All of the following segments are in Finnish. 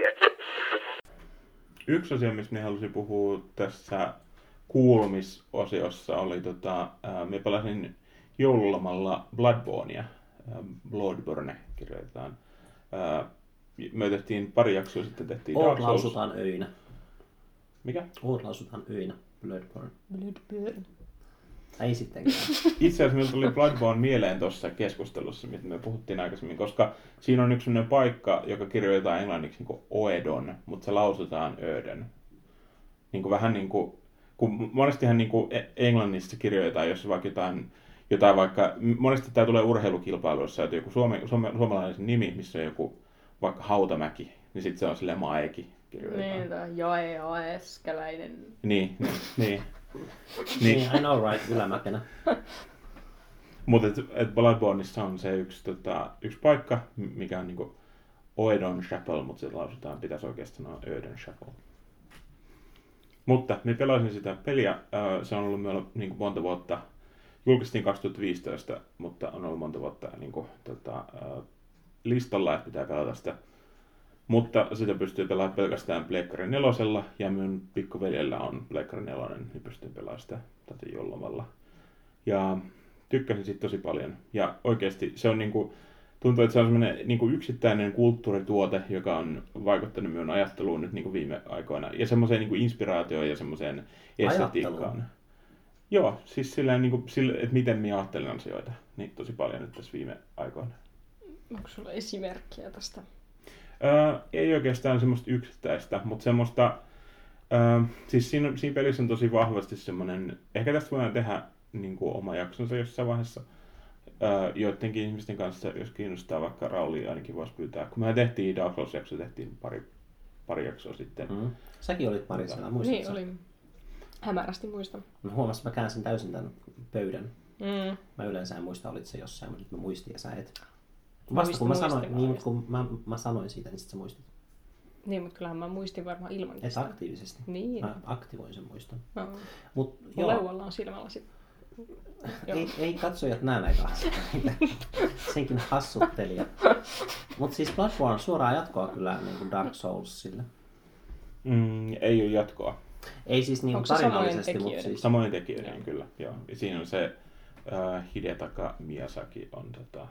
tiedä. Yksi asia, mistä me halusin puhua tässä kuulumisosiossa oli, tota, ää, me pelasin joululomalla Bloodbornea. Bloodborne kirjoitetaan. Ää, me tehtiin pari jaksoa sitten, tehtiin Oot Dark Souls. lausutaan öinä. Mikä? Oot lausutaan öinä. Bloodborne. Bloodburn. Ei sittenkään. Itse asiassa meillä tuli Bloodborne mieleen tuossa keskustelussa, mitä me puhuttiin aikaisemmin, koska siinä on yksi sellainen paikka, joka kirjoitetaan englanniksi niin kuin Oedon, mutta se lausutaan Öden. Niin kuin vähän niin kuin, kun monestihan niin kuin e- englannissa kirjoitetaan, jos vaikka jotain, jotain vaikka, monesti tämä tulee urheilukilpailuissa, että joku suome, suome, suomalainen nimi, missä on joku vaikka Hautamäki, niin sitten se on silleen Maeki kirjoitetaan. Niin, tää Jae Aeskäläinen. Niin, niin, niin. Niin, niin. I know right, ylämäkenä. Mutta et, et Bloodborneissa on se yksi, tota, yksi paikka, mikä on niinku Oedon Chapel, mutta se lausutaan, pitäisi oikeasti sanoa Öden Chapel. Mutta me pelasin sitä peliä, ää, se on ollut meillä niinku monta vuotta, julkaistiin 2015, mutta on ollut monta vuotta niinku, tota, ää, listalla, että pitää pelata sitä. Mutta sitä pystyy pelaamaan pelkästään Pleikkari nelosella, ja minun pikkuveljellä on Pleikkari nelonen, niin pystyy pelaamaan sitä tätä jollomalla. Ja tykkäsin siitä tosi paljon. Ja oikeasti se on niinku, tuntuu, että se on semmoinen niinku yksittäinen kulttuurituote, joka on vaikuttanut minun ajatteluun nyt niinku viime aikoina. Ja semmoiseen niinku inspiraatioon ja semmoiseen estetiikkaan. Joo, siis sillä niinku, sillä, että miten minä ajattelen asioita, niin tosi paljon nyt tässä viime aikoina. Onko sulla esimerkkiä tästä? Öö, ei oikeastaan semmoista yksittäistä, mutta semmoista, öö, siis siinä, siinä pelissä on tosi vahvasti semmoinen, ehkä tästä voidaan tehdä niin kuin oma jaksonsa jossain vaiheessa, öö, joidenkin ihmisten kanssa, jos kiinnostaa vaikka Rauli, ainakin voisi pyytää. Kun me tehtiin Dark Souls-jakso, tehtiin pari, pari jaksoa sitten. Mm. Säkin olit pari siellä, muistatko? Niin, oli. Hämärästi muistan. Mä huomasin, että mä käänsin täysin tämän pöydän. Mm. Mä yleensä en muista, olit se jossain, mutta nyt mä muistin ja sä et. Vasta Muistin, kun mä sanoin, niin, kun mä, mä sanoin siitä, niin sit sä muistit. Niin, mutta kyllähän mä muistin varmaan ilmankin Et aktiivisesti. Niin. Mä aktivoin sen muiston. No. Mut joo, leualla on silmällä sit. Joo. ei, ei katsojat näe näitä asioita. Senkin hassuttelija. Mut siis Bloodborne suoraan jatkoa kyllä niin kuin Dark Soulsille. Mm, ei ole jatkoa. Ei siis niin kuin Onko tarinallisesti, mutta siis... Samoin tekijöiden kyllä, joo. Ja siinä on se äh, Hidetaka Miyazaki on tota,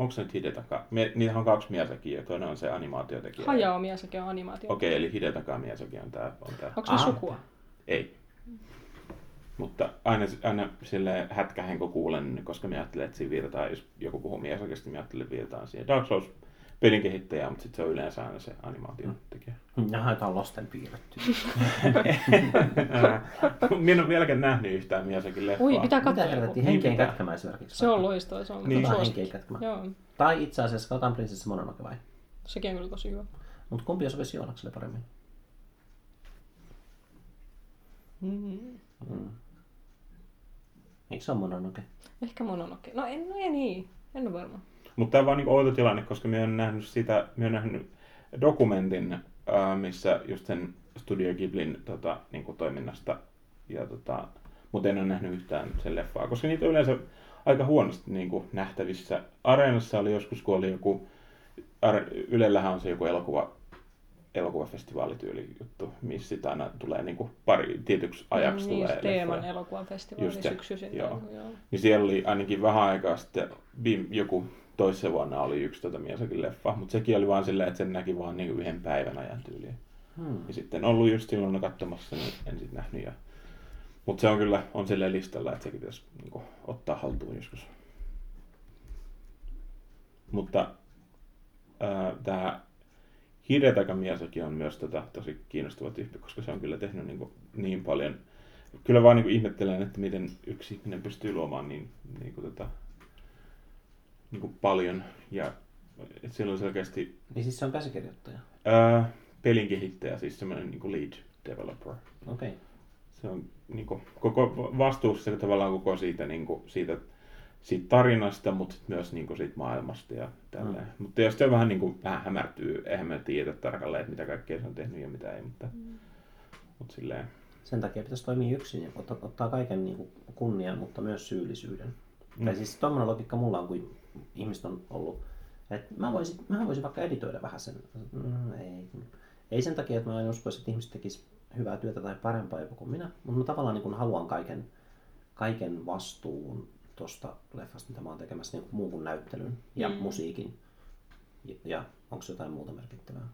onko se nyt Hidetaka? Mie, niitähän on kaksi Miyazakia, toinen on se animaatiotekijä. Hayao Miyazaki on animaatio. Okei, eli Hidetaka Miyazaki on tää. On tää. Onko Aha. sukua? Ei. Mutta aina, aina sille hätkähen kun kuulen, koska mä ajattelen, että siinä viitataan, jos joku puhuu Miyazakista, niin mä ajattelen, että viitataan siihen Dark Souls pelin kehittäjä, mutta sitten se on yleensä aina se animaatiotekijä. Jaha, jotain lasten piirretty. Minä en ole vieläkään nähnyt yhtään Miyazakin leffaa. Ui, pitää katsoa joku. henkeen pitää. kätkemä esimerkiksi. Se on loistava, se on Niin. niin. Henkeen kätkemä. Joo, Tai itse asiassa katsotaan Prinsessa Mononoke vai? sekin on kyllä tosi hyvä. Mutta kumpi sopisi Joonakselle paremmin? Mm. Mm. Eikö se ole Mononoke? Ehkä Mononoke. No en, no ei niin. En ole varma. Mutta tämä on vaan niinku outo tilanne, koska minä olen nähnyt sitä, minä olen nähnyt dokumentin, ää, missä just sen Studio Ghiblin tota, niinku toiminnasta, ja tota, mutta en ole nähnyt yhtään sen leffaa, koska niitä on yleensä aika huonosti niinku nähtävissä. Areenassa oli joskus, kun oli joku, Ylellähän on se joku elokuva, elokuvafestivaalityyli juttu, missä sitä aina tulee niinku pari tietyksi ajaksi niin, tulee just Teeman elokuvafestivaali syksyisin. joo. joo. Niin siellä oli ainakin vähän aikaa sitten, joku toisessa vuonna oli yksi tota Miyazakin leffa, mutta sekin oli vaan silleen, että sen näki vaan niin yhden päivän ajan tyyliin. Hmm. Ja sitten ollut just silloin katsomassa, niin en sitten nähnyt. Ja... Mutta se on kyllä, on silleen listalla, että sekin pitäisi niin ottaa haltuun joskus. Mutta tämä Hidetaka Miyazaki on myös tota, tosi kiinnostava tyyppi, koska se on kyllä tehnyt niin, kuin, niin paljon. Kyllä vaan niin kuin ihmettelen, että miten yksi ihminen pystyy luomaan niin, niin, kuin, tota, niin kuin paljon. Ja että sillä on selkeästi Niin siis se on käsikirjoittaja. ää, pelin kehittäjä, siis semmoinen niin kuin lead developer. Okei. Okay. Se on niin kuin, koko vastuussa tavallaan koko siitä, niin kuin, siitä, siitä tarinasta, mutta sit myös niin kuin, siitä maailmasta ja tälleen. Mm. Mutta jos se vähän, niin kuin, vähän hämärtyy, eihän me tiedä tarkalleen, että mitä kaikkea se on tehnyt ja mitä ei, mutta, mm. mutta silleen. Sen takia pitäisi toimia yksin ja ottaa, ottaa kaiken niin kuin kunnian, mutta myös syyllisyyden. Mm. Tai siis tuommoinen logiikka mulla on, kun ihmiset on ollut Et mä, voisin, mä voisin vaikka editoida vähän sen. Mm, ei. ei sen takia, että mä en uskoisi, että ihmiset tekis hyvää työtä tai parempaa joku kuin minä, mutta mä tavallaan niin kun haluan kaiken, kaiken vastuun tuosta leffasta, mitä mä oon tekemässä, niin kuin muun kuin näyttelyn ja mm. musiikin. Ja, ja onko jotain muuta merkittävää?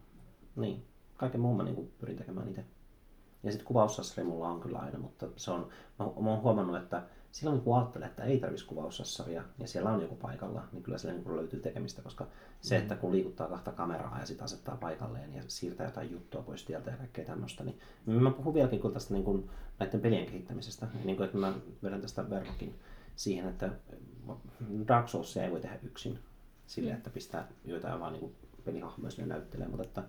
Niin, kaiken muun mä niin kuin pyrin tekemään itse. Ja sitten kuvausassari mulla on kyllä aina, mutta se on, mä, mä oon huomannut, että silloin kun ajattelee, että ei tarvitsisi kuvausassaria ja siellä on joku paikalla, niin kyllä siellä niin löytyy tekemistä, koska se, että kun liikuttaa kahta kameraa ja sitten asettaa paikalleen ja siirtää jotain juttua pois tieltä ja kaikkea tämmöistä, niin mä puhun vieläkin kyllä tästä niin kuin näiden pelien kehittämisestä, niin kuin, että mä vedän tästä verrokin siihen, että Dark Souls ei voi tehdä yksin sille, että pistää joitain vaan niin pelihahmoja näyttelee, mutta että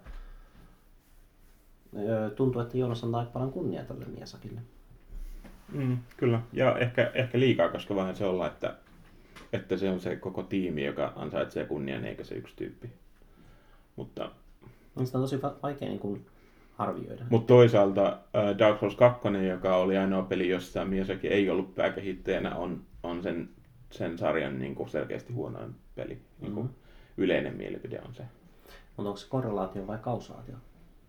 tuntuu, että Joonas antaa aika paljon kunniaa tälle Miesakille. Mm, kyllä, ja ehkä, ehkä liikaa, koska vähän se olla, että, että se on se koko tiimi, joka ansaitsee kunnian, eikä se yksi tyyppi. Mutta, no, sitä on tosi vaikea niin kuin arvioida. Mutta toisaalta Dark Souls 2, joka oli ainoa peli, jossa Miyazaki ei ollut pääkehittäjänä, on, on sen, sen sarjan niin kuin selkeästi huonoin peli. Niin kuin mm-hmm. Yleinen mielipide on se. Mutta onko se korrelaatio vai kausaatio?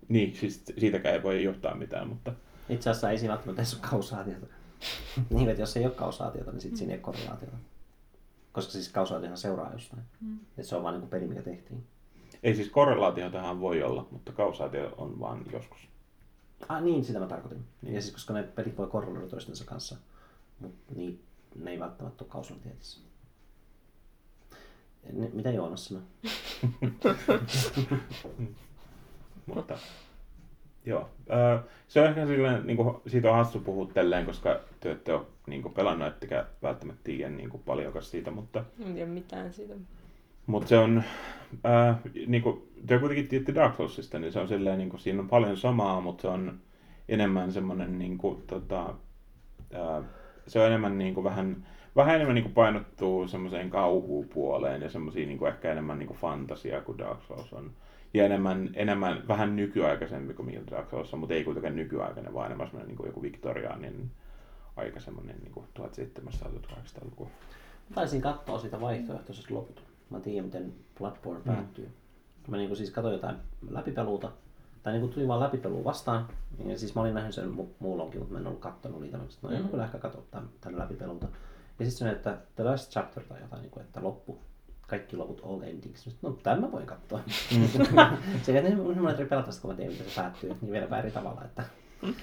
Niin, siis siitäkään ei voi johtaa mitään, mutta... Itse asiassa ei siinä välttämättä edes ole kausaatiota. niin, että jos ei ole kausaatiota, niin sitten siinä ei ole korrelaatiota. Koska siis kausaatiohan seuraa jostain. Mm. Että se on vain niin peli, mikä tehtiin. Ei siis korrelaatiotahan voi olla, mutta kausaatio on vaan joskus. Ah niin, sitä mä tarkoitin. Niin. Ja siis koska ne pelit voi korreloida toistensa kanssa, mutta niin, ne ei välttämättä ole kausaliteetissä. Mitä Joonas sanoi? Mutta joo. se on ehkä silleen, niin kuin, siitä on hassu puhua tälleen, koska te ette ole niin kuin, pelannut, ettekä välttämättä tiedä niin kuin, paljonkaan siitä, mutta... En tiedä mitään siitä. Mutta se on, ää, niin kuin, te kuitenkin tiedätte Dark Soulsista, niin se on silleen, niin kuin, siinä on paljon samaa, mutta se on enemmän semmoinen, niin kuin, tota, ää, se on enemmän niin kuin, vähän, vähän enemmän niin kuin, painottuu semmoiseen kauhupuoleen ja semmoisiin niin kuin, ehkä enemmän niin kuin, fantasiaa kuin Dark Souls on ja enemmän, enemmän vähän nykyaikaisempi kuin Milt Souls, mutta ei kuitenkaan nykyaikainen, vaan enemmän semmoinen niin joku viktoriaanin aika semmoinen niin kuin 1700-1800-luku. Taisin katsoa sitä vaihtoehtoisesti loput. Mä tiedän, miten Bloodborne mm. päättyy. Mä niin kuin siis katsoin jotain läpipeluuta, tai niin kuin tuli vaan läpipelua vastaan. Ja siis mä olin nähnyt sen mu- muulonkin, mutta mä en ollut katsonut niitä. Mä sanoin, no mm. kyllä ehkä katsoa tämän, tämän läpipelulta. Ja sitten se että The Last Chapter tai jotain, niin kuin, että loppu kaikki loput all endings. No tämä voi katsoa. Mm. se on semmoinen pelata kun mä tiedän, miten se päättyy, niin vielä eri tavalla. Että...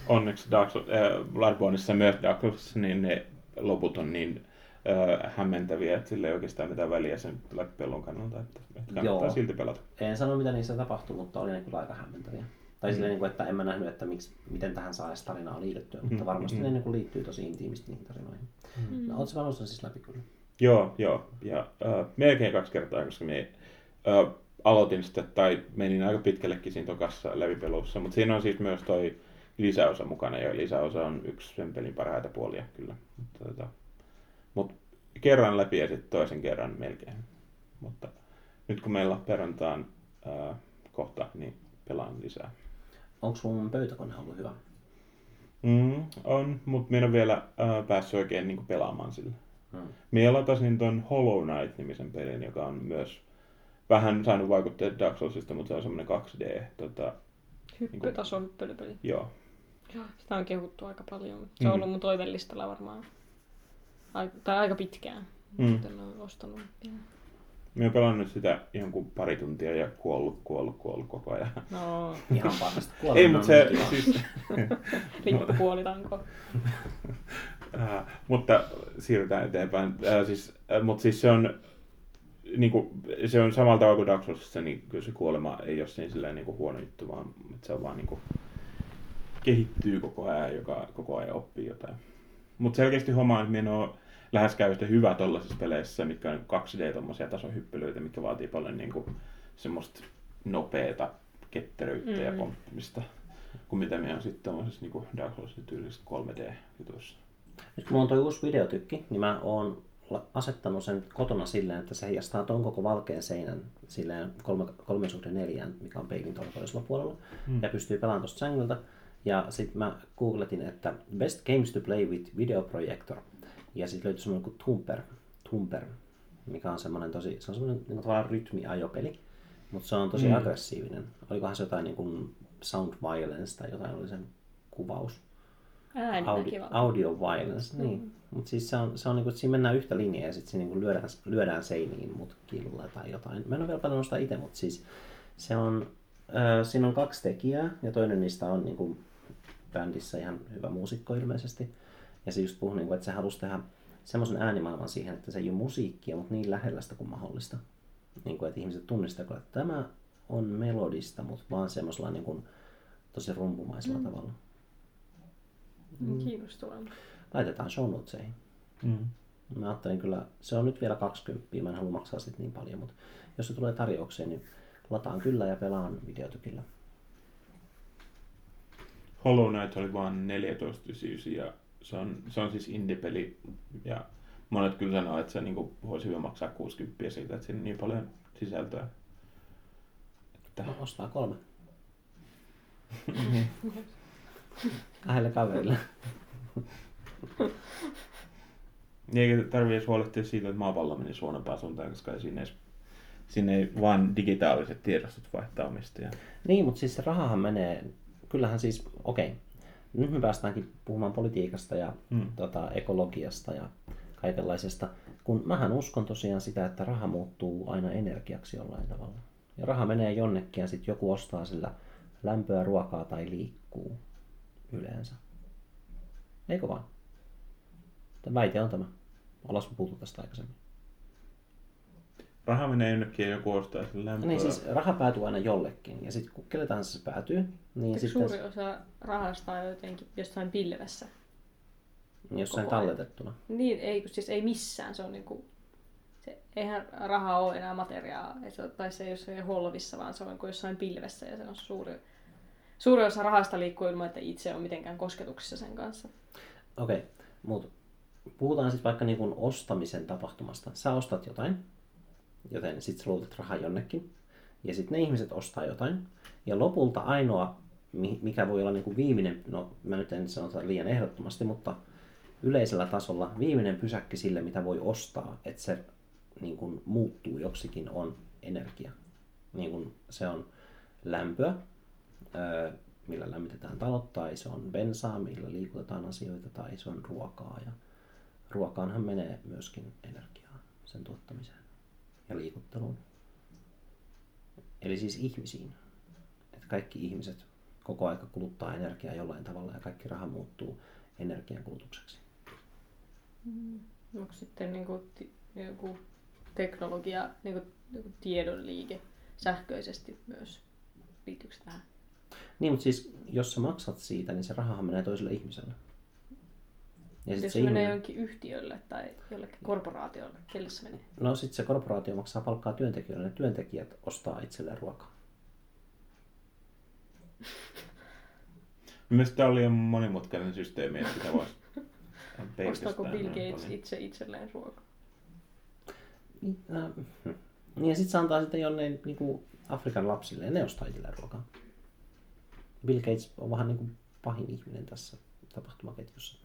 Onneksi Dark Souls, äh, Bloodborneissa myös Dark Souls, niin ne loput on niin äh, hämmentäviä, että sillä ei oikeastaan mitään väliä sen pelon kannalta, että, että kannattaa Joo. silti pelata. En sano, mitä niissä tapahtui, mutta oli ne kyllä aika hämmentäviä. Tai mm. silleen, niin kuin, että en mä nähnyt, että miksi, miten tähän saa edes tarinaa liitettyä, mutta mm. varmasti mm. ne niin kuin liittyy tosi intiimisti niihin tarinoihin. Mm. No, ootko siis läpi kyllä? Joo, joo. Ja äh, melkein kaksi kertaa, koska me äh, aloitin sitä, tai menin aika pitkällekin siinä tokassa levipelussa, mutta siinä on siis myös toi lisäosa mukana, ja lisäosa on yksi sen pelin parhaita puolia kyllä. Mutta, tota, mut kerran läpi ja sitten toisen kerran melkein. Mutta nyt kun meillä on perjantaan äh, kohta, niin pelaan lisää. Onko sun pöytäkone ollut hyvä? Mm, on, mutta minä en ole vielä äh, päässyt oikein niin kuin, pelaamaan sillä. Hmm. Minä latasin ton Hollow Knight-nimisen pelin, joka on myös vähän saanut vaikutteet Dark Soulsista, mutta se on semmoinen 2D. Tota, Hyppytason niin hyppelypeli. Joo. Sitä on kehuttu aika paljon. Se on mm. ollut mun toivellistalla varmaan Ai, tai aika pitkään. Mm. En ole ostanut vielä. Minä pelannut sitä jonkun pari tuntia ja kuollut, kuollut, kuollut koko ajan. No, ihan parasta. Ei, mutta se siis... Lippupuolitanko. Äh, mutta siirrytään eteenpäin. Äh, siis, äh, mutta siis se on, niin kuin, se on samalla tavalla kuin Dark Soulsissa, niin kyllä se kuolema ei ole siinä silleen, niin kuin huono juttu, vaan että se on vaan niin kuin, kehittyy koko ajan, joka koko ajan oppii jotain. Mutta selkeästi homma, että minä on läheskään yhtä hyvä tuollaisissa peleissä, mitkä on 2D-tommosia tasohyppelyitä, mitkä vaatii paljon niin kuin, semmoista nopeata ketteryyttä mm. ja pomppimista, kuin mitä me on sitten tuollaisessa niin Dark Soulsin tyylisessä 3D-jutuissa. Nyt kun mulla on toi uusi videotykki, niin mä oon asettanut sen kotona silleen, että se heijastaa ton koko valkean seinän silleen 3 suhde 4, mikä on peilin tuolla toisella puolella. Mm. Ja pystyy pelaamaan tuosta sängyltä. Ja sitten mä googletin, että Best Games to Play with Video Projector. Ja sitten löytyi semmoinen kuin Tumper. Tumper. mikä on semmoinen tosi, se on semmoinen niin tavallaan rytmiajopeli, mutta se on tosi Mm. aggressiivinen. Olikohan se jotain niin kuin sound violence tai jotain oli sen kuvaus. Ääni Audi, väkivalta. audio violence, niin. Mutta siis se on, se on niinku, siinä mennään yhtä linjaa ja sitten siinä niinku lyödään, lyödään seiniin mutkilla tai jotain. Mä en ole vielä pelannut sitä itse, mutta siis se on, äh, siinä on kaksi tekijää ja toinen niistä on niinku bändissä ihan hyvä muusikko ilmeisesti. Ja se just puhui, niinku, että se halusi tehdä semmoisen äänimaailman siihen, että se ei ole musiikkia, mutta niin lähellä sitä kuin mahdollista. Niin kuin, että ihmiset tunnistavat, että tämä on melodista, mutta vaan semmoisella niin kuin, tosi rumpumaisella mm. tavalla. Mm. Kiinnostavaa. Laitetaan show notesihin. Mm. Mä ajattelin kyllä, se on nyt vielä 20, mä en halua maksaa sit niin paljon, mutta jos se tulee tarjoukseen, niin lataan kyllä ja pelaan videotykillä. Hollow Knight oli vaan 14,99 ja se on, se on siis indie-peli ja monet kyllä sanoo, että se niinku voisi hyvä maksaa 60 siitä, että siinä on niin paljon sisältöä. Että, No, ostaa kolme. Kahdelle kaverille. niin eikä tarvii edes huolehtia siitä, että maapallo menisi huonompaan suuntaan, koska ei siinä, edes, siinä ei vaan digitaaliset tiedostot vaihtaa omistajaa. Niin, mutta siis rahahan menee, kyllähän siis, okei, nyt me päästäänkin puhumaan politiikasta ja Mm. tota, ekologiasta ja kaikenlaisesta, kun mähän uskon tosiaan sitä, että raha muuttuu aina energiaksi jollain tavalla. Ja raha menee jonnekin ja sitten joku ostaa sillä lämpöä, ruokaa tai liikkuu yleensä. Eikö vaan? Tämä väite on tämä. Ollaan puhuttu tästä aikaisemmin. Raha menee jonnekin ja joku ostaa sen lämpöä. Niin siis raha päätyy aina jollekin ja sitten kun kelle tahansa se päätyy, niin Eikö sitten suuri osa rahasta on jotenkin jossain pilvessä? jossain koko ajan? talletettuna. Niin, ei, kun siis ei missään. Se on niinku, se, eihän raha ole enää materiaa, ei se, ole- tai se ei ole jossain holvissa, vaan se on kuin jossain pilvessä ja se on suuri, suuri osa rahasta liikkuu ilman, että itse on mitenkään kosketuksissa sen kanssa. Okei, mutta puhutaan sitten vaikka niin ostamisen tapahtumasta. Sä ostat jotain, joten sitten sä luotat rahaa jonnekin, ja sitten ne ihmiset ostaa jotain, ja lopulta ainoa, mi- mikä voi olla niin kuin viimeinen, no mä nyt en sano liian ehdottomasti, mutta yleisellä tasolla viimeinen pysäkki sille, mitä voi ostaa, että se niin kuin muuttuu joksikin, on energia. Niin kuin se on lämpöä, millä lämmitetään talot, tai se on bensaa, millä liikutetaan asioita, tai se on ruokaa. Ja ruokaanhan menee myöskin energiaa sen tuottamiseen ja liikutteluun. Eli siis ihmisiin. Että kaikki ihmiset koko aika kuluttaa energiaa jollain tavalla ja kaikki raha muuttuu energian kulutukseksi. Onko sitten niinku, ti, joku teknologia, niinku, joku tiedonliike sähköisesti myös? Liittyykö tähän? Niin, mutta siis jos sä maksat siitä, niin se rahahan menee toiselle ihmiselle. Ja sit Jos se menee ihminen, jonkin yhtiölle tai jollekin korporaatiolle, kelle se menee? no sit se korporaatio maksaa palkkaa työntekijöille, ja työntekijät ostaa itselleen ruokaa. Mielestäni tämä oli liian monimutkainen systeemi, että sitä voisi Ostaako Bill Gates paljon. itse itselleen ruokaa? Niin, äh, hm. niin ja sitten se antaa sitten jonnein niin kuin Afrikan lapsille, ja ne ostaa itselleen ruokaa. Bill Gates on vähän niin kuin pahin ihminen tässä tapahtumaketjussa,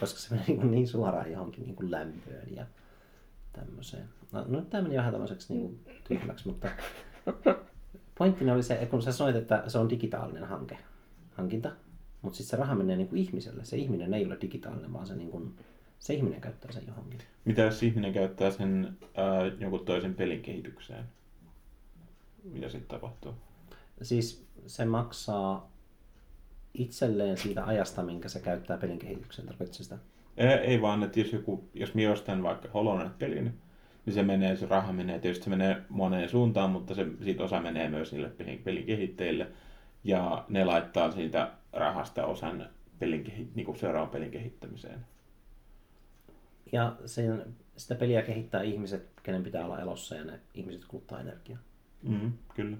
koska se menee niin, kuin niin suoraan johonkin niin kuin lämpöön ja tämmöiseen. No, no tämä meni vähän tämmöiseksi niin kuin tyhmäksi, mutta pointtini oli se, kun sä sanoit, että se on digitaalinen hanke, hankinta, mutta sitten se raha menee niin kuin ihmiselle. Se ihminen ei ole digitaalinen, vaan se, niin kuin, se ihminen käyttää sen johonkin. Mitä jos ihminen käyttää sen ää, jonkun toisen pelin kehitykseen? Mitä sitten tapahtuu? Siis se maksaa itselleen siitä ajasta, minkä se käyttää pelin kehitykseen. Tarkoitatko se sitä? Ei, ei vaan, että jos, joku, jos minä ostan vaikka Hollow Knight-pelin, niin se menee, se raha menee, tietysti se menee moneen suuntaan, mutta se, siitä osa menee myös niille pelin, pelin kehittäjille. Ja ne laittaa siitä rahasta osan pelin, niin kuin seuraavan pelin kehittämiseen. Ja sen, sitä peliä kehittää ihmiset, kenen pitää olla elossa ja ne ihmiset kuluttaa energiaa. Mm, kyllä.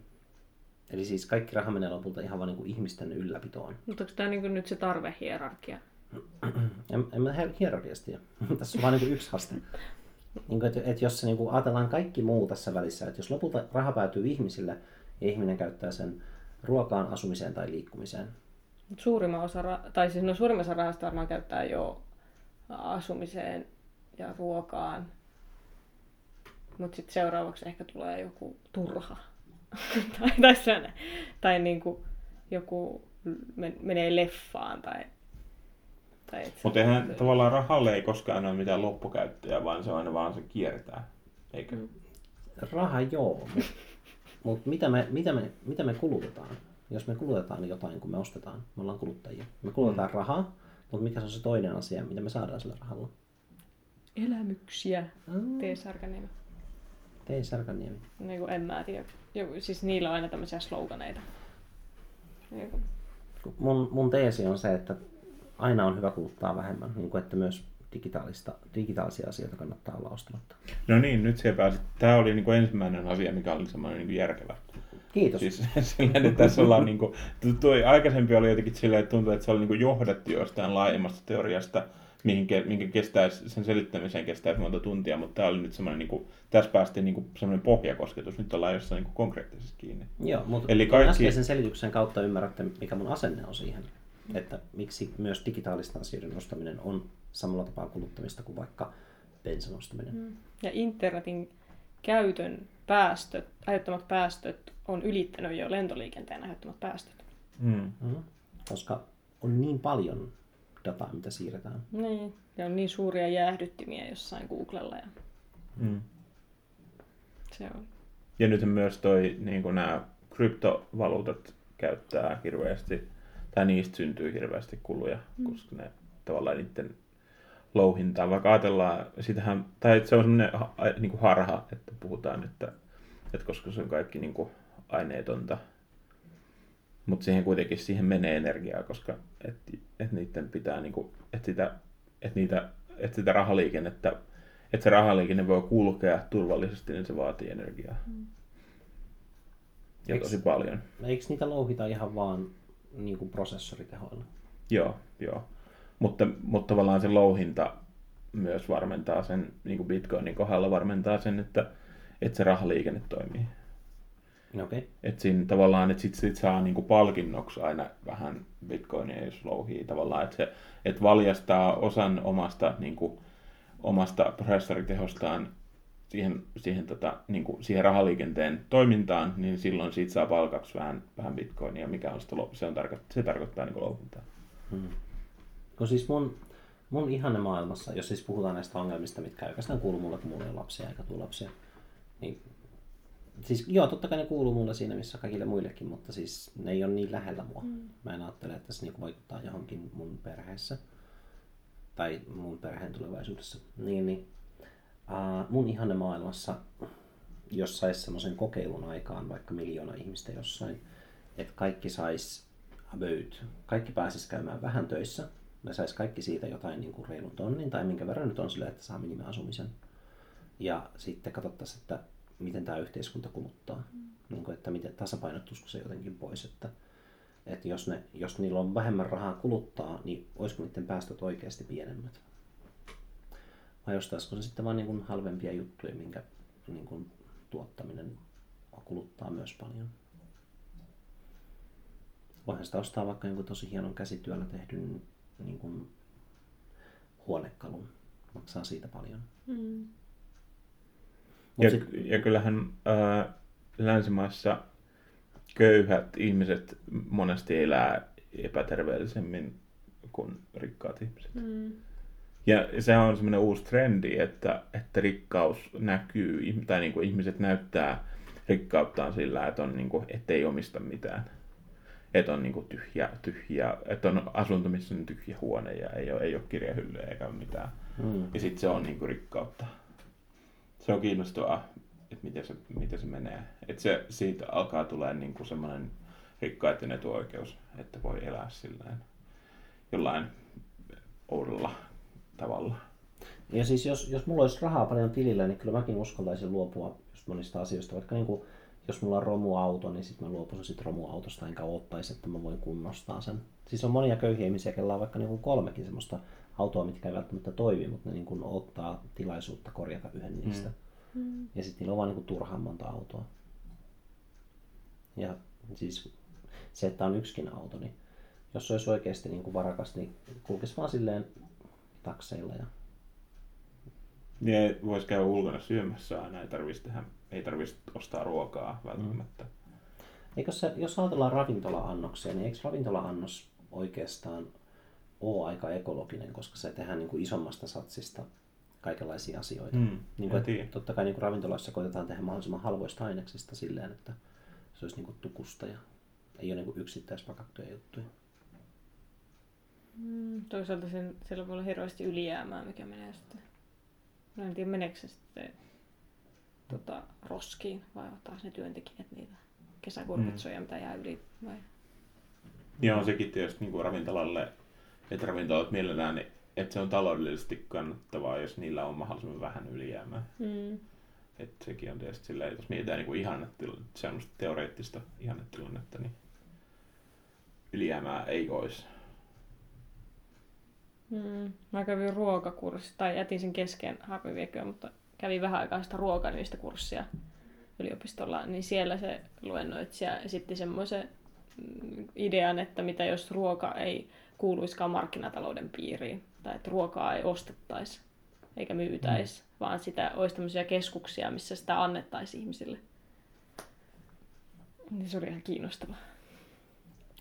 Eli siis kaikki raha menee lopulta ihan vaan niin kuin ihmisten ylläpitoon. Mutta onko tämä niinku nyt se tarvehierarkia? En, en mä hier- hierarkiasta tässä on vain niin kuin yksi haaste. Niin kuin, että, että jos se niin kuin ajatellaan kaikki muu tässä välissä, että jos lopulta raha päätyy ihmisille ja ihminen käyttää sen ruokaan, asumiseen tai liikkumiseen, Mut Suurimman osa, tai siis no suurimman osa rahasta varmaan käyttää jo asumiseen ja ruokaan. Mutta sitten seuraavaksi ehkä tulee joku turha. tai, tai, sellainen, tai niinku joku men- menee leffaan tai... tai se- Mutta eihän tavallaan rahalle ei koskaan ole mitään loppukäyttäjää, vaan se on aina vaan se kiertää. Eikö? Mm. Raha joo, mutta mut mitä, me, mitä, me, mitä me kulutetaan? Jos me kulutetaan jotain, kun me ostetaan, me ollaan kuluttajia. Me kulutetaan rahaa, mutta mikä se on se toinen asia, mitä me saadaan sillä rahalla? Elämyksiä. Mm. Tee Sarkaniemi. Tei Särkänniemi. Niin kuin en mä tiedä. Joku, siis niillä on aina tämmöisiä sloganeita. Joku. Mun, mun teesi on se, että aina on hyvä kuluttaa vähemmän, niin kuin että myös digitaalista, digitaalisia asioita kannattaa olla ostamatta. No niin, nyt siellä pääsit. Tämä oli niinku ensimmäinen asia, mikä oli semmoinen niinku järkevä. Kiitos. Siis silleen, että tässä ollaan niinku, tuo aikaisempi oli jotenkin silleen, että tuntui, että se oli niinku johdettu jostain laajemmasta teoriasta, mihin, ke- minkä kestäisi, sen selittämiseen kestäisi monta tuntia, mutta tämä oli nyt semmoinen, niinku, tässä päästiin niinku semmoinen pohjakosketus, nyt ollaan jossain niinku konkreettisesti kiinni. Joo, mutta Eli kaikki- kaikki... äskeisen selityksen kautta ymmärrätte, mikä mun asenne on siihen. Että miksi myös digitaalisten asioiden ostaminen on samalla tapaa kuluttamista kuin vaikka bensan ostaminen. Ja internetin käytön päästöt, aiheuttamat päästöt on ylittänyt jo lentoliikenteen aiheuttamat päästöt. Mm. Mm. Koska on niin paljon dataa, mitä siirretään. Niin. Ja on niin suuria jäähdyttimiä jossain Googlella ja Mm. se on. Ja nyt myös toi, niin kuin nämä kryptovaluutat käyttää hirveästi, tai niistä syntyy hirveästi kuluja, mm. koska ne tavallaan niiden louhintaa, vaikka ajatellaan, sitähän, tai se on semmoinen niin kuin harha, että puhutaan, että, että koska se on kaikki niin kuin aineetonta, mutta siihen kuitenkin siihen menee energiaa, koska että, että niiden pitää, niin kuin, että, sitä, että, niitä, että sitä rahaliikennettä, että se rahaliikenne voi kulkea turvallisesti, niin se vaatii energiaa. Ja Eiks- tosi paljon. Eikö niitä louhita ihan vaan niin kuin prosessoritehoilla? Joo, joo. Mutta, mutta tavallaan se louhinta myös varmentaa sen, niin kuin Bitcoinin kohdalla varmentaa sen, että, että se rahaliikenne toimii. No. Okay. Että siinä tavallaan, että sit, sit saa niinku palkinnoksi aina vähän bitcoinia, jos louhii tavallaan, että se että valjastaa osan omasta, niinku, omasta prosessoritehostaan siihen, siihen, tota, niinku, siihen rahaliikenteen toimintaan, niin silloin siitä saa palkaksi vähän, vähän bitcoinia, mikä on sitä, se, on tarko- se tarkoittaa niinku louhintaa. Hmm. Kun siis mun, mun ihanne maailmassa, jos siis puhutaan näistä ongelmista, mitkä oikeastaan kuulu mulle, kun mulla ei ole lapsia eikä tule lapsia, niin siis joo, totta kai ne kuuluu mulle siinä, missä kaikille muillekin, mutta siis ne ei ole niin lähellä mua. Mm. Mä en ajattele, että se niinku vaikuttaa johonkin mun perheessä tai mun perheen tulevaisuudessa. Niin, niin uh, mun ihanne maailmassa, jos sais semmoisen kokeilun aikaan, vaikka miljoona ihmistä jossain, että kaikki sais about, kaikki pääsis käymään vähän töissä, ne sais kaikki siitä jotain niin kuin reilun tonnin tai minkä verran nyt on sille, että saa minimiasumisen. Ja sitten katsottaisiin, että miten tämä yhteiskunta kuluttaa. Mm. Niin kuin, että miten tasapainottuisiko se jotenkin pois. Että, että jos, ne, jos niillä on vähemmän rahaa kuluttaa, niin olisiko niiden päästöt oikeasti pienemmät? Vai ostaisiko se sitten vain niin kuin halvempia juttuja, minkä niin kuin tuottaminen kuluttaa myös paljon? Voihan sitä ostaa vaikka jonkun tosi hienon käsityöllä tehdyn niin kuin huonekalun. Maksaa siitä paljon. Mm. Mut Ja, sit- ja kyllähän ää, länsimaissa köyhät ihmiset monesti elää epäterveellisemmin kuin rikkaat ihmiset. Mm. Ja se on semmoinen uusi trendi, että, että rikkaus näkyy, tai niin kuin ihmiset näyttää rikkauttaan sillä, että on niin kuin, ettei omista mitään. Että on niin kuin tyhjä, tyhjä, että on asunto, missä on tyhjä huone ja ei ole, ei ole kirjahyllyä eikä ole mitään. Mm. Ja sitten se on niin kuin rikkautta. Se on kiinnostavaa, että miten se, miten se menee. Että se siitä alkaa tulee niin kuin semmoinen rikkaiden etuoikeus, että voi elää sillä jollain oudolla tavalla. Ja siis jos, jos mulla olisi rahaa paljon tilillä, niin kyllä mäkin uskaltaisin luopua just monista asioista. Vaikka niin kuin, jos mulla on romuauto, niin sitten mä luopuisin sit romuautosta enkä ottaisi, että mä voin kunnostaa sen. Siis on monia köyhiä ihmisiä, kellä on vaikka niin kuin kolmekin semmoista autoa, mitkä ei välttämättä toimi, mutta ne niin kuin ottaa tilaisuutta korjata yhden niistä. Mm. Ja sitten niillä on vaan niin kuin turhan monta autoa. Ja siis se, että on yksikin auto, niin jos se olisi oikeasti niin kuin varakas, niin kulkisi vaan silleen takseilla ja Niin voisi käydä ulkona syömässä aina, ei tarvitsisi, tehdä, ei tarvitsisi ostaa ruokaa välttämättä. Mm. Eikö se, jos ajatellaan ravintola-annoksia, niin eikö ravintola-annos oikeastaan ole aika ekologinen, koska se tehdään niin kuin isommasta satsista kaikenlaisia asioita. Mm, niin kuin, että totta kai niin kuin ravintoloissa koitetaan tehdä mahdollisimman halvoista aineksista silleen, että se olisi niin kuin tukusta ja ei ole niin kuin yksittäispakattuja juttuja. Mm, toisaalta sen, siellä voi olla hirveästi ylijäämää, mikä menee sitten. Mä en tiedä, meneekö se sitten tota, roskiin vai ottaa ne työntekijät niitä kesäkurpitsoja, mm. mitä jää yli vai? Ja on sekin tietysti niin kuin ravintolalle, että ravintolat mielellään, niin että se on taloudellisesti kannattavaa, jos niillä on mahdollisimman vähän ylijäämää. Mm. Että sekin on tietysti silleen, jos mietitään niin ihannetilannetta, semmoista teoreettista ihannetilannetta, niin ylijäämää ei olisi. Mm. Mä kävin ruokakurssi, tai jätin sen kesken harmi vieköä, mutta kävin vähän aikaa sitä ruokanylistä kurssia yliopistolla, niin siellä se luennoitsija esitti semmoisen mm, idean, että mitä jos ruoka ei kuuluisikaan markkinatalouden piiriin, tai että ruokaa ei ostettaisi eikä myytäisi, mm. vaan sitä olisi tämmöisiä keskuksia, missä sitä annettaisiin ihmisille. Niin se oli ihan kiinnostava.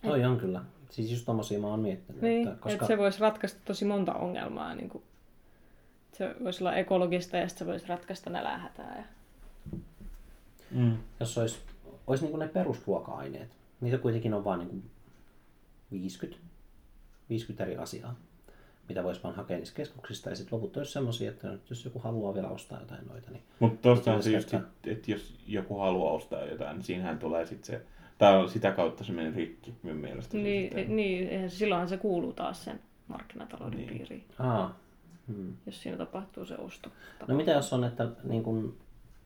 Toi on kyllä. Siis just tommosia mä oon miettinyt. Niin, että, koska... että se voisi ratkaista tosi monta ongelmaa. Niin kuin, se voisi olla ekologista ja se voisi ratkaista nälähätää. Ja... Mm. Jos olisi, olisi niin kuin ne perusruoka-aineet, niitä kuitenkin on vain niin 50, 50 eri asiaa, mitä voisi vaan hakea niistä keskuksista. Ja sitten loput olisi semmoisia, että nyt jos joku haluaa vielä ostaa jotain noita, niin... Mutta tuosta on se just, että jos joku haluaa ostaa jotain, niin siinähän tulee sitten se tai sitä kautta se meni rikki minun mielestä. Niin, niin silloinhan se kuuluu taas sen markkinatalouden niin. piiriin. Aa. Hmm. Jos siinä tapahtuu se osto. No mitä jos on, että, niin kun,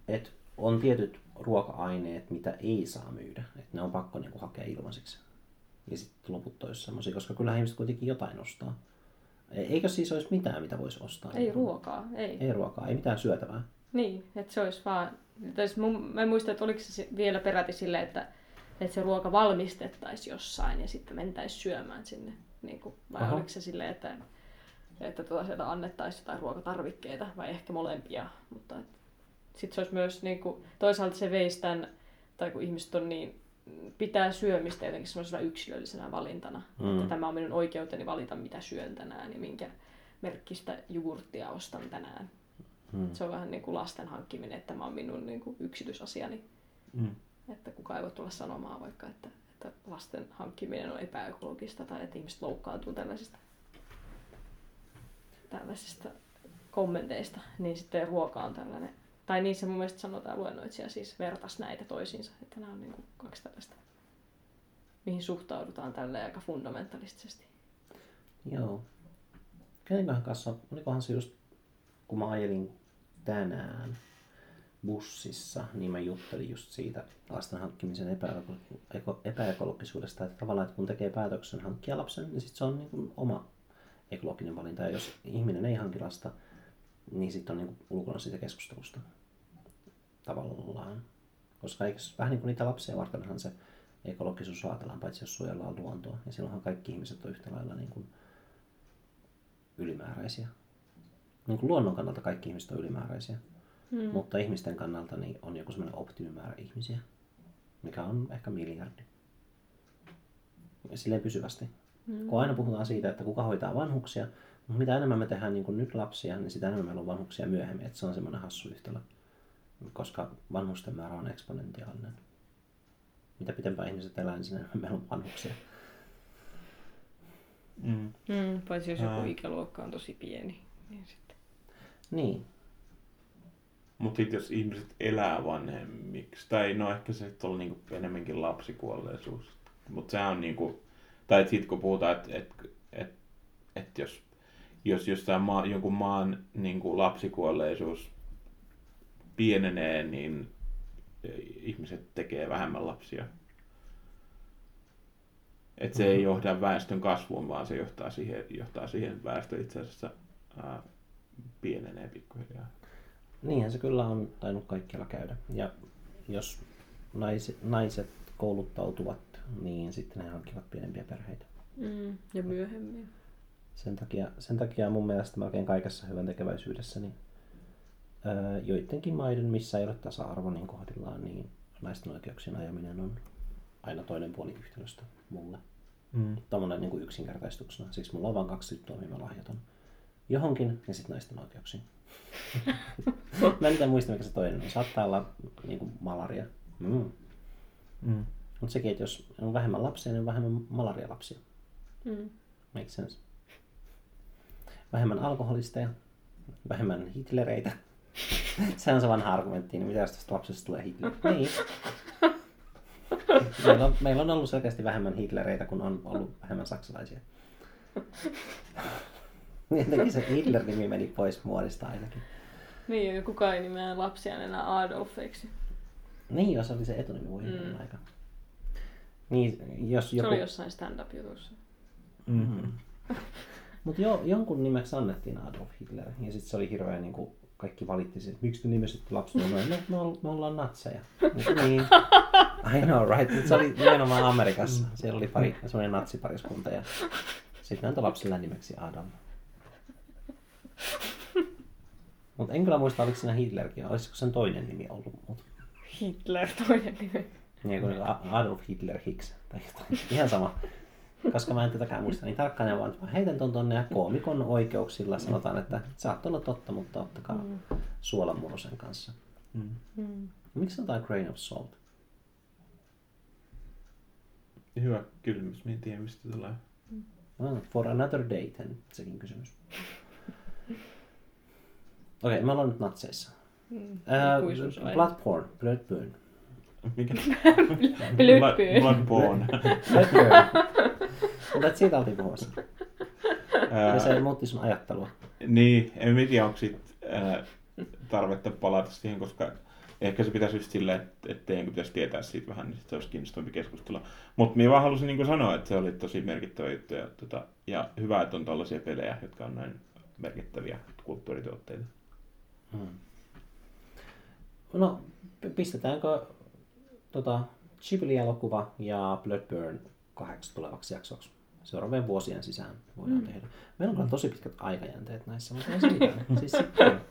että on tietyt ruoka-aineet, mitä ei saa myydä, että ne on pakko niin kuin, hakea ilmaiseksi. Ja sitten loput olisi semmoisia, koska kyllä ihmiset kuitenkin jotain ostaa. E-, eikö siis olisi mitään, mitä voisi ostaa? Ei ruokaa, ei. Ei ruokaa, ei mitään syötävää. Niin, että se olisi vaan... mun, mä en muista, että oliko se vielä peräti silleen, että että se ruoka valmistettaisiin jossain ja sitten mentäisiin syömään sinne. Niin kuin, vai Aha. oliko se silleen, että, että tuota sieltä annettaisiin jotain ruokatarvikkeita vai ehkä molempia. Mutta sitten se olisi myös niin kuin, toisaalta se veisi tämän, tai kun ihmiset on niin, pitää syömistä jotenkin semmoisena yksilöllisenä valintana. Mm. Että tämä on minun oikeuteni valita, mitä syön tänään ja minkä merkkistä jogurttia ostan tänään. Mm. Se on vähän niin kuin lasten hankkiminen, että tämä on minun niin kuin yksityisasiani. Mm. Että kukaan ei voi tulla sanomaan vaikka, että, että lasten hankkiminen on epäekologista tai että ihmiset loukkaantuu tällaisista, tällaisista kommenteista, niin sitten ruoka on tällainen. Tai niin se mun mielestä sanotaan luennoitsija siis vertas näitä toisiinsa, että nämä on niin kuin kaksi tällaista, mihin suhtaudutaan tällä aika fundamentalistisesti. Joo. Kenenköhän kanssa, olikohan se just, kun mä ajelin tänään, bussissa, niin mä juttelin just siitä lasten hankkimisen epäekologisuudesta, että tavallaan että kun tekee päätöksen hankkia lapsen, niin sit se on niin kuin oma ekologinen valinta. Ja jos ihminen ei hanki lasta, niin sitten on niin kuin ulkona siitä keskustelusta tavallaan. Koska eikö vähän niin kuin niitä lapsia vartenhan se ekologisuus ajatellaan, paitsi jos suojellaan luontoa. Ja silloinhan kaikki ihmiset on yhtä lailla niin kuin ylimääräisiä. Niin kuin luonnon kannalta kaikki ihmiset on ylimääräisiä. Mm. Mutta ihmisten kannalta niin on joku semmoinen optimimäärä ihmisiä, mikä on ehkä miljardi. Ja silleen pysyvästi. Mm. Kun aina puhutaan siitä, että kuka hoitaa vanhuksia, mutta mitä enemmän me tehdään niin kuin nyt lapsia, niin sitä enemmän meillä on vanhuksia myöhemmin. Että se on semmoinen hassu yhtälö. Koska vanhusten määrä on eksponentiaalinen. Mitä pitempään ihmiset elää, niin enemmän meillä on vanhuksia. Mm. Mm, paitsi jos joku ikäluokka on tosi pieni. Niin, sitten. niin. Mutta sitten jos ihmiset elää vanhemmiksi, tai no ehkä se on niinku enemmänkin lapsikuolleisuus. Mutta sehän on niinku, tai sitten kun puhutaan, että et, et, et jos, jos jossain maa, jonkun maan niinku lapsikuolleisuus pienenee, niin ihmiset tekee vähemmän lapsia. Että se mm-hmm. ei johda väestön kasvuun, vaan se johtaa siihen, johtaa siihen että väestö itse asiassa ää, pienenee pikkuhiljaa. Niinhän se kyllä on tainnut kaikkialla käydä. Ja jos naiset, naiset kouluttautuvat, niin sitten ne hankkivat pienempiä perheitä. Mm, ja myöhemmin. Sen takia, sen takia mun mielestä melkein kaikessa hyvän tekeväisyydessä niin öö, joidenkin maiden, missä ei ole tasa-arvo niin kohdillaan, niin naisten oikeuksien ajaminen on aina toinen puoli yhtälöstä mulle. Mm. Tuommoinen niin kuin yksinkertaistuksena. Siis mulla on vain kaksi tyttöä, mihin mä lahjoitan johonkin ja sitten naisten oikeuksiin. mä en tiedä muista, mikä se toinen on. Saattaa olla niin kuin malaria. Mm. Mm. Mutta sekin, että jos on vähemmän lapsia, niin on vähemmän malarialapsia. Mm. Makes sense. Vähemmän alkoholisteja, vähemmän hitlereitä. se on se vanha argumentti, niin mitä jos tästä lapsesta tulee Hitler? Niin. Meillä on, meillä on ollut selkeästi vähemmän hitlereitä, kun on ollut vähemmän saksalaisia. Jotenkin se Hitler-nimi meni pois muodista ainakin. Niin, ja kukaan ei nimeä lapsiaan enää Adolfeiksi. Niin, jos oli se etunimi voi mm. aika. Niin, jos Se joku... oli jossain stand-up-jutussa. Mm. Mutta jo, jonkun nimeksi annettiin Adolf Hitler. Ja sitten se oli hirveä, niin kuin kaikki valitti sen, että miksi te nimesitte lapsenne noin. No, me, oll- me ollaan natseja. Mut niin. I know, right? Se oli nimenomaan Amerikassa. Siellä oli pari, semmoinen natsipariskunta ja sitten antoi lapsille nimeksi Adam. Mutta en kyllä muista, oliko siinä Hitlerkin, olisiko sen toinen nimi ollut. Mut, Hitler toinen nimi. niin kuin Adolf Hitler Hicks tai jotain. Ihan sama. Koska mä en tätäkään muista niin tarkkaan, ja vaan mä heitän ton tonne ja koomikon oikeuksilla sanotaan, että saattoi olla totta, mutta ottakaa mm. suolamurrosen kanssa. Mm. Mm. Miksi sanotaan grain of salt? Hyvä kysymys, mä en tiedä mistä tulee. No, for another day, then, sekin kysymys. Okei, okay, me ollaan nyt natseissa. Mm. Ikuisuusaihe. blood porn, blood burn. Mikä? Blödbön. Bloodborne. Blood burn. Mutta siitä oltiin puhumassa. Ja se muutti sun ajattelua. Niin, en tiedä, onko sit, ää, tarvetta palata siihen, koska ehkä se pitäisi just silleen, että, että teidän pitäisi tietää siitä vähän, niin se olisi kiinnostavampi keskustella. Mutta minä vaan halusin niin sanoa, että se oli tosi merkittävä juttu ja, tota, ja hyvä, että on tällaisia pelejä, jotka on näin merkittäviä kulttuurituotteita. Hmm. No, pistetäänkö tota, Ghibli-elokuva ja Bloodburn kahdeksi tulevaksi jaksoksi? Seuraavien vuosien sisään voidaan mm. tehdä. Meillä on kyllä tosi pitkät aikajänteet näissä, mutta ei siis sitten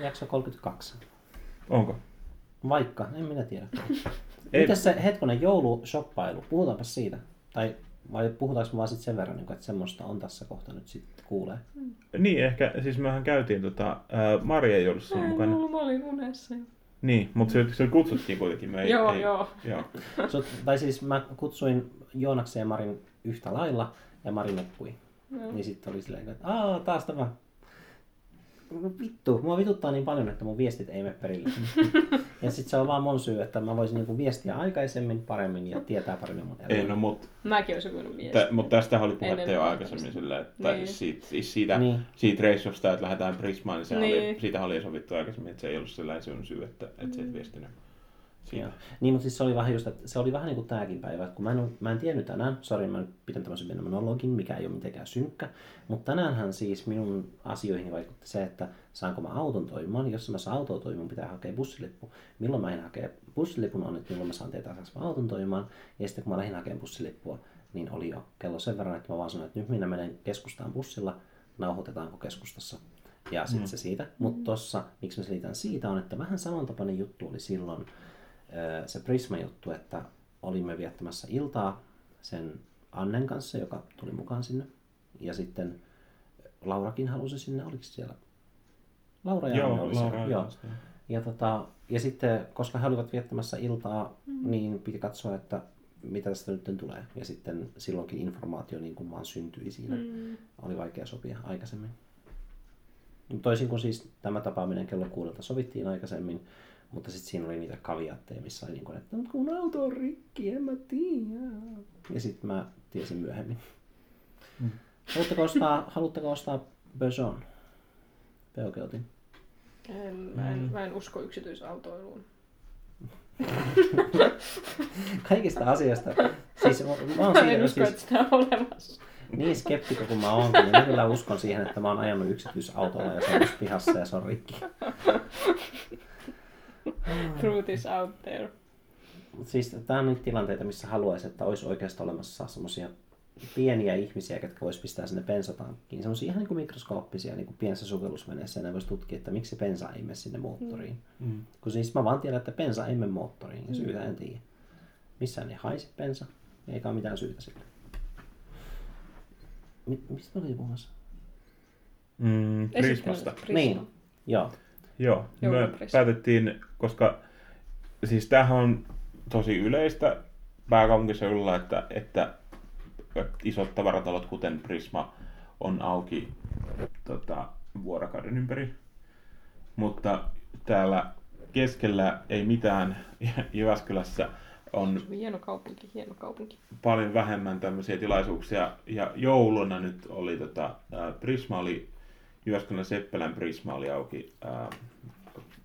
jakso 32. Onko? Vaikka, en minä tiedä. Ei- Mitäs se hetkonen joulushoppailu, puhutaanpa siitä. Tai vai puhutaanko me vaan sit sen verran, että semmoista on tässä kohta nyt sitten kuulee. Niin, ehkä, siis mehän käytiin tota, ää, Maria ei ollut siinä en mukana. ollut, mä olin unessa. jo. Niin, mutta se, se kutsuttiin kuitenkin. Me ei, Joo, ei, joo. joo. So, tai siis mä kutsuin Joonaksen ja Marin yhtä lailla, ja Mari nukkui. Joo. Niin sitten oli silleen, että aah, taas tämä. Vittu, mua vituttaa niin paljon, että mun viestit ei mene perille. ja sitten se on vaan mun syy, että mä voisin niinku viestiä aikaisemmin, paremmin ja tietää paremmin mun Ei, elämää. no, mutta Mäkin olisin voinut viestiä. Mutta tästä oli puhetta Ennen jo aikaisemmin sillä, että tai Niin. siis siitä, siis siitä, Niin. siitä reissusta, että lähdetään Prismaan, niin, se Niin. oli, siitä oli sovittu aikaisemmin, että se ei ollut sellainen sun syy, että, että se et viestinyt Joo. Niin, mutta siis se oli vähän just, että se oli vähän niin kuin tämäkin päivä, että kun mä en, mä en tiennyt tänään, sori mä pidän tämmöisen pienen monologin, mikä ei ole mitenkään synkkä, mutta tänäänhän siis minun asioihin vaikutti se, että saanko mä auton toimimaan, jos mä saan autoa toimimaan, pitää hakea bussilippu. Milloin mä lähdin hakea bussilipun on, että milloin mä saan tietää, saanko mä auton toimimaan, ja sitten kun mä lähdin hakemaan bussilippua, niin oli jo kello sen verran, että mä vaan sanoin, että nyt minä menen keskustaan bussilla, nauhoitetaanko keskustassa. Ja sitten se siitä. Mutta tossa, miksi mä selitän siitä, on, että vähän samantapainen juttu oli silloin se Prisma-juttu, että olimme viettämässä iltaa sen Annen kanssa, joka tuli mukaan sinne. Ja sitten Laurakin halusi sinne, oliko siellä? Laura ja Anne Joo, oli Laura siellä. Joo. Ja, tota, ja sitten, koska he olivat viettämässä iltaa, mm. niin piti katsoa, että mitä tästä nyt tulee. Ja sitten silloinkin informaatio niin kuin vaan syntyi siinä. Mm. Oli vaikea sopia aikaisemmin. Toisin kuin siis tämä tapaaminen kello kuudelta sovittiin aikaisemmin, mutta sitten siinä oli niitä kaviatteja, missä oli niin kuin, että "Mut kun auto on rikki, en mä tiedä. Ja sitten mä tiesin myöhemmin. Mm. Haluatteko ostaa, haluatteko ostaa Peugeot? Peugeotin. En, mä, en, mä en usko yksityisautoiluun. Kaikista asioista. Siis mä, mä oon Mä siitä, en usko, siis, että sitä on olemassa. niin skeptikko kuin mä oonkin, niin mä kyllä uskon siihen, että mä oon ajanut yksityisautolla ja se on pihassa ja se on rikki. Truth is out there. Mut siis tää on niitä tilanteita, missä haluaisi, että olisi oikeastaan olemassa semmosia pieniä ihmisiä, jotka vois pistää sinne bensatankkiin. Semmoisia ihan niin kuin mikroskooppisia niin kuin pienessä sukellusveneessä ja ne vois tutkia, että miksi se bensa ei mene sinne moottoriin. Mm. Kun siis mä vaan tiedän, että bensa ei mene moottoriin ja syytä en tiedä. Missään ei haise bensa, eikä ole mitään syytä sille. Mi- mistä mä olin puhumassa? Mm, Prismasta. Prisma. Niin, joo. Joo, me päätettiin, koska siis tämähän on tosi yleistä pääkaupunkiseudulla, että, että isot tavaratalot, kuten Prisma, on auki tota, vuorokauden ympäri. Mutta täällä keskellä ei mitään Jyväskylässä on Hieno kaupunki, hieno kaupunki. paljon vähemmän tämmöisiä tilaisuuksia. Ja jouluna nyt oli tota, Prisma oli, Jyväskylän Seppälän Prisma oli auki ää,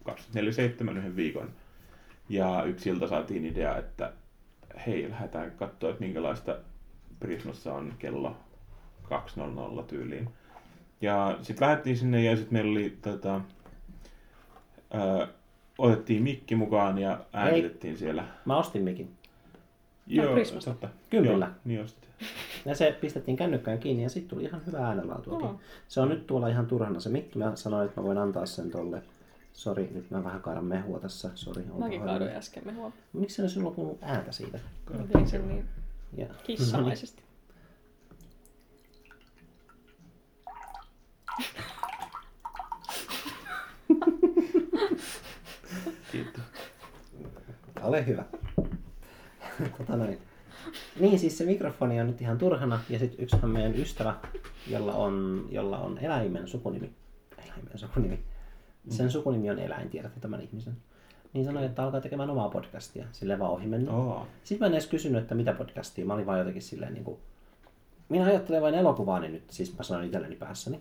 24-7 yhden viikon. Ja yksi ilta saatiin idea, että hei, lähdetään katsoa, että minkälaista Prismassa on kello 2.00 tyyliin. Ja sitten lähdettiin sinne ja sitten meillä oli tota, ää, otettiin mikki mukaan ja äänitettiin siellä. Mä ostin mikin. Joo, Prismasta. totta. Kympillä. Joo, niin ostit. Ja se pistettiin kännykkään kiinni ja sitten tuli ihan hyvä äänenlaatuakin. Oo. Se on nyt tuolla ihan turhana se mikki. Mä sanoin, että mä voin antaa sen tolle. Sori, nyt mä vähän kaadan mehua tässä. Sori, Mäkin kaadoin äsken mehua. Miksi se sulla kuuluu ääntä siitä? Mä tein sen niin Ja... kissamaisesti. Kiitos. Ole hyvä. Tota noin. Niin, siis se mikrofoni on nyt ihan turhana. Ja sitten yksihän meidän ystävä, jolla on, jolla on eläimen sukunimi. Eläimen sukunimi. Sen sukunimi on eläin, tiedätte tämän ihmisen. Niin sanoi, että alkaa tekemään omaa podcastia. Sille vaan ohi mennä. Oo. Sitten mä en edes kysynyt, että mitä podcastia. Mä olin vaan jotenkin silleen niin kuin... Minä ajattelen vain elokuvaani nyt, siis mä sanoin itselleni päässäni.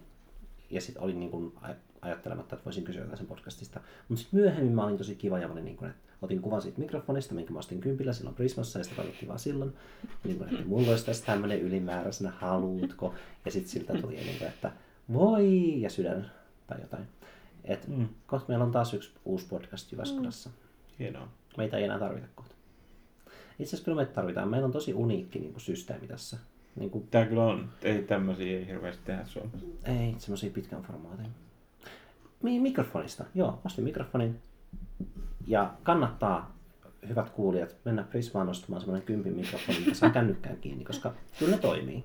Ja sitten olin niin kuin aj- ajattelematta, että voisin kysyä jotain sen podcastista. Mutta sitten myöhemmin mä olin tosi kiva ja mä olin niin kuin, että otin kuvan siitä mikrofonista, minkä mä ostin kympillä silloin Prismassa ja sitä katsottiin vaan silloin. Ja niin kuin, että mulla olisi tästä tämmöinen ylimääräisenä, haluutko? Ja sitten siltä tuli niin kuin, että voi ja sydän tai jotain. Et Mm. kohta meillä on taas yksi uusi podcast Jyväskylässä. Hienoa. Meitä ei enää tarvita kohta. Itse asiassa kyllä meitä tarvitaan. Meillä on tosi uniikki niin kuin, systeemi tässä. Niin kuin, Tää kyllä on, ei tämmöisiä ei hirveästi tehdä Suomessa. ei semmoisia pitkän formaatin. Mi- mikrofonista. Joo, ostin mikrofonin. Ja kannattaa, hyvät kuulijat, mennä Prismaan ostamaan semmoinen kympin mikrofoni, mikä saa kännykkään kiinni, koska kyllä ne toimii.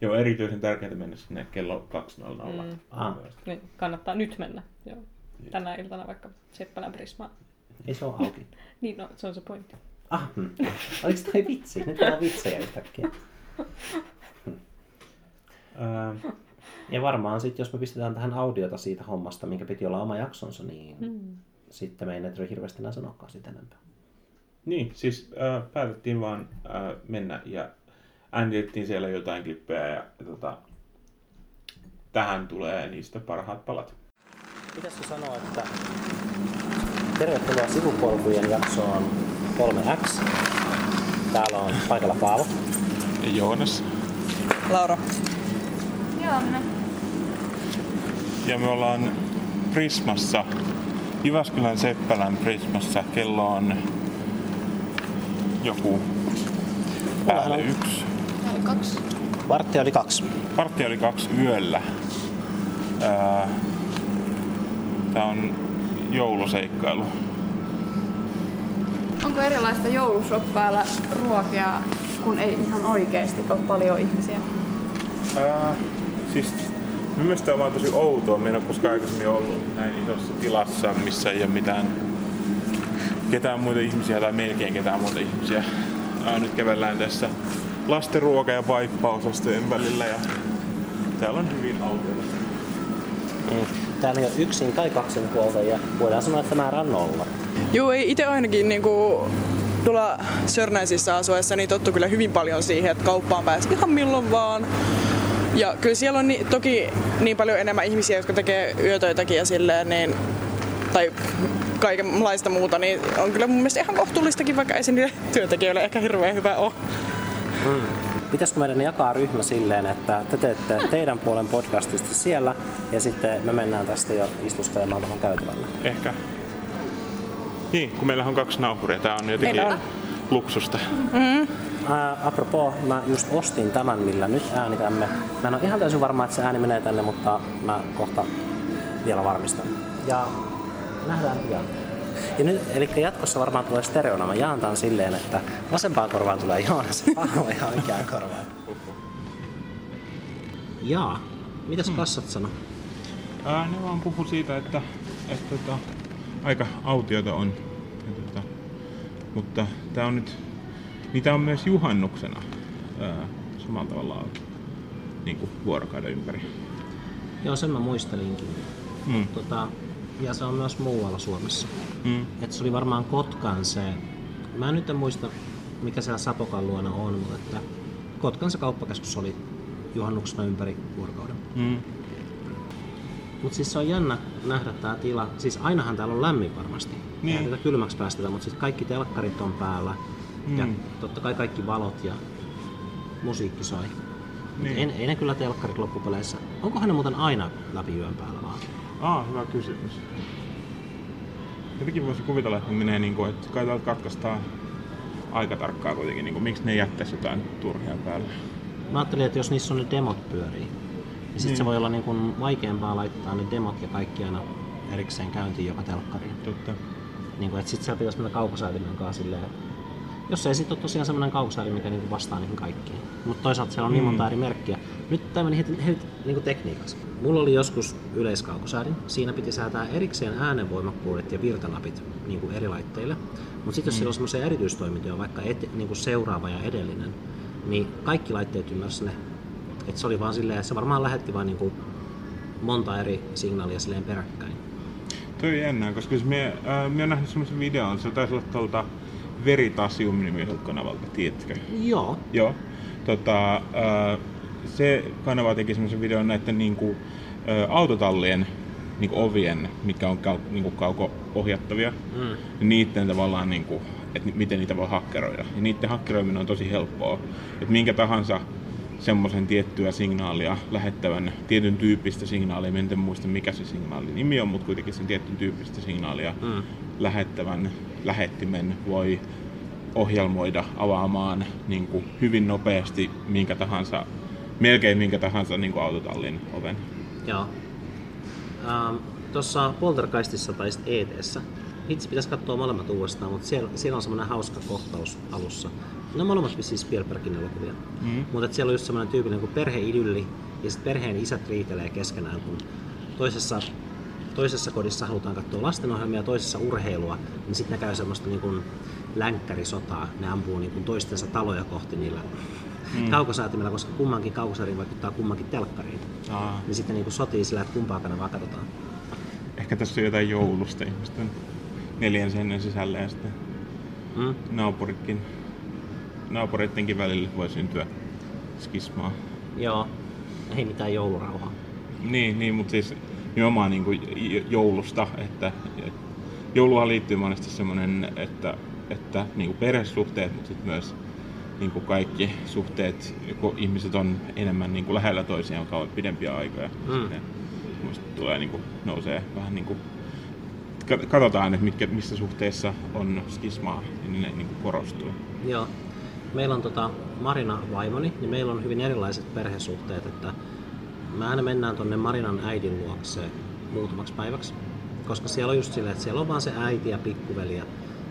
Joo, erityisen tärkeää mennä sinne kello 2.00. Mm. Ah. Niin, kannattaa nyt mennä. Joo. Tänä iltana vaikka Seppälän Prisma. Ei se ole auki. Niin, no, se on se pointti. Ah, hmm. oliko toi vitsi? Nyt on vitsejä yhtäkkiä. Ää, Ja varmaan sitten, jos me pistetään tähän audiota siitä hommasta, minkä piti olla oma jaksonsa, niin Mm. Sitten me ei tarvitse hirveästi enää sanoakaan sitä enempää. niin, siis ää, päätettiin vaan ää, mennä ja äänitettiin siellä jotain klippejä ja, ja tota, tähän tulee niistä parhaat palat. Pitäisikö sanoa, että tervetuloa sivupolkujen jaksoon 3X. Täällä on paikalla Paavo. Ja Joonas. Laura. Minä. Ja me ollaan Prismassa, Jyväskylän Seppälän Prismassa. Kello on joku päälle yksi. Oli kaksi. Vartti oli kaksi. Vartti oli kaksi yöllä. Tää on jouluseikkailu. Onko erilaista joulusoppailla ruokia, kun ei ihan oikeasti ole paljon ihmisiä? Ää, siis mun mielestä on vaan tosi outoa. Minä en ole koskaan aikaisemmin ollut näin isossa tilassa, missä ei ole mitään ketään muita ihmisiä tai melkein ketään muita ihmisiä. Ää, nyt kävellään tässä lastenruoka- ja vaippausastojen välillä ja täällä on hyvin autiolla. Täällä ei ole yksin tai kaksin puolta ja voidaan sanoa, että määrä on nolla. Joo, ei itse ainakin niinku tuolla Sörnäisissä asuessa niin tottu kyllä hyvin paljon siihen, että kauppaan pääsi ihan milloin vaan. Ja kyllä siellä on ni, toki niin paljon enemmän ihmisiä, jotka tekee yötöitäkin ja silleen, niin, tai kaikenlaista muuta, niin on kyllä mun mielestä ihan kohtuullistakin, vaikka ei se niille työntekijöille ehkä hirveän hyvä ole. Pitäisikö meidän jakaa ryhmä silleen, että te teette teidän puolen podcastista siellä ja sitten me mennään tästä jo istuskelemaan tuohon käytävällä. Ehkä. Niin, kun meillä on kaksi naapuria. Tää on jotenkin on. luksusta. Ää, apropos, mä just ostin tämän, millä nyt äänitämme. Mä en ole ihan täysin varma, että se ääni menee tänne, mutta mä kohta vielä varmistan. Ja nähdään pian. Ja nyt, eli jatkossa varmaan tulee stereona. Mä jaan tämän silleen, että vasempaan korvaan tulee Joonas, ja oikeaan korvaan. Jaa, mitäs kassat sano? Ää, ne vaan puhu siitä, että, että tota, aika autiota on. Ja, tota, mutta tää on nyt, niitä on myös juhannuksena ää, samalla tavalla auki. Niin kuin vuorokauden ympäri. Joo, sen mä muistelinkin. Mm. Tota, ja se on myös muualla Suomessa. Mm. Et se oli varmaan Kotkan se, mä en nyt en muista mikä siellä Sapokan luona on, mutta että Kotkan se kauppakeskus oli juhannuksena ympäri vuorokauden. Mm. Mutta siis se on jännä nähdä tämä tila. Siis ainahan täällä on lämmin varmasti. Niin. Ei tätä kylmäksi päästetä, mutta siis kaikki telkkarit on päällä. Mm. Ja totta kai kaikki valot ja musiikki soi. Niin. Ei, ei ne kyllä telkkarit loppupeleissä. Onkohan ne muuten aina läpi yön päällä vaan? Ah, hyvä kysymys. Jotenkin voisi kuvitella, että ne menee niin kuin, että kai täältä katkaistaan aika tarkkaan kuitenkin, niin kuin, miksi ne jättäisi jotain turhia päälle. Mä ajattelin, että jos niissä on ne demot pyörii, niin sitten Niin. se voi olla niin kuin vaikeampaa laittaa ne demot ja kaikki aina erikseen käyntiin joka telkkariin. Totta. Niin kuin, että sitten siellä pitäisi mennä kaukosäätimen kanssa silleen, jos ei sitten ole tosiaan semmoinen kaukosäätin, mikä niinku vastaa niihin kaikkiin. Mutta toisaalta siellä on niin Mm. monta eri merkkiä. Nyt tämä meni heti, heti niinku tekniikaksi. Mulla oli joskus yleiskaukosäädin. Siinä piti säätää erikseen äänenvoimakkuudet ja virtanapit niinku eri laitteille. Mutta sitten jos siellä on semmoisia erityistoimintoja, vaikka et, niinku seuraava ja edellinen, niin kaikki laitteet ymmärsivät ne. Et se oli vaan silleen, että se varmaan lähetti vaan niinku monta eri signaalia silleen peräkkäin. Toi jännää, koska siis mie, äh, mie nähnyt semmoisen videon, se taisi olla tuolta Veritasium-nimiseltä kanavalta, tiedätkö? Joo. Joo. Tota, äh, se kanava teki semmoisen videon näiden niinku, äh, autotallien niinku ovien, mitkä on kau, niinku kauko-ohjattavia, Mm. niin niiden tavallaan, niinku, että ni- miten niitä voi hakkeroida. Ja niiden hakkeroiminen on tosi helppoa. Että minkä tahansa semmoisen tiettyä signaalia lähettävän, tietyn tyyppistä signaalia, en muista mikä se signaalin nimi on, mutta kuitenkin sen tietyn tyyppistä signaalia Mm. lähettävän lähettimen voi ohjelmoida avaamaan niin kuin hyvin nopeasti minkä tahansa, melkein minkä tahansa niin kuin autotallin oven. Joo. Ähm, Tuossa Poltergeistissa tai ETssä, itse pitäisi katsoa molemmat uudestaan, mutta siellä, siellä on semmoinen hauska kohtaus alussa. Ne on molemmat vissiin Spielbergin elokuvia. Mm. Mutta siellä on just semmoinen tyypillinen kuin perheidylli, ja sitten perheen isät riitelee keskenään, kun toisessa, toisessa kodissa halutaan katsoa lastenohjelmia ja toisessa urheilua, niin sitten ne käy semmoista niin kuin länkkärisotaa. Ne ampuu niin kuin toistensa taloja kohti niillä mm. kaukosäätimillä, koska kummankin kaukosäätin vaikuttaa kummankin telkkariin. Aa, Niin sitten niin kuin sotii sillä, että kumpaa kanavaa katsotaan. ehkä tässä on jotain joulusta ihmisten neljän seinän sisällä ja sitten Mm. naapuritkin, naapureittenkin välillä voi syntyä skismaa. Joo, ei mitään joulurauhaa. Niin, niin mutta siis nimenomaan niin kuin joulusta, että, jouluhan liittyy monesti semmoinen, että, että niin kuin perhesuhteet, mutta sitten myös niin kuin kaikki suhteet, kun ihmiset on enemmän niin kuin lähellä toisiaan kauan pidempiä aikoja. Mm. Sitten tulee niin kuin, nousee vähän niin kuin, kat- katsotaan, että mitkä, missä suhteessa on skismaa, niin ne niin kuin korostuu. Joo. Meillä on tota Marina vaimoni, niin meillä on hyvin erilaiset perhesuhteet, että me aina mennään tonne Marinan äidin luokse muutamaksi päiväksi. Koska siellä on just silleen, että siellä on vaan se äiti ja pikkuveli ja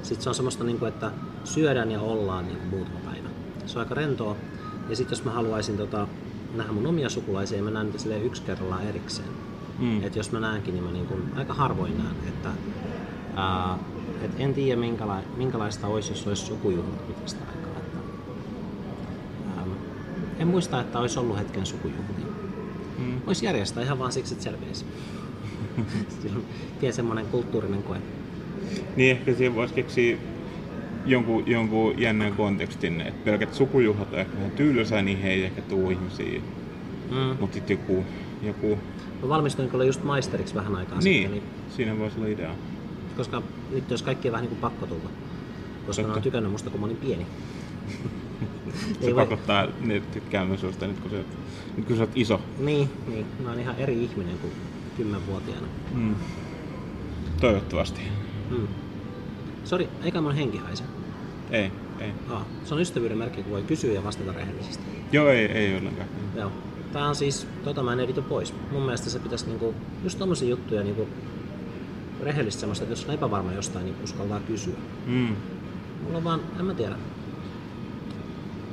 sitten se on semmoista, niin kuin, että syödään ja ollaan niin muutama päivä. Se on aika rentoa. Ja sitten jos mä haluaisin tota, nähdä mun omia sukulaisia, mä näen niitä silleen yksi kerrallaan erikseen. Mm. Et jos mä näenkin, niin mä niin kuin aika harvoin näen. Että, ää, et en tiedä minkäla- minkälaista olisi, jos olisi sukujuhlat pitkästä aikaa. Että, ää, en muista, että olisi ollut hetken sukujuhlia. Mm. Voisi järjestää ihan vaan siksi, että selviäisi. Pieni semmoinen kulttuurinen koe. Niin ehkä siihen voisi keksiä jonkun, jonkun jännän kontekstin, että pelkät sukujuhlat on ehkä vähän tylsää, niin he ei ehkä tuu ihmisiä. Mm. Mutta sitten joku, joku... Mä valmistuin kyllä just maisteriksi vähän aikaa Niin, sitten, niin, siinä voisi olla idea. koska nyt olisi kaikki vähän niin kuin pakko tulla. Koska ne on Totta. tykännyt musta, kun mä olin pieni. Se Ei voi- pakottaa ne tykkäämään susta nyt, kun oot- nyt kun sä oot iso. Niin, niin. Mä oon ihan eri ihminen kuin kymmenvuotiaana. Mm. Toivottavasti. Mm. Sori, eikä mun henki haise. Ei, ei. Ah, se on ystävyyden merkki, kun voi kysyä ja vastata rehellisesti. Joo, ei, ei ollenkaan. Joo. Tää on siis, tota mä en edito pois. Mun mielestä se pitäisi niinku, just tommosia juttuja niinku, rehellistä semmoista, että jos on epävarma jostain, niin uskaltaa kysyä. Mm. Mulla on vaan, en mä tiedä,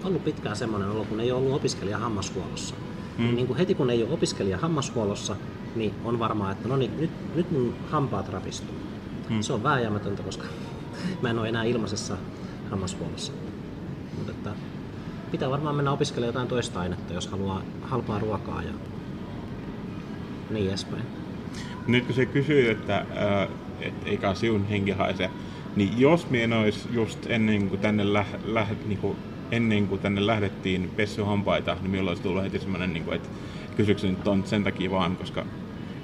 ollut pitkään semmoinen olo, kun ei ole ollut opiskelija hammashuollossa. Mm. Niin kuin heti kun ei ole opiskelija hammashuollossa, niin on varmaa, että no niin, nyt, nyt mun hampaat rapistuu. Mm. Se on vääjäämätöntä, koska mä en ole enää ilmaisessa hammashuollossa. Mutta että pitää varmaan mennä opiskelemaan jotain toista ainetta, jos haluaa halpaa ruokaa ja niin edespäin. Nyt kun se kysyy, että äh, et eikä siun henki haise, niin jos en olisi just ennen kuin tänne, lä- lä- niin kuin ennen kuin tänne lähdettiin pessy hampaita, niin minulla olisi tullut heti semmoinen, niin kuin, että kysyykö nyt on sen takia vaan, koska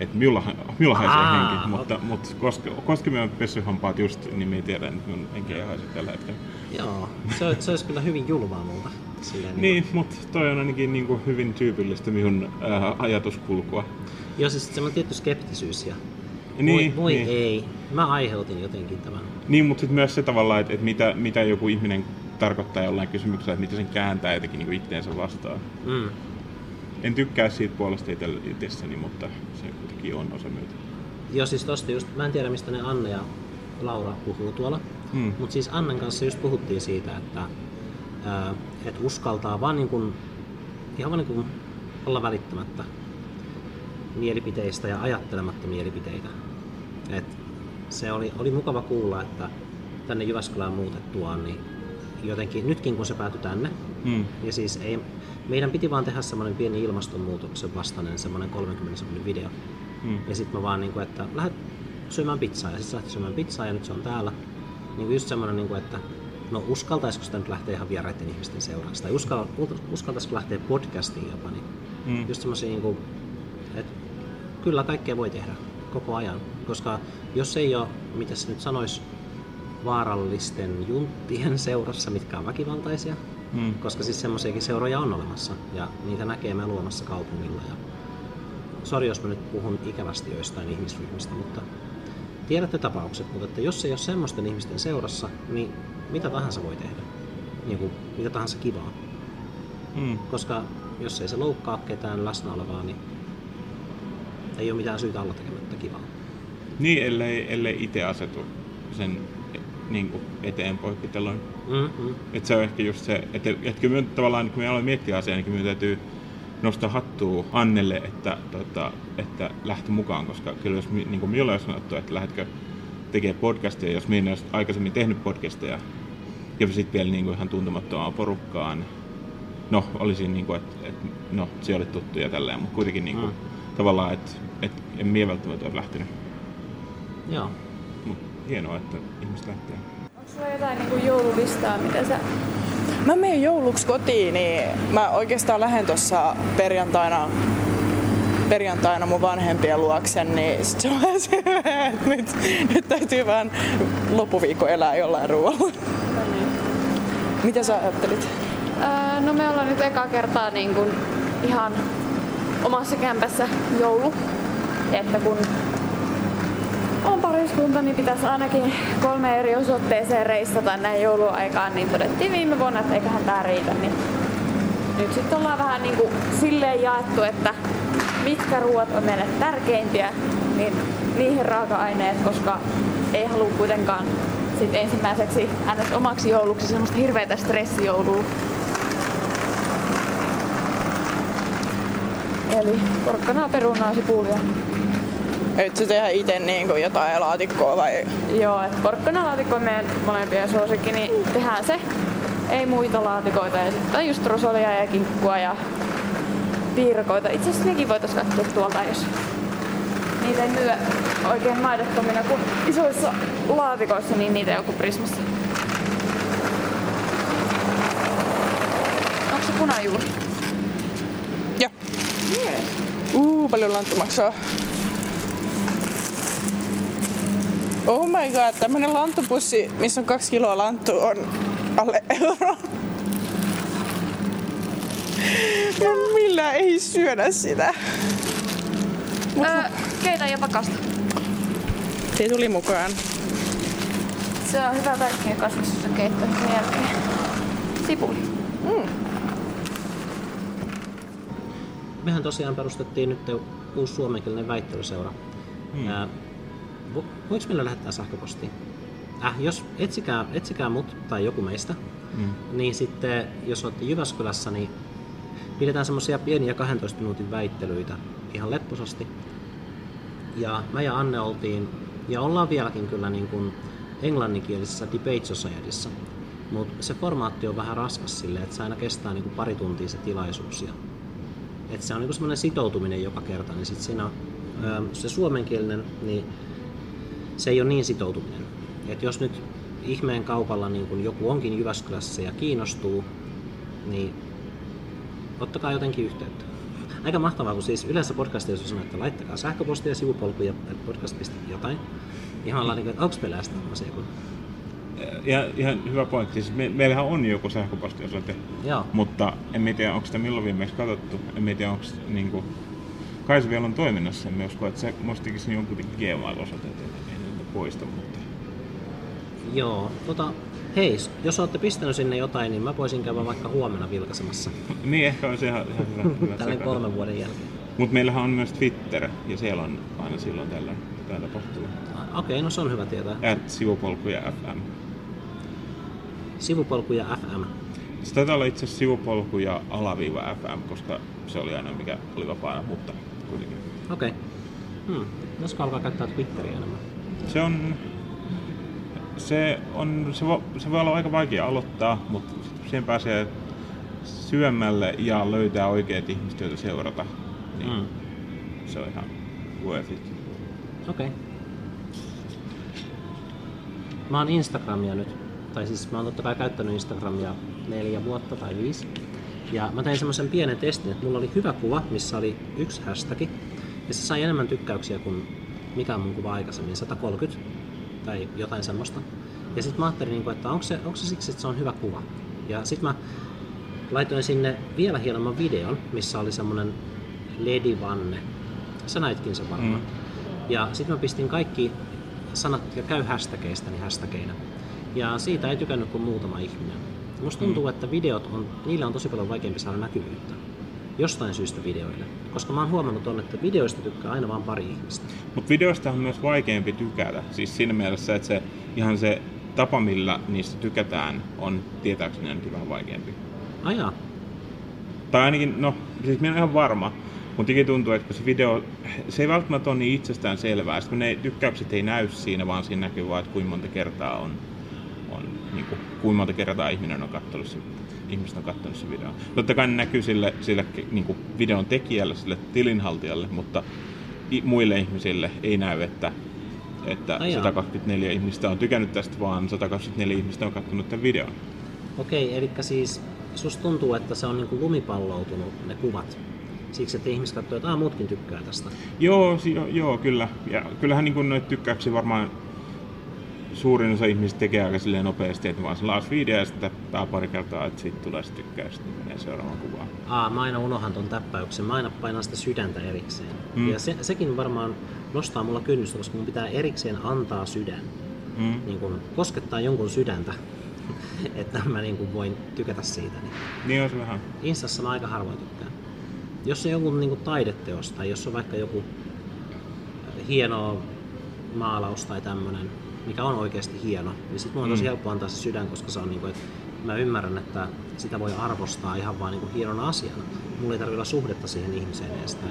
että minulla, minulla haisee Aa, henki, mutta, mutta koska, koska minä olen pessy hampaat just, niin minä tiedän, että minun henki ei haise tällä hetkellä. Joo, se, se olisi kyllä hyvin julmaa multa. Silleen, Niin, mutta toi on ainakin niin kuin hyvin tyypillistä minun äh, ajatuskulkua. Joo, siis semmoinen tietty skeptisyys ja Niin, voi, voi niin. ei. Mä aiheutin jotenkin tämän. Niin, mutta sitten myös se tavallaan, että, että mitä, mitä joku ihminen tarkoittaa jollain kysymyksellä, että mitä sen kääntää jotenkin niin itteensä vastaan. Mm. En tykkää siitä puolesta itse- itsessäni, mutta se kuitenkin on osa myötä. Joo, siis tosta just, mä en tiedä mistä ne Anne ja Laura puhuu tuolla, Mm. mutta siis Annen kanssa just puhuttiin siitä, että ää, et uskaltaa vaan niin kuin, ihan vaan niin kuin olla välittämättä mielipiteistä ja ajattelematta mielipiteitä. Et se oli, oli mukava kuulla, että tänne Jyväskylään muutettuaan, niin jotenkin nytkin kun se päätyi tänne, Mm. ja siis ei, meidän piti vaan tehdä semmoinen pieni ilmastonmuutoksen vastainen semmoinen 30 sekunnin video. Mm. Ja sitten mä vaan niinku, että lähdet syömään pizzaa ja sitten lähti syömään pizzaa ja nyt se on täällä. Niinku just semmoinen, niinku, että no uskaltaisiko sitä nyt lähteä ihan vieraiden ihmisten seuraan tai uskal, uskaltaisiko lähteä podcastiin jopa. Niin Mm. just semmoisia, niinku, että kyllä kaikkea voi tehdä koko ajan. Koska jos ei ole, mitä se nyt sanoisi, vaarallisten junttien seurassa, mitkä on väkivaltaisia, Mm. koska siis semmoisiakin seuroja on olemassa ja niitä näkee me luomassa kaupungilla. Ja... Sori, jos mä nyt puhun ikävästi joistain ihmisryhmistä, mutta tiedätte tapaukset, mutta että jos ei ole semmoisten ihmisten seurassa, niin mitä tahansa voi tehdä. Niin kuin, mitä tahansa kivaa. Mm. Koska jos ei se loukkaa ketään läsnä olevaa, niin ei ole mitään syytä olla tekemättä kivaa. Niin, ellei, ellei itse asetu sen niin kuin eteen poikkitelloin. Mm-hmm. Että se on ehkä just se, että, että kyllä minun tavallaan, kun me aloin miettiä asiaa, niin kyllä minun täytyy nostaa hattua Annelle, että, tota, että lähti mukaan, koska kyllä jos niin kuin minulle olisi sanottu, että lähdetkö tekemään podcastia, jos minä olisi aikaisemmin tehnyt podcasteja, ja sitten vielä niin kuin ihan tuntemattomaan porukkaan, no olisin niin kuin, että, että no se oli tuttu ja tälleen, mutta kuitenkin niin kuin, Mm. tavallaan, että, että en minä välttämättä ole lähtenyt. Joo. Hienoa, että ihmiset lähtee. Onko sulla jotain niin joululistaa, mitä sä... Mä menen jouluksi kotiin, niin mä oikeastaan lähden tuossa perjantaina perjantaina mun vanhempien luoksen, niin sit se on että nyt, nyt täytyy vähän loppuviikko elää jollain ruoalla. Mitä sä ajattelit? Öö, no me ollaan nyt eka kertaa niin kuin ihan omassa kämpässä joulu. Että kun on pariskunta, niin pitäisi ainakin kolme eri osoitteeseen reissata näin jouluaikaan, niin todettiin viime vuonna, että eiköhän tää riitä. Niin nyt sitten ollaan vähän niin kuin silleen jaettu, että mitkä ruoat on meille tärkeimpiä, niin niihin raaka-aineet, koska ei halua kuitenkaan sit ensimmäiseksi äänet omaksi jouluksi semmoista hirveätä stressijoulua. Eli porkkanaa, perunaa, sipulia. Et sä tehdä itse niin jotain laatikkoa vai? Joo, että porkkanalaatikko on meidän molempien suosikki, niin tehdään se. Ei muita laatikoita ja sitten just rosolia ja kinkkua ja piirakoita. Itse asiassa nekin voitaisiin katsoa tuolta, jos niitä ei myy oikein maidottomina kuin isoissa laatikoissa, niin niitä kuin Prismassa. Onko se punajuuri? Joo. Uu, paljon lanttu maksaa. Oh my god, tämmönen lanttupussi, missä on kaksi kiloa lanttu, on alle euro. No millään ei syödä sitä. Öö, keitä ja pakasta. Se tuli mukaan. Se on hyvä kaikkien kasviskeittojen jälkeen. Sipuli. Mehän tosiaan perustettiin nyt uusi suomenkielinen väittelyseura. Hmm. Ää, vo, voiko meillä lähettää sähköpostia? Äh, jos etsikää, etsikää mut tai joku meistä, Mm. niin sitten jos olette Jyväskylässä, niin pidetään semmoisia pieniä 12 minuutin väittelyitä ihan lepposasti. Ja mä ja Anne oltiin, ja ollaan vieläkin kyllä niin kuin englanninkielisessä Debate Societyssä, mutta se formaatti on vähän raskas silleen, että se aina kestää niin kuin pari tuntia se tilaisuus. Ja, että se on niin kuin semmoinen sitoutuminen joka kerta, niin sitten siinä on, se suomenkielinen, niin se ei ole niin sitoutuminen. Et jos nyt ihmeen kaupalla niin kun joku onkin Jyväskylässä ja kiinnostuu, niin ottakaa jotenkin yhteyttä. Aika mahtavaa, kun siis yleensä podcastissa sanoo, että laittakaa sähköpostia, sivupolkuja, podcast. jotain. Ihan ollaan niin kuin, että onko meillä tämmöisiä, kun... Ja ihan hyvä pointti. Siis me, meillähän on joku sähköpostiosoite, Joo. mutta en tiedä, onko sitä milloin viimeksi katsottu. En tiedä, onko niin kuin, kai se vielä on toiminnassa. En usko, että se tekisi jonkun Gmail-osoite, poista, mutta Joo, tota, hei, jos olette pistänyt sinne jotain, niin mä voisin käydä vaikka huomenna vilkaisemassa. niin ehkä on se ihan, ihan hyvä. hyvä Tällä kolmen vuoden jälkeen. Mutta meillähän on myös Twitter, ja siellä on aina silloin tällöin jotain tapahtuu. Ah, Okei, no se on hyvä tietää. At sivupolkuja FM. Sivupolkuja FM. Se taitaa olla itse asiassa sivupolkuja alaviiva FM, koska se oli aina mikä oli vapaana, mutta kuitenkin. Okei. Hmm. Pitäisikö alkaa käyttää Twitteriä enemmän? Se on, se on, se voi, se voi olla aika vaikea aloittaa, mutta siihen pääsee syömälle ja löytää oikeat ihmiset, joita seurata. Niin Mm. se on ihan worth it. Okei. Mä oon Instagramia nyt, tai siis mä oon totta kai käyttänyt Instagramia neljä vuotta tai viisi. Ja mä tein semmoisen pienen testin, että mulla oli hyvä kuva, missä oli yksi hashtag. Ja se sai enemmän tykkäyksiä kuin mikä mun kuva aikaisemmin, 130 tai jotain semmoista. Ja sitten mä ajattelin, niinku, että onko se, onko se siksi, että se on hyvä kuva. Ja sitten mä laitoin sinne vielä hienomman videon, missä oli semmonen ledivanne. Sä näitkin sen varmaan. Mm. Ja sitten mä pistin kaikki sanat, jotka käy hashtageista, niin hashtageina. Ja siitä ei tykännyt kuin muutama ihminen. Musta tuntuu, Mm. että videot on, niillä on tosi paljon vaikeampi saada näkyvyyttä. Jostain syystä videoille. Koska mä oon huomannut on, että videoista tykkää aina vain pari ihmistä. Mutta videoista on myös vaikeampi tykätä. Siis siinä mielessä, että se ihan se tapa, millä niistä tykätään, on tietääkseni ainakin vähän vaikeampi. Ajaa. Tai ainakin, no, siis minä olen ihan varma, mutta jotenkin tuntuu, että kun se video, se ei välttämättä ole niin itsestään selvää. Sitten ne tykkäykset ei näy siinä, vaan siinä näkyy vaan, että kuinka monta kertaa on, on niin kuin, kuinka monta kertaa ihminen on katsonut sen, ihmiset on katsonut sen videon. Totta kai ne näkyy sille, sille niin kuin videon tekijälle, sille tilinhaltijalle, mutta muille ihmisille ei näy, että, että Ai jaa. 124 ihmistä on tykännyt tästä, vaan 124 ihmistä on katsonut tämän videon. Okei, eli siis susta tuntuu, että se on niinku lumipalloutunut ne kuvat. Siksi, että ihmiset katsoo, että "Aa, muutkin tykkää tästä. Joo, si- joo, joo, kyllä. Ja kyllähän niin noita tykkäyksiä varmaan suurin osa ihmisistä tekee aika silleen nopeasti, että vaan se laas video ja sitten pari kertaa, että siitä tulee se tykkää ja sitten menee seuraavaan kuvaan. Aa, mä aina unohan ton täppäyksen. Mä aina painan sitä sydäntä erikseen. Mm. Ja se, sekin varmaan nostaa mulla kynnystä, koska mun pitää erikseen antaa sydän. Mm. Niin kun koskettaa jonkun sydäntä, että mä niin kun voin tykätä siitä. Niin Niin on se vähän. Instassa mä aika harvoin tykkään. Jos on joku niin taideteos tai jos on vaikka joku hieno maalaus tai tämmönen, mikä on oikeasti hieno, niin sit mun on tosi Mm. helppo antaa se sydän, koska se on niin kuin, että mä ymmärrän, että sitä voi arvostaa ihan vaan niin kuin hienona asiana. Mulla ei tarvitse olla suhdetta siihen ihmiseen edes tai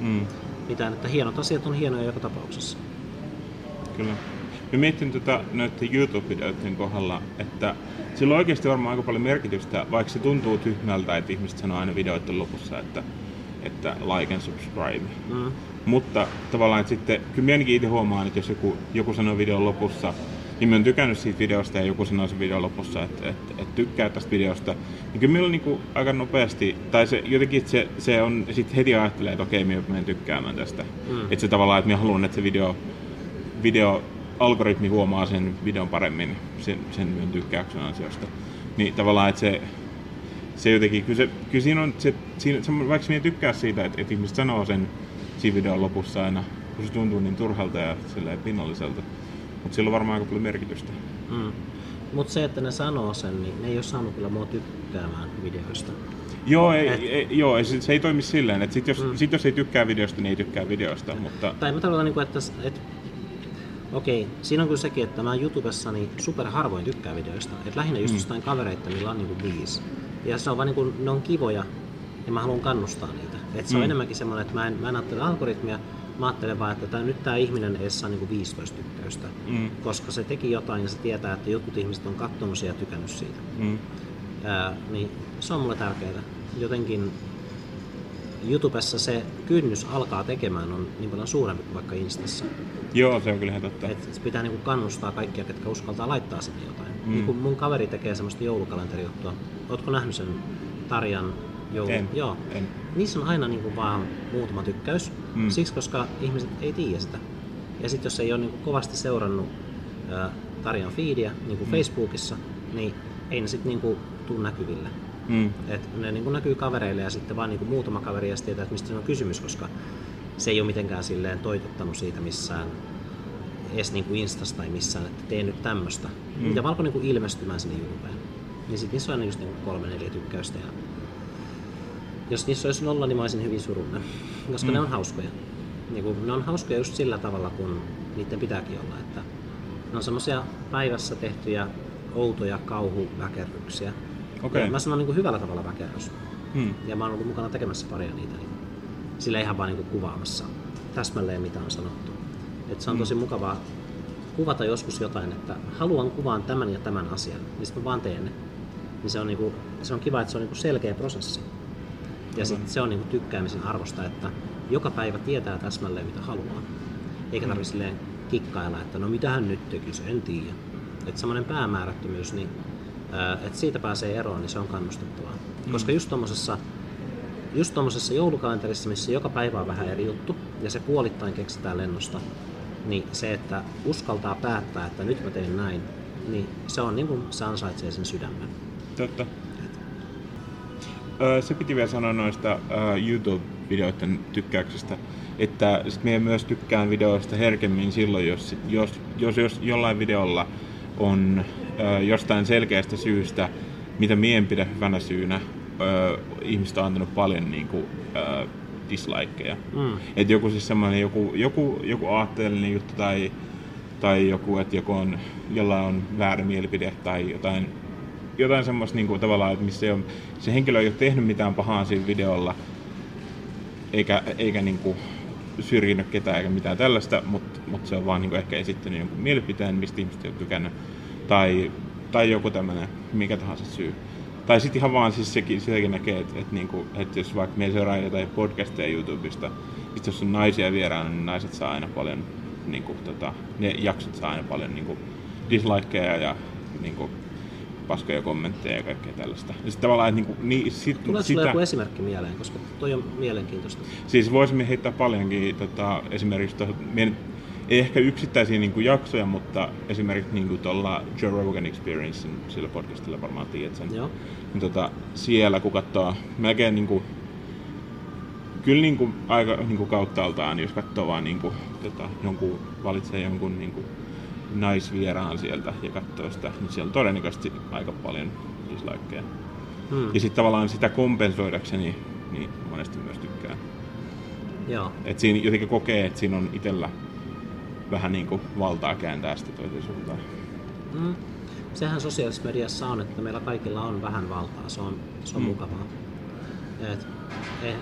Mm. mitään, että hienot asiat on hienoja joka tapauksessa. Kyllä. Mä mietin tätä noiden YouTube-videoiden kohdalla, että sillä on oikeasti varmaan aika paljon merkitystä, vaikka se tuntuu tyhmältä, että ihmiset sanoo aina videoiden lopussa, että, että like and subscribe. Mm. Mutta tavallaan, että sitten, kyllä minä ainakin itse huomaan, että jos joku, joku sanoo videon lopussa, niin mä oon tykännyt siitä videosta ja joku sanoo sen videon lopussa, että, että, että tykkää tästä videosta, niin kyllä meillä on niin aika nopeasti, tai se jotenkin se, se on, sitten heti ajattelee, että okei, minä menen tykkäämään tästä. Mm. Että se tavallaan, että minä haluan, että se video, video algoritmi huomaa sen videon paremmin sen, sen tykkäyksen ansiosta. Niin tavallaan, että se, se jotenkin, kyllä, se, kyllä siinä on, se, siinä, se, vaikka minä tykkää siitä, että, että ihmiset sanoo sen siinä videon lopussa aina, kun se tuntuu niin turhalta ja silleen pinnalliselta, Mutta sillä on varmaan aika paljon merkitystä. Mm. Mutta se, että ne sanoo sen, niin ne ei ole saanut kyllä mua tykkäämään videoista. Joo, ei, Et- ei, joo se, se ei toimi silleen, että sit jos, Mm. sit jos ei tykkää videosta, niin ei tykkää videosta, mutta Tai mä tarkoitan, niin kuin, että, että okei, siinä on kyllä sekin, että mä YouTubessa niin super harvoin tykkään videoista. Et lähinnä just Mm. jostain kavereita, millä on niinku viisi. Ja se on vaan niinku, ne on kivoja ja mä haluan kannustaa niitä. Et se on Mm. enemmänkin semmoinen, että mä en, mä en ajattele algoritmia, mä ajattelen vaan, että tää, nyt tämä ihminen edes saa niinku 15 tykkäystä. mm, Koska se teki jotain ja se tietää, että jotkut ihmiset on katsonut ja tykännyt siitä. mm, Ää, niin se on mulle tärkeää. Jotenkin YouTubessa se kynnys alkaa tekemään on niin paljon suurempi kuin vaikka Instassa. Joo, se on kyllä ihan totta. Et se pitää niinku kannustaa kaikkia, ketkä uskaltaa laittaa sinne jotain. Mm. Niin kun mun kaveri tekee semmoista joulukalenterijuttua. Ootko nähnyt sen Tarjan joulu? En. Joo. En. Niissä on aina niinku vaan muutama tykkäys. Mm. Siksi, koska ihmiset ei tiedä sitä. Ja sitten jos ei ole niinku kovasti seurannut Tarjan feedia niinku Mm. Facebookissa, niin ei ne sitten niinku tuu näkyville. Mm, Et ne niin näkyy kavereille ja sitten vaan niin muutama kaveri ja tietää, että mistä siinä on kysymys, koska se ei ole mitenkään silleen toitottanut siitä missään edes niin kuin Instassa tai missään, että tee nyt tämmöistä. Mm. Mitä alkoi niin kuin ilmestymään sinne YouTubeen. Niin sitten niissä on just niin kuin kolme, neljä tykkäystä. Ja jos niissä olisi nolla, niin mä olisin hyvin surullinen, koska Mm. ne on hauskoja. Niin kuin, ne on hauskoja just sillä tavalla, kun niiden pitääkin olla. Että ne on semmoisia päivässä tehtyjä outoja kauhuväkerryksiä. Ja Mä sanon niin kuin hyvällä tavalla väkerrys. mm, Ja mä oon ollut mukana tekemässä paria niitä. Niin sillä ihan vaan niin kuvaamassa täsmälleen mitä on sanottu. Et se on Mm. tosi mukavaa kuvata joskus jotain, että haluan kuvaan tämän ja tämän asian, niin sitten mä vaan teen ne. Niin se on, niinku, se on kiva, että se on niinku selkeä prosessi. Ja sit se on niinku tykkäämisen arvosta, että joka päivä tietää täsmälleen mitä haluaa. Eikä tarvitse silleen kikkailla, että no mitä hän nyt tekisi, en tiedä. Että semmoinen päämäärättömyys, niin että siitä pääsee eroon, niin se on kannustettavaa. Koska just tommosessa just tuommoisessa joulukalenterissa, missä joka päivä on vähän eri juttu ja se puolittain keksitään lennosta, niin se, että uskaltaa päättää, että nyt mä teen näin, niin se on niin kuin se ansaitsee sen sydämen. totta. Öö, se piti vielä sanoa noista öö, YouTube-videoiden tykkäyksestä, että sit minä myös tykkään videoista herkemmin silloin, jos, jos, jos, jos jollain videolla on öö, jostain selkeästä syystä, mitä mie en pidä hyvänä syynä, ihmiset on antanut paljon niin kuin, öö, dislikeja. Mm. Et joku siis semmoinen joku, joku, joku aatteellinen juttu tai, tai joku, että joku on, jolla on väärä mielipide tai jotain, jotain semmoista niin kuin, tavallaan, että missä ei ole, se henkilö ei ole tehnyt mitään pahaa siinä videolla, eikä, eikä niin kuin, syrjinyt ketään eikä mitään tällaista, mutta mut se on vaan niin kuin, ehkä esittänyt jonkun mielipiteen, mistä ihmiset ei ole tykännyt. Tai, tai joku tämmöinen, mikä tahansa syy. Tai sitten ihan vaan siis sekin, sitäkin näkee, että et niinku, et jos vaikka me seuraa jotain podcasteja YouTubesta, sit jos on naisia vieraana, niin naiset saa aina paljon, niinku, tota, ne jaksot saa aina paljon niinku, dislikeja ja niinku, paskoja kommentteja ja kaikkea tällaista. Ja sit tavallaan, että niinku, niin, sit, Tulee sitä... joku esimerkki mieleen, koska toi on mielenkiintoista. Siis voisimme heittää paljonkin tota, esimerkiksi ei ehkä yksittäisiä niin kuin, jaksoja, mutta esimerkiksi niin kuin tuolla Joe Rogan Experience, sillä podcastilla varmaan tiedät sen. Joo. Niin, tota, siellä kun katsoo melkein niin kuin, kyllä niin kuin, aika niin kuin kauttaaltaan, jos katsoo vaan niin kuin, tota, jonkun, valitsee jonkun niin kuin, naisvieraan sieltä ja katsoo sitä, niin siellä on todennäköisesti aika paljon dislikeja. Hmm. Ja sitten tavallaan sitä kompensoidakseni, niin monesti myös tykkään. Joo. Et siinä jotenkin kokee, että siinä on itsellä vähän niin kuin valtaa kääntää sitä toiseen suuntaan. Mm. Sehän sosiaalisessa mediassa on, että meillä kaikilla on vähän valtaa. Se on, se on Mm. mukavaa. Et, eh,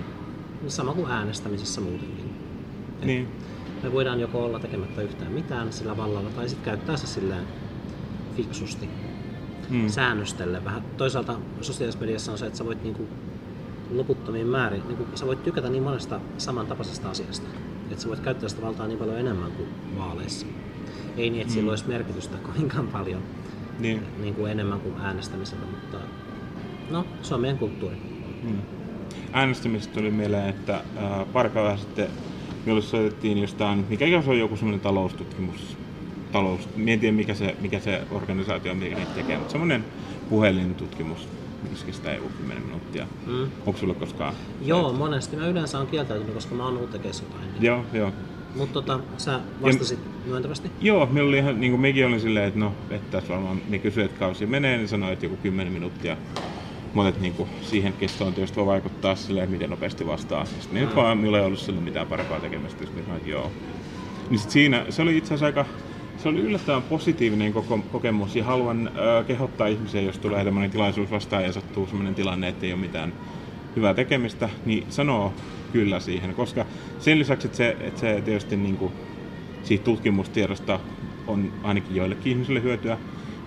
sama kuin äänestämisessä muutenkin. Et Niin. Me voidaan joko olla tekemättä yhtään mitään sillä vallalla tai sitten käyttää se silleen fiksusti. Mm. säännöstelle vähän. Toisaalta sosiaalisessa mediassa on se, että sä voit niinku loputtomiin määrin, niinku, sä voit tykätä niin monesta samantapaisesta asiasta, että sä voit käyttää sitä valtaa niin paljon enemmän kuin vaaleissa. Ei niin, että sillä Mm. olisi merkitystä kovinkaan paljon Niin. niin kuin enemmän kuin äänestämisellä, mutta no, se on meidän kulttuuri. Mm. Äänestämisestä tuli mieleen, että ää, pari päivää sitten minulle soitettiin jostain, mikä se on joku semmoinen taloustutkimus, talous, en tiedä mikä se, mikä se organisaatio on, mikä niitä tekee, mutta semmoinen puhelintutkimus, missä kestää joku 10 minuuttia. Mm. Onko sulla koskaan? Joo, monesti. Mä yleensä on kieltäytynyt, koska mä oon tekemässä jotain. Niin Joo, joo. Mutta tota, sä vastasit myöntävästi. Joo, meillä oli ihan, niin kuin mekin olin silleen, että no, että tässä varmaan, ne kysyi, että kausi menee, niin sanoi, että joku 10 minuuttia. Mutta niin kuin, siihen kestoon tietysti voi vaikuttaa silleen, miten nopeasti vastaa. Sitten mm. nyt vaan, minulla ei ollut silloin mitään parempaa tekemistä, sitten sanoin, että joo. Niin sit siinä, se oli itse asiassa aika, se oli yllättävän positiivinen koko, kokemus ja haluan ö, kehottaa ihmisiä, jos tulee tämmöinen tilaisuus vastaan ja sattuu sellainen tilanne, että ei ole mitään hyvää tekemistä, niin sanoo kyllä siihen, koska sen lisäksi, että se, että se tietysti niin kuin, siitä tutkimustiedosta on ainakin joillekin ihmisille hyötyä,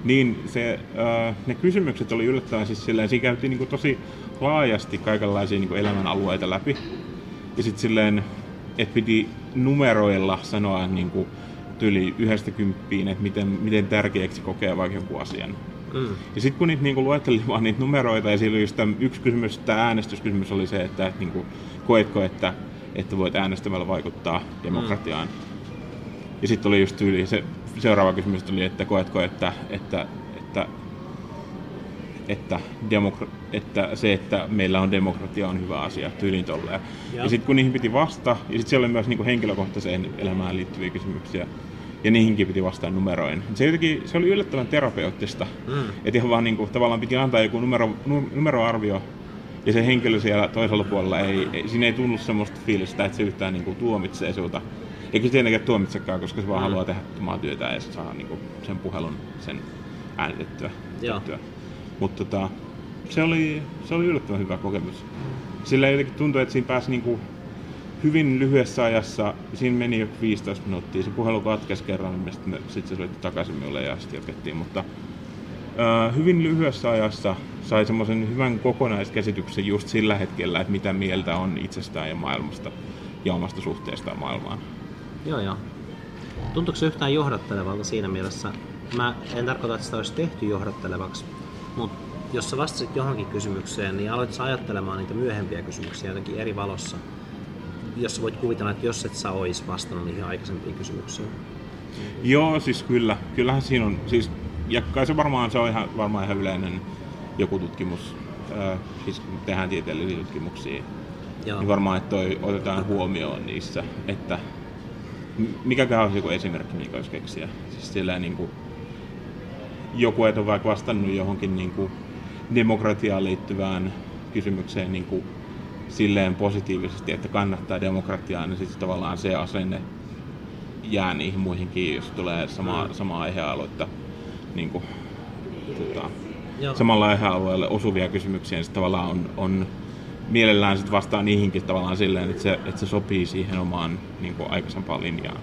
niin se, äh, ne kysymykset oli yllättävän siis silleen, siinä käytiin niin kuin tosi laajasti kaikenlaisia niin kuin elämän alueita läpi. Ja sitten silleen, että piti numeroilla sanoa niin kuin, tyli yhdestä kymppiin, että miten, miten tärkeäksi kokee vaikka jonkun asian. Mm. Ja sitten kun niitä niinku luettelin vaan niitä numeroita, ja siinä oli just yksi kysymys, tämä äänestyskysymys oli se, että et, niinku, koetko, että, että voit äänestämällä vaikuttaa demokratiaan. Mm. Ja sitten oli just tyyli, se seuraava kysymys oli, että koetko, että, että, että, että, demokra- että se, että meillä on demokratia on hyvä asia, tyyliin tolleen. Ja, ja sitten kun niihin piti vastata, ja sitten siellä oli myös niinku henkilökohtaiseen elämään liittyviä kysymyksiä, ja niihinkin piti vastata numeroin. Se, jotenkin, se oli yllättävän terapeuttista. Mm. Että ihan vaan niin kuin, tavallaan piti antaa joku numero, numeroarvio, ja se henkilö siellä toisella puolella ei, ei siinä ei tunnu semmoista fiilistä, että se yhtään niin kuin, tuomitsee sinulta. Eikä se tietenkään tuomitsekaan, koska se vaan mm. haluaa tehdä omaa työtä ja se saa niin kuin, sen puhelun sen äänitettyä. Mutta tota, se, oli, se oli yllättävän hyvä kokemus. Sillä jotenkin tuntui, että siinä pääsi niin kuin, hyvin lyhyessä ajassa, siinä meni jo 15 minuuttia, se puhelu katkesi kerran, ja sitten sit se soitti takaisin minulle ja sitten jatkettiin, mutta ää, hyvin lyhyessä ajassa sai semmoisen hyvän kokonaiskäsityksen just sillä hetkellä, että mitä mieltä on itsestään ja maailmasta ja omasta suhteestaan maailmaan. Joo, joo. Tuntuuko se yhtään johdattelevalta siinä mielessä? Mä en tarkoita, että sitä olisi tehty johdattelevaksi, mutta jos sä vastasit johonkin kysymykseen, niin aloit ajattelemaan niitä myöhempiä kysymyksiä jotenkin eri valossa jos voit kuvitella, että jos et sä ois vastannut niihin aikaisempiin kysymyksiin. Joo, siis kyllä. Kyllähän siinä on, siis, ja kai se varmaan, se on ihan, varmaan ihan yleinen joku tutkimus, äh, siis tehdään tieteellisiä tutkimuksia, Joo. niin varmaan, että toi otetaan huomioon niissä, että mikäkään olisi joku esimerkki, mikä olisi keksiä. Siis sillä niin kuin, joku et ole vaikka vastannut johonkin niin kuin, demokratiaan liittyvään kysymykseen niin kuin, silleen positiivisesti, että kannattaa demokratiaa, niin sitten tavallaan se asenne jää niihin muihinkin, jos tulee sama, mm. sama aihealuetta niin kuin, tota, samalla aihealueelle osuvia kysymyksiä, niin tavallaan on, on mielellään sit vastaa niihinkin tavallaan silleen, että se, että se sopii siihen omaan niin kuin aikaisempaan linjaan.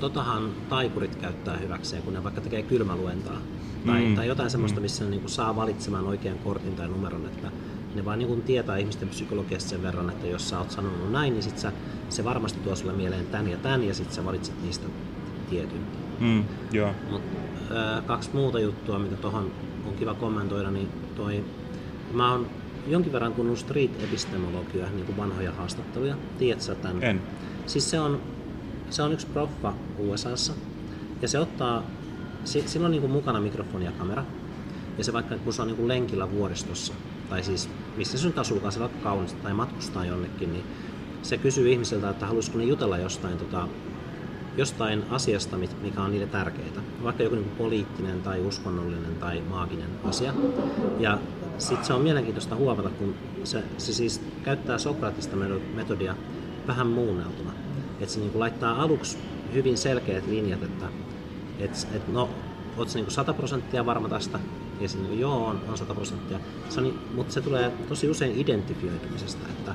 Totahan taikurit käyttää hyväkseen, kun ne vaikka tekee kylmäluentaa. Tai, mm. tai jotain semmoista, mm. missä ne niin kuin saa valitsemaan oikean kortin tai numeron, että ne vaan niin tietää ihmisten psykologiasta sen verran, että jos sä oot sanonut näin, niin sit sä, se varmasti tuo sulle mieleen tän ja tän, ja sitten sä valitset niistä tietyn. Mm, joo. Mut, äh, kaksi muuta juttua, mitä tuohon on kiva kommentoida, niin toi, mä oon jonkin verran kuunnellut street-epistemologia, niin kuin vanhoja haastatteluja. Tiedätkö sä tämän? En. Siis se on, se on yksi proffa USAssa, ja se ottaa, sillä on niin kuin mukana mikrofoni ja kamera, ja se vaikka kun se on niin kuin lenkillä vuoristossa, tai siis missä nyt asuukaan, se vaikka kaunista tai matkustaa jonnekin, niin se kysyy ihmisiltä, että haluaisiko ne jutella jostain, tota, jostain asiasta, mikä on niille tärkeää. Vaikka joku niin poliittinen tai uskonnollinen tai maaginen asia. Ja sitten se on mielenkiintoista huomata, kun se, se siis käyttää Sokratista metodia vähän muunneltuna. Että se niin kuin laittaa aluksi hyvin selkeät linjat, että et, et no, oot niin 100 prosenttia varma tästä, ja sitten niin joo, on, on 100 prosenttia. Se on, mutta se tulee tosi usein identifioitumisesta, että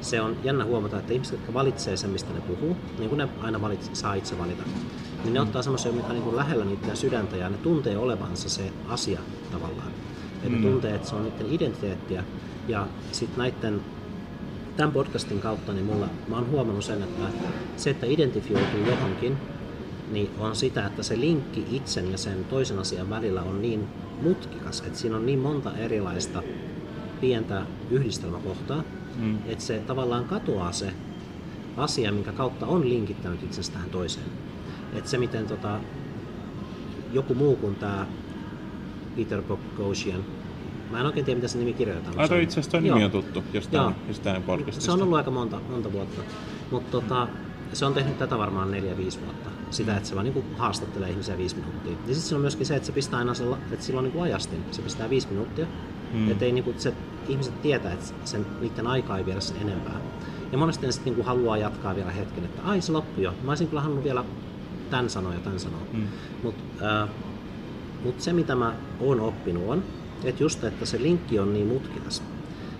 se on jännä huomata, että ihmiset, jotka valitsee sen, mistä ne puhuu, niin kuin ne aina valit, saa itse valita, niin ne ottaa semmoisia, mikä on niin lähellä niiden sydäntä ja ne tuntee olevansa se asia tavallaan. Että mm. tuntee, että se on niiden identiteettiä. Ja sitten näiden tämän podcastin kautta niin mulla, mä oon huomannut sen, että se, että identifioituu johonkin, niin on sitä, että se linkki itsen ja sen toisen asian välillä on niin mutkikas, että siinä on niin monta erilaista pientä yhdistelmäkohtaa, mm. että se tavallaan katoaa se asia, minkä kautta on linkittänyt itsensä tähän toiseen. Että se, miten tota, joku muu kuin tämä Peter Boghossian, mä en oikein tiedä, mitä se nimi kirjoitetaan. Ai itse asiassa nimi on tuttu jostain, jostain podcastista. Se on ollut aika monta, monta vuotta. Mutta tota, se on tehnyt tätä varmaan 4-5 vuotta. Sitä, että se vaan niin haastattelee ihmisiä viisi minuuttia. Ja sitten on myöskin se, että se pistää aina sella, että sillä on niin ajastin. Se pistää viisi minuuttia. Mm. Että ei, niin kuin, se, ihmiset tietää, että sen, niiden aikaa ei viedä sen enempää. Ja monesti ne sitten niin haluaa jatkaa vielä hetken, että ai se loppui jo. Mä olisin kyllä halunnut vielä tämän sanoa ja tämän sanoa. Mm. Mutta äh, mut se, mitä mä oon oppinut on, että just, että se linkki on niin mutkikas,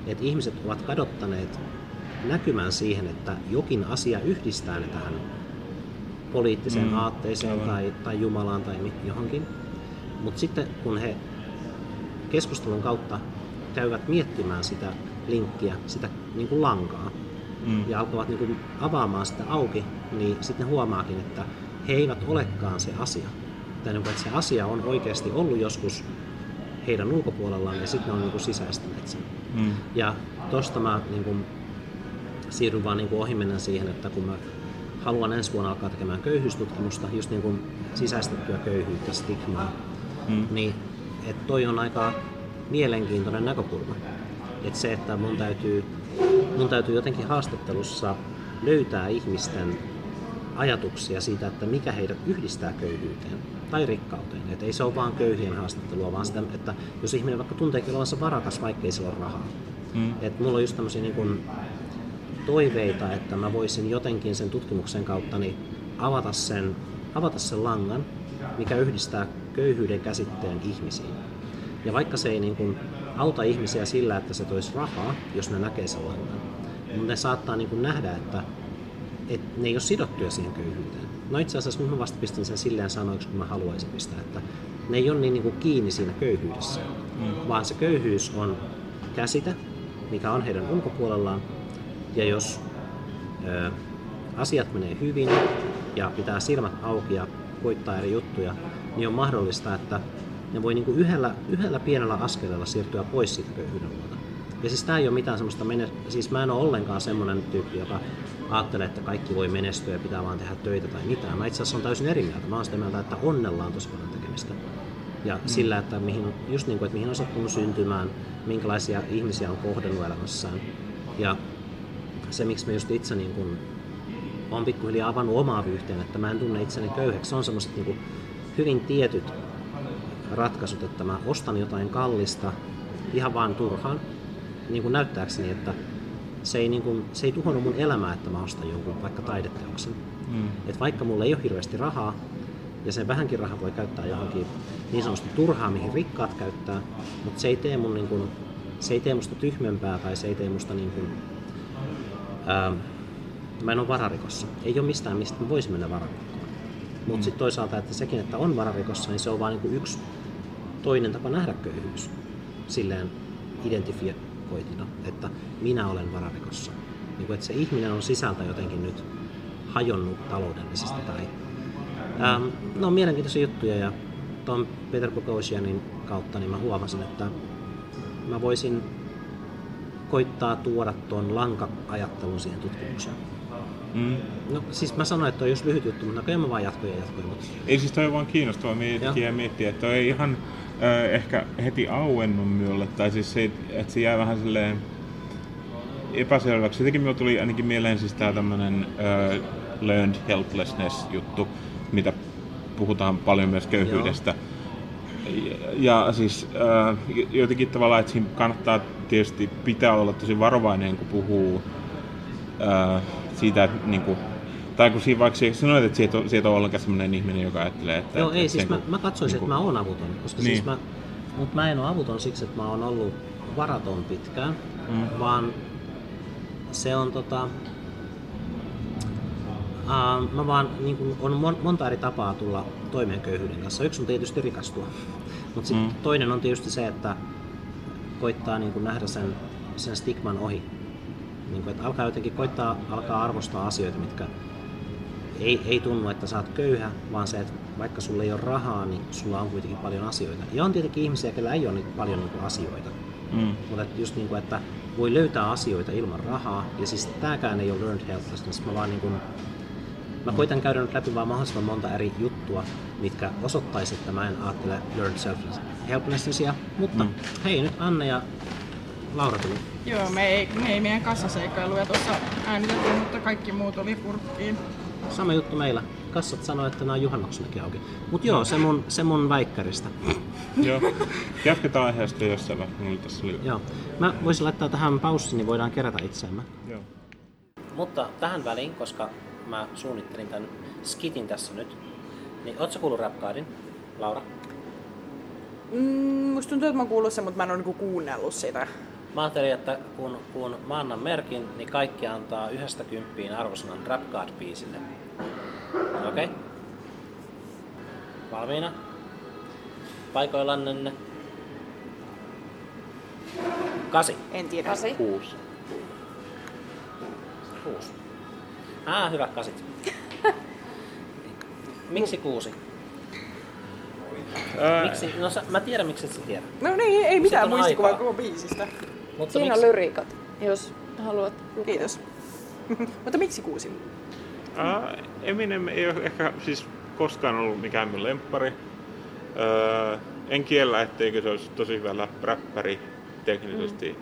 että ihmiset ovat kadottaneet näkymään siihen, että jokin asia yhdistää ne tähän poliittiseen mm, aatteeseen tai, tai Jumalaan tai johonkin. Mutta sitten kun he keskustelun kautta käyvät miettimään sitä linkkiä, sitä niin kuin lankaa, mm. ja alkavat niin kuin avaamaan sitä auki, niin sitten ne huomaakin, että he eivät olekaan se asia. Tai niin kuin, että se asia on oikeasti ollut joskus heidän ulkopuolellaan ja sitten ne on niin kuin sisäistäneet sen. Mm. Ja tosta mä niin kuin, siirryn vaan niin kuin ohimennen siihen, että kun mä haluan ensi vuonna alkaa tekemään köyhyystutkimusta, just niin kuin sisäistettyä köyhyyttä, stigmaa, mm. niin että toi on aika mielenkiintoinen näkökulma. Että se, että mun täytyy, mun täytyy jotenkin haastattelussa löytää ihmisten ajatuksia siitä, että mikä heidät yhdistää köyhyyteen tai rikkauteen. Että ei se ole vaan köyhien haastattelua, vaan sitä, että jos ihminen vaikka tunteekin olevansa varakas, vaikkei sillä ole rahaa. Mm. Että mulla on just tämmöisiä niin kuin toiveita, että mä voisin jotenkin sen tutkimuksen kautta niin avata, sen, avata sen langan, mikä yhdistää köyhyyden käsitteen ihmisiin. Ja vaikka se ei niin kuin auta ihmisiä sillä, että se toisi rahaa, jos ne näkee sen langan, mutta ne saattaa niin kuin nähdä, että, että ne ei ole sidottuja siihen köyhyyteen. No itse asiassa mä vasta pistin sen silleen sanoiksi, kun mä haluaisin pistää, että ne ei ole niin, niin kuin kiinni siinä köyhyydessä, mm. vaan se köyhyys on käsite, mikä on heidän ulkopuolellaan, ja jos ö, asiat menee hyvin ja pitää silmät auki ja koittaa eri juttuja, niin on mahdollista, että ne voi niinku yhdellä, yhdellä pienellä askeleella siirtyä pois siitä köyhyyden luota. Ja siis tämä ei ole mitään semmoista, mene- siis mä en ole ollenkaan semmoinen tyyppi, joka ajattelee, että kaikki voi menestyä ja pitää vaan tehdä töitä tai mitään. Mä itse asiassa on täysin eri mieltä. Mä oon sitä mieltä, että onnella on tosi paljon tekemistä. Ja mm. sillä, että mihin, just niin kuin, että mihin on sattunut syntymään, minkälaisia ihmisiä on kohdannut elämässään. Ja se, miksi mä just itse niin kun, olen pikkuhiljaa avannut omaa vyyhteen, että mä en tunne itseni köyhäksi. Se on semmoiset niin hyvin tietyt ratkaisut, että mä ostan jotain kallista ihan vaan turhaan, niin kuin näyttääkseni, että se ei, niin kuin, se ei tuhonnut mun elämää, että mä ostan jonkun vaikka taideteoksen. Mm. Et vaikka mulla ei ole hirveästi rahaa, ja sen vähänkin rahaa voi käyttää johonkin niin sanotusti turhaa, mihin rikkaat käyttää, mutta se ei tee mun niin kuin, se ei tee musta tyhmempää tai se ei tee musta niin kuin, ää, mä en ole vararikossa. Ei ole mistään, mistä mä voisin mennä vararikkoon. Mutta mm. sitten toisaalta, että sekin, että on vararikossa, niin se on vain niin yksi toinen tapa nähdä köyhyys. Silleen identifioitina, että minä olen vararikossa. Niin kuin, että se ihminen on sisältä jotenkin nyt hajonnut taloudellisesti. Tai, ähm, no on mielenkiintoisia juttuja ja tuon Peter Bogosianin kautta niin mä huomasin, että mä voisin koittaa tuoda tuon lanka-ajattelun siihen tutkimukseen. Mm. No siis mä sanoin, että on just lyhyt juttu, mutta kyllä mä vaan jatkoin ja jatkoin. Mutta... Ei siis toi on vaan kiinnostavaa miettiä ja miettiä, että ei ihan äh, ehkä heti auennut minulle, tai siis se, että se jää vähän silleen epäselväksi. Sitäkin minulle tuli ainakin mieleen siis tää tämmönen äh, learned helplessness juttu, mitä puhutaan paljon myös köyhyydestä. Joo ja siis äh, jotenkin tavallaan, että siinä kannattaa tietysti pitää olla tosi varovainen, kun puhuu äh, siitä, että niin kuin, tai kun siinä vaikka sanoit, että sieltä on, sieltä on ollenkaan sellainen ihminen, joka ajattelee, että... Joo, että, ei, siis mä, kun, mä katsoisin, niin kuin, että mä oon avuton, koska siis niin. siis mä, mutta mä en ole avuton siksi, että mä oon ollut varaton pitkään, mm. vaan se on tota... Uh, mä vaan, niin kuin, on monta eri tapaa tulla toimeen köyhyyden kanssa. Yksi on tietysti rikastua, mutta mm. toinen on tietysti se, että koittaa niin kuin nähdä sen, sen stigman ohi. Niin kuin, että alkaa jotenkin koittaa alkaa arvostaa asioita, mitkä ei, ei tunnu, että sä oot köyhä, vaan se, että vaikka sulla ei ole rahaa, niin sulla on kuitenkin paljon asioita. Ja on tietenkin ihmisiä, joilla ei ole niin paljon niin kuin asioita. Mm. Mutta just niin kuin, että voi löytää asioita ilman rahaa. Ja siis tääkään ei ole learned helplessness. Mä vaan niin kuin, Mä koitan käydä nyt läpi vaan mahdollisimman monta eri juttua, mitkä osoittaisi, että mä en ajattele learned self-helplessnessia. Mutta mm. hei, nyt Anne ja Laura tuli. Joo, me ei, me ei meidän kassaseikkailuja tuossa äänitetty, mutta kaikki muut oli purkkiin. Sama juttu meillä. Kassat sanoi, että nämä on juhannuksenakin auki. Mut joo, se mun, se mun väikkäristä. Joo. Jatketaan aiheesta jossain vaiheessa. Mulla tässä oli... Joo. Mä voisin laittaa tähän paussi, niin voidaan kerätä itseämme. Joo. Mutta tähän väliin, koska mä suunnittelin tämän skitin tässä nyt, niin ootko sä kuullut Rapcardin, Laura? Mm, musta tuntuu, että mä oon kuullut sen, mutta mä en ole niinku kuunnellut sitä. Mä ajattelin, että kun, kun mä annan merkin, niin kaikki antaa yhdestä kymppiin arvosanan Rapcard-biisille. Okei? Okay? Valmiina? Paikoillannenne? Kasi. En tiedä. Kasi. Kuusi. Kuusi. Ah, hyvät kasit. Miksi kuusi? Ää, Miksi? No sä, mä tiedän miksi et sä tiedä. No niin, ei mitään on muistikuvaa koko biisistä. Mutta Siinä on miksi? lyriikat, jos haluat lukea. Kiitos. mutta miksi kuusi? Ää, Eminem ei ole ehkä siis koskaan ollut mikään mun lemppari. Öö, en kiellä, etteikö se olisi tosi hyvä lä- räppäri teknisesti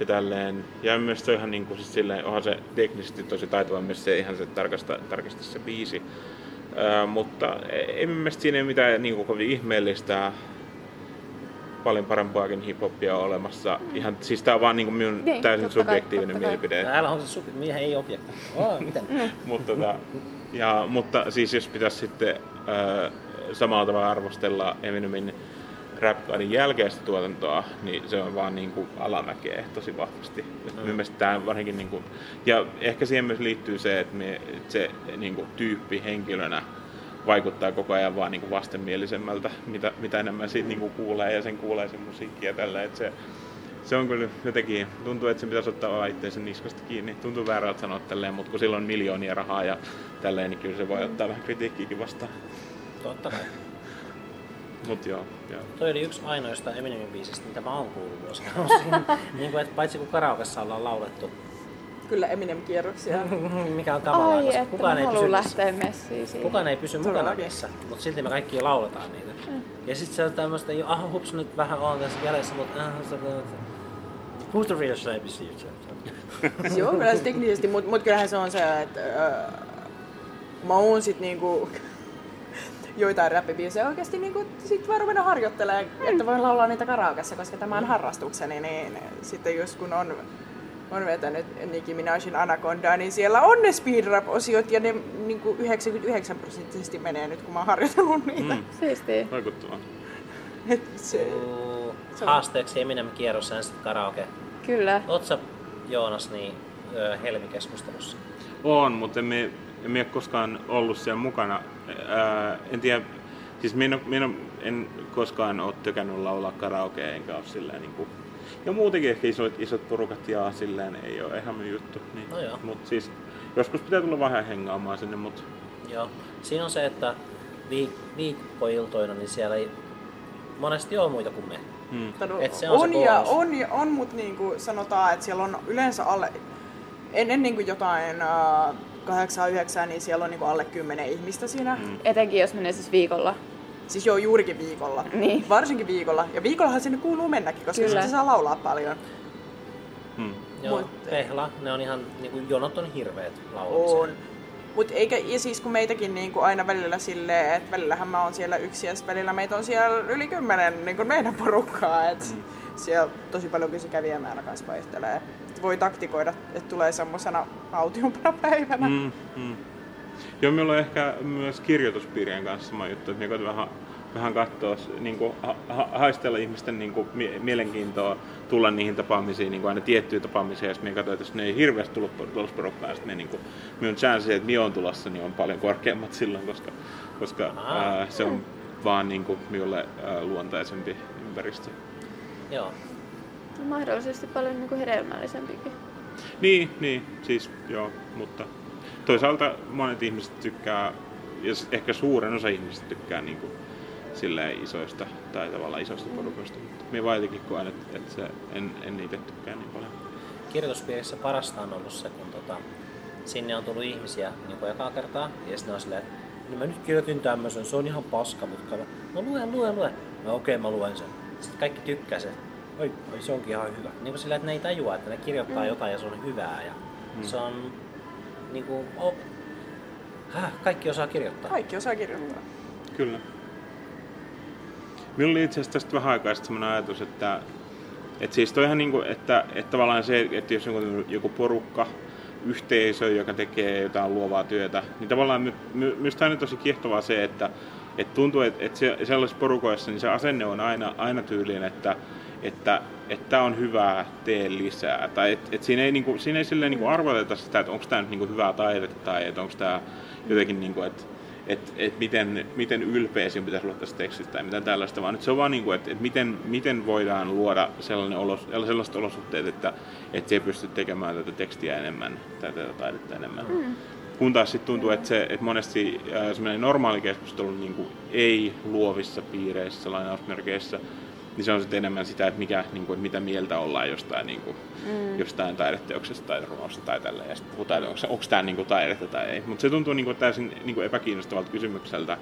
ja tälleen. Ja myös se on ihan niinku siis silleen, onhan se teknisesti tosi taitava myös se ihan se tarkasta, tarkasti se biisi. Öö, mutta en mielestä siinä ei mitään niinku kovin ihmeellistä. Paljon parempaakin hiphopia on olemassa. Ihan, siis tää on vaan niinku minun Niin, täysin subjektiivinen kai. mielipide. Täällä on se supi, miehen ei objekti. Oh, miten? mutta, tota, ja, mutta siis jos pitäisi sitten äh, samalla tavalla arvostella Eminemin rap jälkeistä tuotantoa, niin se on vaan niin kuin alamäkeä tosi vahvasti. Mm. Mielestäni tämä varsinkin, niin kuin, ja ehkä siihen myös liittyy se, että, me, että se niin kuin, tyyppi henkilönä vaikuttaa koko ajan vaan niin kuin vastenmielisemmältä, mitä, mitä enemmän siitä niin kuin kuulee ja sen kuulee sen musiikkia tällä. Että se, se on kyllä jotenkin, tuntuu, että se pitäisi ottaa itseensä niskasta kiinni. Tuntuu väärältä sanoa tälleen, mutta kun sillä on miljoonia rahaa ja tälleen, niin kyllä se voi ottaa vähän kritiikkiäkin vastaan. Totta kai. Mut joo, joo. Toi oli yksi ainoista Eminemin biisistä, mitä mä oon kuullut niin kuin, että paitsi kun karaokessa ollaan laulettu, Kyllä Eminem-kierroksia. mikä on kamalaa, Ai, koska että kukaan ei, pysy lähteä messiin siihen. kukaan ei pysy mukana niissä, mutta silti me kaikki lauletaan niitä. Ja sitten se on tämmöistä, jo, ah hups nyt vähän on tässä jäljessä, mutta ah, se, Who's the real shape is you? Joo, kyllä se teknisesti, mutta mut kyllähän se on se, että äh, mä oon sit niinku joitain räppibiisejä oikeasti niinku, sit voi ruveta harjoittelemaan, että voin laulaa niitä karaokessa, koska tämä on harrastukseni, niin sitten just kun on, on vetänyt Nicki Minajin Anacondaa, niin siellä on ne speedrap-osiot ja ne niinku 99 prosenttisesti menee nyt, kun mä oon harjoitellut niitä. Mm, Siistiä. vaikuttavaa. Et se, Mm, Haasteeksi Eminem kierros ja sitten karaoke. Kyllä. Oot sä, Joonas, niin ö, Helmi-keskustelussa? On, mutta en, me, en ole koskaan ollut siellä mukana. Ää, en tiedä, siis minä en, minä en koskaan ole tykännyt laulaa karaokea, enkä ole silleen niin kuin, ja muutenkin ehkä isot, isot porukat ja silleen ei ole ihan minun juttu. Niin. No joo. Mut siis, joskus pitää tulla vähän hengaamaan sinne, mutta Joo. Siinä on se, että viik- viikkoiltoina niin siellä ei monesti ole muita kuin me. hmm. Et se on on, se ja, on, ja on, mutta niinku sanotaan, että siellä on yleensä alle, ennen niinku jotain uh, 8-9, niin siellä on niinku alle 10 ihmistä siinä. Mm. Etenkin jos menee siis viikolla. Siis joo, juurikin viikolla. Niin. Varsinkin viikolla. Ja viikollahan sinne kuuluu mennäkin, koska Kyllä. sitten saa laulaa paljon. Hmm. Joo, Mut- pehla, ne on ihan, niinku, jonot on hirveet On. Laulamiseen. Mut eikä, ja siis kun meitäkin niinku aina välillä silleen, että välillähän mä oon siellä yksi ja välillä meitä on siellä yli kymmenen niin kuin meidän porukkaa. Et Mm. siellä tosi paljon se kävijämäärä kanssa vaihtelee. Sitten voi taktikoida, että tulee semmosena autiompana päivänä. Mm, mm. Joo, meillä on ehkä myös kirjoituspiirien kanssa sama juttu, että koitan vähän, vähän katsoa, niin kuin, ha, ha, haistella ihmisten niin kuin, mie- mielenkiintoa tulla niihin tapaamisiin, niin kuin aina tiettyjä tapaamisia, ja sitten me katsoin, että jos ne ei hirveästi tullut tulosporukkaan, sitten me, niin kuin, minun chanssi, että minä on tulossa, niin on paljon korkeammat silloin, koska, koska ää, se on vaan niin kuin, minulle ää, luontaisempi ympäristö. Joo. Mahdollisesti paljon niin kuin hedelmällisempikin. Niin, niin, siis joo, mutta toisaalta monet ihmiset tykkää, ja ehkä suuren osa ihmisistä tykkää niin kuin, silleen isoista tai tavallaan isoista porukoista, mutta minä vaan jotenkin koen, että, että se, en, en itse tykkää niin paljon. Kirjoituspiirissä parasta on ollut se, kun tota, sinne on tullut ihmisiä niin kuin ekaa kertaa, ja sitten on silleen, että no mä nyt kirjoitin tämmöisen, se on ihan paska, mutta no lue, lue, lue. No okei, mä luen sen. Sitten kaikki tykkää sen. oi, oi, se onkin ihan hyvä. Niin kuin sillä, että ne ei tajua, että ne kirjoittaa mm. jotain ja se on hyvää. Ja mm. se on niin kuin, oh, häh, kaikki osaa kirjoittaa. Kaikki osaa kirjoittaa. Kyllä. Minulla oli itse asiassa tästä vähän aikaa sellainen ajatus, että, että siis toihan niin kuin, että, että tavallaan se, että jos joku, joku porukka, yhteisö, joka tekee jotain luovaa työtä, niin tavallaan my, my, minusta on tosi kiehtovaa se, että, että tuntuu, että, että se, sellaisissa porukoissa niin se asenne on aina, aina tyylinen, että, että että on hyvää, tee lisää. Tai et, et siinä ei, niinku, siinä ei silleen niinku arvoteta sitä, että onko tämä nyt niinku hyvää taidetta tai että onko tämä jotenkin, niinku, että et, et miten, miten ylpeä sinun pitäisi olla tästä tekstistä tai mitä tällaista, vaan nyt se on vaan, niinku, että et miten, miten voidaan luoda sellainen olos, sellaiset olosuhteet, että et se pystyy tekemään tätä tekstiä enemmän tai tätä taidetta enemmän. Mm. Kun taas sitten tuntuu, että, se, että monesti äh, normaali keskustelu niin kuin ei luovissa piireissä, lainausmerkeissä, niin se on sitten enemmän sitä, että, mikä, niin kuin, että mitä mieltä ollaan jostain, niin kuin, mm. jostain taideteoksesta tai runosta tai tällä. Ja sitten puhutaan, että onko, onko tämä niin kuin, taidetta tai ei. Mutta se tuntuu niin kuin, täysin niin kuin epäkiinnostavalta kysymykseltä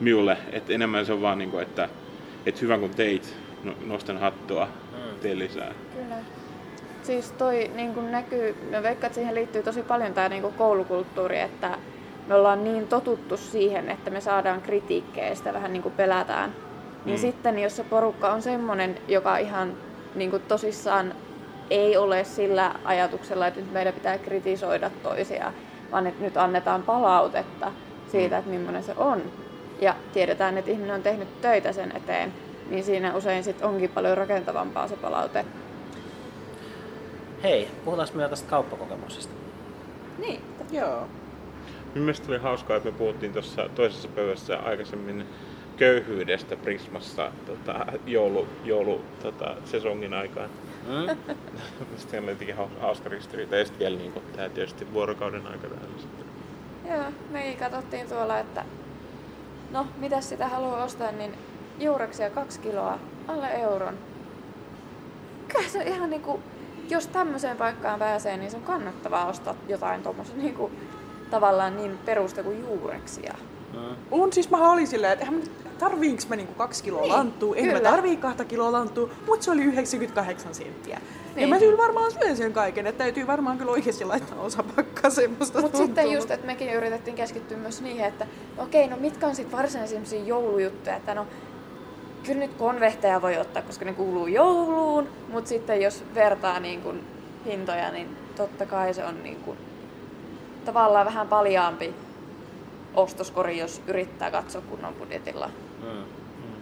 minulle, että enemmän se on vaan, niin kuin, että, että hyvä kun teit, no, nostan hattua, mm. tee lisää. Kyllä. Siis toi niin kuin näkyy, no veikkaan, että siihen liittyy tosi paljon tämä niin kuin koulukulttuuri, että me ollaan niin totuttu siihen, että me saadaan kritiikkejä ja sitä vähän niin kuin pelätään niin mm. sitten jos se porukka on semmoinen, joka ihan niin kuin tosissaan ei ole sillä ajatuksella, että nyt meidän pitää kritisoida toisia, vaan että nyt annetaan palautetta siitä, mm. että millainen se on. Ja tiedetään, että ihminen on tehnyt töitä sen eteen, niin siinä usein sit onkin paljon rakentavampaa se palaute. Hei, puhutaanko vielä tästä kauppakokemuksesta? Niin, joo. Mielestäni oli hauskaa, että me puhuttiin tuossa toisessa pöydässä aikaisemmin köyhyydestä Prismassa tota, joulu, joulu tota, sesongin aikaan. Mm. Sitten oli jotenkin hauska ristiriita. Ja sitten vielä niin kuin, tämä tietysti vuorokauden aika tähän sitten. Joo, me katsottiin tuolla, että no, mitä sitä haluaa ostaa, niin juureksia kaksi kiloa, alle euron. Kyllä se ihan niinku, jos tämmöiseen paikkaan pääsee, niin se on kannattavaa ostaa jotain tuommoista niinku, tavallaan niin perusta kuin juureksia. Mm. On siis mä olin silleen, että tarviinko mä niinku kaksi kiloa niin, lanttua, en mä tarvii kahta kiloa lanttua, mutta se oli 98 senttiä. Niin. Ja mä kyllä varmaan syön sen kaiken, että täytyy varmaan kyllä oikeasti laittaa osa pakkaa semmoista Mutta sitten just, että mekin yritettiin keskittyä myös niihin, että okei, no mitkä on sitten varsinaisia joulujuttuja, että no kyllä nyt konvehteja voi ottaa, koska ne kuuluu jouluun, mutta sitten jos vertaa niin kun hintoja, niin totta kai se on niin kun, tavallaan vähän paljaampi ostoskori, jos yrittää katsoa kunnon budjetilla. Mm. Mm.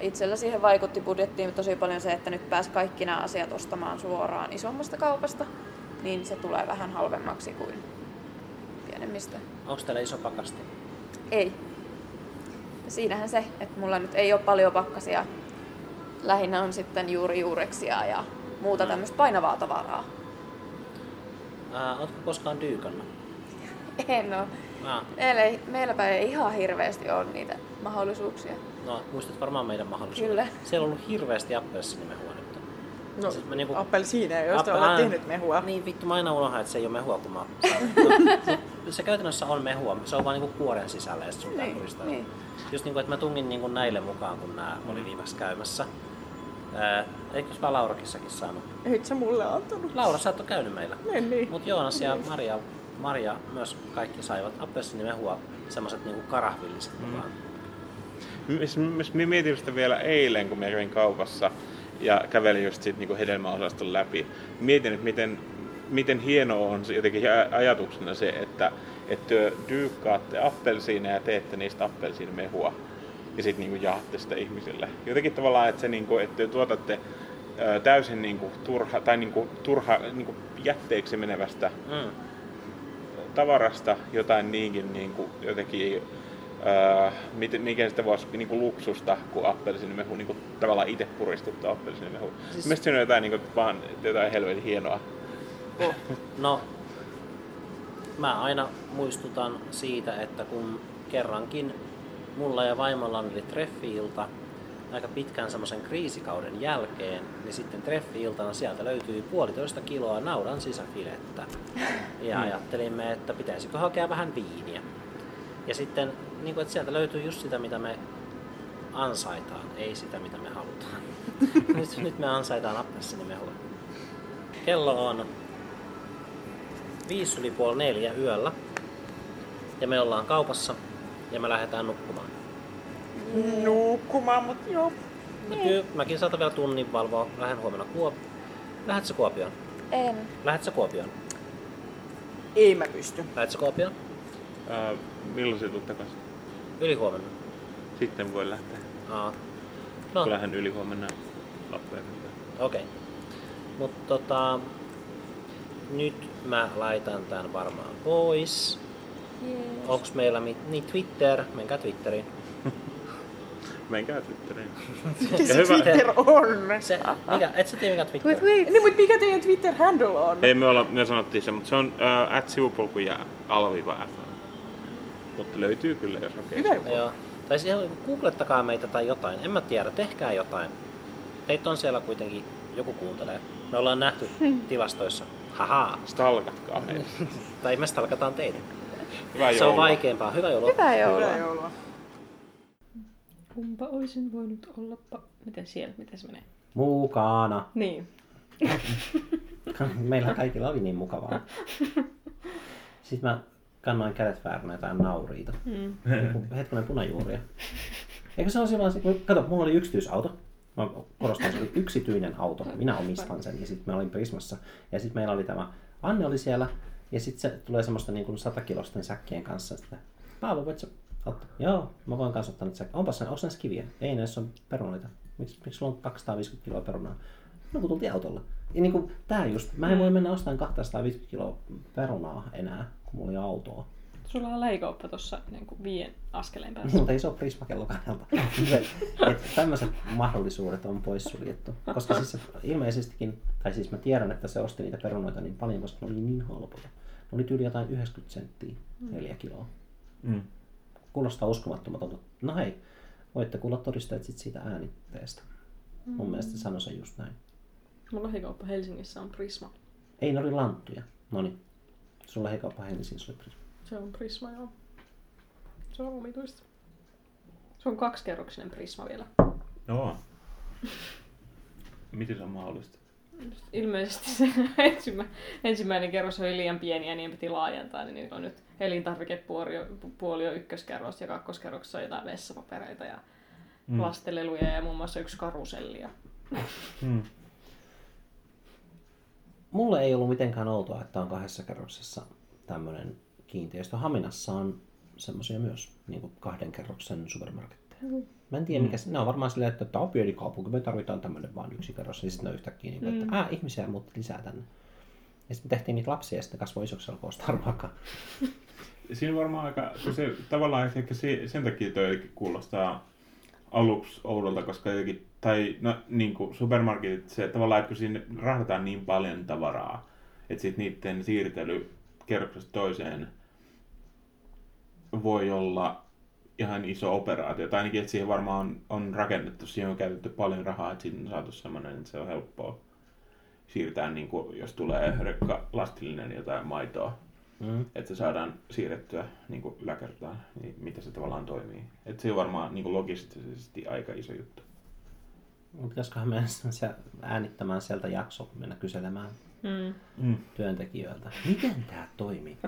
Itsellä siihen vaikutti budjettiin tosi paljon se, että nyt pääs kaikki nämä asiat ostamaan suoraan isommasta kaupasta, niin se tulee vähän halvemmaksi kuin pienemmistä. Onko täällä iso pakasti? Ei. Siinähän se, että mulla nyt ei ole paljon pakkasia. Lähinnä on sitten juuri juureksia ja muuta mm. tämmöistä painavaa tavaraa. Ää, ootko koskaan dyykannut? En ole. No. Meillä meilläpä ei ihan hirveästi ole niitä mahdollisuuksia. No, muistat varmaan meidän mahdollisuuksia. Kyllä. Siellä on ollut hirveästi appelsiinimehua nyt. No, siis mä niinku... appelsiineja, joista App- olet tehnyt mehua. Niin, vittu, mä aina unohan, että se ei ole mehua, kun mä... no, se käytännössä on mehua, se on vaan niinku kuoren sisällä ja sun niin, niin. Just niinku, että mä tungin niinku näille mukaan, kun nämä oli viimeksi käymässä. Ää, eikös vaan Laurakissakin saanut? Eikö sä mulle antanut? Laura, sä oot käynyt meillä. Niin, niin. Mut Joonas ja Maria Maria myös kaikki saivat appelsiinimehua semmoiset niinku karahvilliset mm. mukaan. Mä mietin sitä vielä eilen, kun mä kävin kaupassa ja kävelin just siitä niin hedelmäosaston läpi. Mietin, että miten, miten hienoa on jotenkin ajatuksena se, että, että te dyykkaatte appelsiineja ja teette niistä appelsiinimehua ja sitten niin jaatte sitä ihmisille. Jotenkin tavallaan, että, se, niin kuin, että te tuotatte täysin niin kuin, turha, tai niin kuin, turha niin kuin jätteeksi menevästä mm tavarasta jotain niinkin niin kuin jotenkin, ää, miten sitä voisi niin kuin luksusta kuin appelsiinimehu, niin kuin tavallaan itse puristettu appelsiinimehu. Siis... Mielestäni se on jotain, niin kuin, vaan jotain helvetin hienoa. Oh. No, mä aina muistutan siitä, että kun kerrankin mulla ja vaimolla oli treffi-ilta, aika pitkän semmoisen kriisikauden jälkeen, niin sitten treffi-iltana sieltä löytyi puolitoista kiloa naudan sisäfilettä. Ja mm. ajattelimme, että pitäisikö hakea vähän viiniä. Ja sitten, niin kuin, että sieltä löytyy just sitä, mitä me ansaitaan, ei sitä mitä me halutaan. nyt, nyt me ansaitaan appelsiinimehua. Kello on viisi yli puoli neljä yöllä. Ja me ollaan kaupassa ja me lähdetään nukkumaan. Nukkumaan, mutta joo. No kyllä, mäkin saatan vielä tunnin valvoa. Lähden huomenna Kuop... Lähdetkö Kuopioon? En. Lähdetkö Kuopioon? Ei mä pysty. Lähdetkö Kuopioon? Ää, milloin se tulet takaisin? Yli huomenna. Sitten voi lähteä. Aa. No. Lähden yli huomenna Lappeenrantaan. okei. Okay. Mutta tota, nyt mä laitan tän varmaan pois. Jees. Onks meillä mi- niin Twitter? Menkää Twitteriin. Menkää Twitteriin. Mikä se hyvä. Twitter on? Se, mikä, et sä tiedä mikä Twitter? Wait, wait. Niin, mutta mikä teidän Twitter-handle on? Ei me, olla, me sanottiin se, mutta se on uh, at sivupolku ja alviva F. Mutta löytyy kyllä, jos hakee. Hyvä. Joo. Tai siis googlettakaa meitä tai jotain. En mä tiedä, tehkää jotain. Teitä on siellä kuitenkin, joku kuuntelee. Me ollaan nähty tilastoissa. Haha. Stalkatkaa meitä. Tai me stalkataan teitä. Hyvää Se on joulua. vaikeampaa. Hyvä joulua. Hyvää joulua. Hyvää joulua. Kumpa olisin voinut olla... Pa- Miten siellä? Miten se menee? Mukana. Niin. Meillä kaikilla oli niin mukavaa. Sitten mä kannoin kädet vääränä jotain nauriita. Mm. Hetkonen punajuuria. Eikö se ole silloin, kato, mulla oli yksityisauto. Mä korostan, se oli yksityinen auto. Minä omistan sen. Ja sitten mä olin Prismassa. Ja sitten meillä oli tämä, Anne oli siellä. Ja sitten se tulee semmoista niin kuin satakilosten säkkien kanssa. Paavo, voit Joo, mä voin kanssa ottaa nyt säkkiä. Onpas se, onko näissä kiviä? Ei näissä on perunoita. Miksi, miksi sulla on 250 kiloa perunaa? No kun tultiin autolla. Ja niin kuin, tää just, mä en voi mennä ostamaan 250 kiloa perunaa enää, kun mulla oli autoa. Sulla on lähikauppa tuossa niin kuin viien askeleen päässä. Mutta ei se ole Prisma kello kahdelta. Et tämmöiset mahdollisuudet on poissuljettu. Koska siis se ilmeisestikin, tai siis mä tiedän, että se osti niitä perunoita niin paljon, koska ne oli niin halpoja. Ne oli tyyli jotain 90 senttiä, neljä kiloa. Mm. Kuulostaa uskomattomalta. No hei, voitte kuulla todisteet sit siitä äänitteestä. Mun mielestä sanoi se just näin. Mun lähikauppa Helsingissä on Prisma. Ei, ne oli lanttuja. Noni. Sulla heikauppa Helsingissä oli Prisma. Se on Prisma, joo. Se on omituista. Se on kaksikerroksinen Prisma vielä. Joo. Miten se on mahdollista? Ilmeisesti se ensimmä, ensimmäinen kerros oli liian pieni ja niin piti laajentaa, niin nyt on nyt elintarvikepuoli puoli on ykköskerros ja kakkoskerroksessa on jotain vessapapereita ja mm. lastenleluja ja muun muassa yksi karuselli. ja- Mm. Mulle ei ollut mitenkään outoa, että on kahdessa kerroksessa tämmöinen kiinteistö. Haminassa on semmoisia myös niin kuin kahden kerroksen supermarketteja. Mä en tiedä, mikä se, ne on varmaan silleen, että tämä on pieni kaupunki, me tarvitaan tämmöinen vaan yksi kerros. Ja sitten ne yhtäkkiä, niin kuin, että äh, ihmisiä muutti lisää tänne. Ja sitten tehtiin niitä lapsia ja sitten kasvoi isoksi alkoi ostaa ruokaa. Siinä varmaan aika, se tavallaan ehkä se, sen takia toi kuulostaa aluksi oudolta, koska jotenkin, tai no niin kuin supermarketit, se tavallaan, että kun siinä rahdataan niin paljon tavaraa, että sitten niiden siirtely kerroksesta toiseen voi olla ihan iso operaatio, tai ainakin, että siihen varmaan on, on rakennettu, siihen on käytetty paljon rahaa, että siitä on saatu sellainen, että se on helppoa siirtää, niin kuin, jos tulee rekka lastillinen jotain maitoa, Mm. että se saadaan siirrettyä niin kuin yläkertaan, niin mitä se tavallaan toimii. Että se on varmaan niin kuin logistisesti aika iso juttu. Pitäisiköhän meidän se äänittämään sieltä jakso mennä kyselemään Mm. Mm. työntekijöiltä. Miten tämä toimii?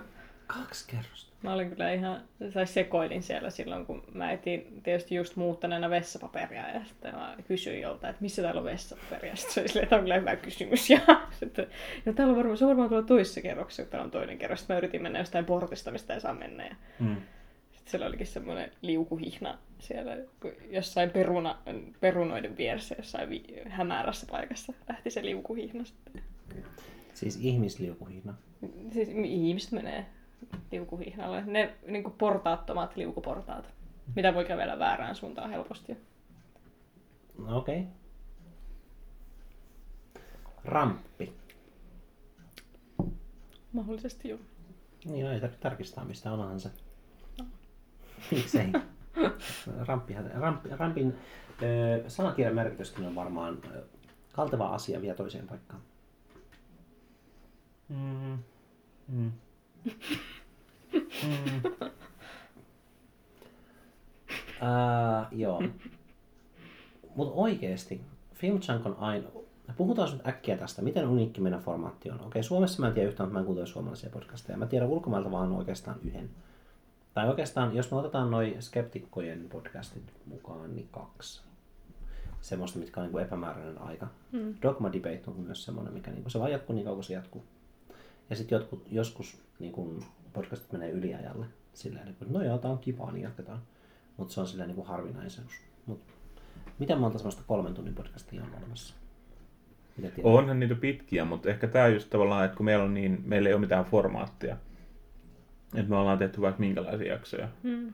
Kaksi kerrosta. Mä olin kyllä ihan, tai sekoilin siellä silloin, kun mä etin tietysti just muuttaneena vessapaperia ja sitten mä kysyin jolta, että missä täällä on vessapaperia. Sitten se oli silleen, että on kyllä hyvä kysymys. Ja sitten, ja täällä on varmaan, se on varmaan tuolla toisessa kerroksessa, kun täällä on toinen kerros. Sitten mä yritin mennä jostain portista, mistä ei saa mennä. Ja Mm. sitten siellä olikin semmoinen liukuhihna siellä jossain peruna, perunoiden vieressä, jossain vi- hämärässä paikassa lähti se liukuhihna sitten. Siis ihmisliukuhihna. Siis ihmiset menee liukuhihnalle. Ne niinku portaattomat liukuportaat, mitä voi kävellä väärään suuntaan helposti. No okei. Okay. Ramppi. Mahdollisesti joo. Niin, no ei tarvitse tarkistaa, mistä onhan se. Miksei? Ramppihan, ramp, rampin ö, sanakirjan merkityskin on varmaan ö, kalteva asia vie toiseen paikkaan. Mm. Mm. Ää, joo. Mutta oikeesti, Film Chunk on aina... Puhutaan nyt äkkiä tästä, miten uniikki meidän formaatti on. Okei, Suomessa mä en tiedä yhtään, mutta mä en kuuntele suomalaisia podcasteja. Mä tiedän ulkomailta vaan oikeastaan yhden. Tai oikeastaan, jos me otetaan noi skeptikkojen podcastit mukaan, niin kaksi. Semmoista, mitkä on niin kuin epämääräinen aika. Mm. Dogma Debate on myös semmoinen, mikä niin kuin, se vaan jatkuu niin kauan kuin se jatkuu. Ja sitten jotkut, joskus niin kuin, podcastit menee yliajalle. Silleen, että no joo, tää on kivaa, niin jatketaan. Mutta se on silleen niin kuin harvinaisuus. Mut, miten monta semmoista kolmen tunnin podcastia on olemassa? Onhan niitä pitkiä, mutta ehkä tämä just tavallaan, että kun meillä on niin, meillä ei ole mitään formaattia. Että me ollaan tehty vaikka minkälaisia jaksoja. Mm.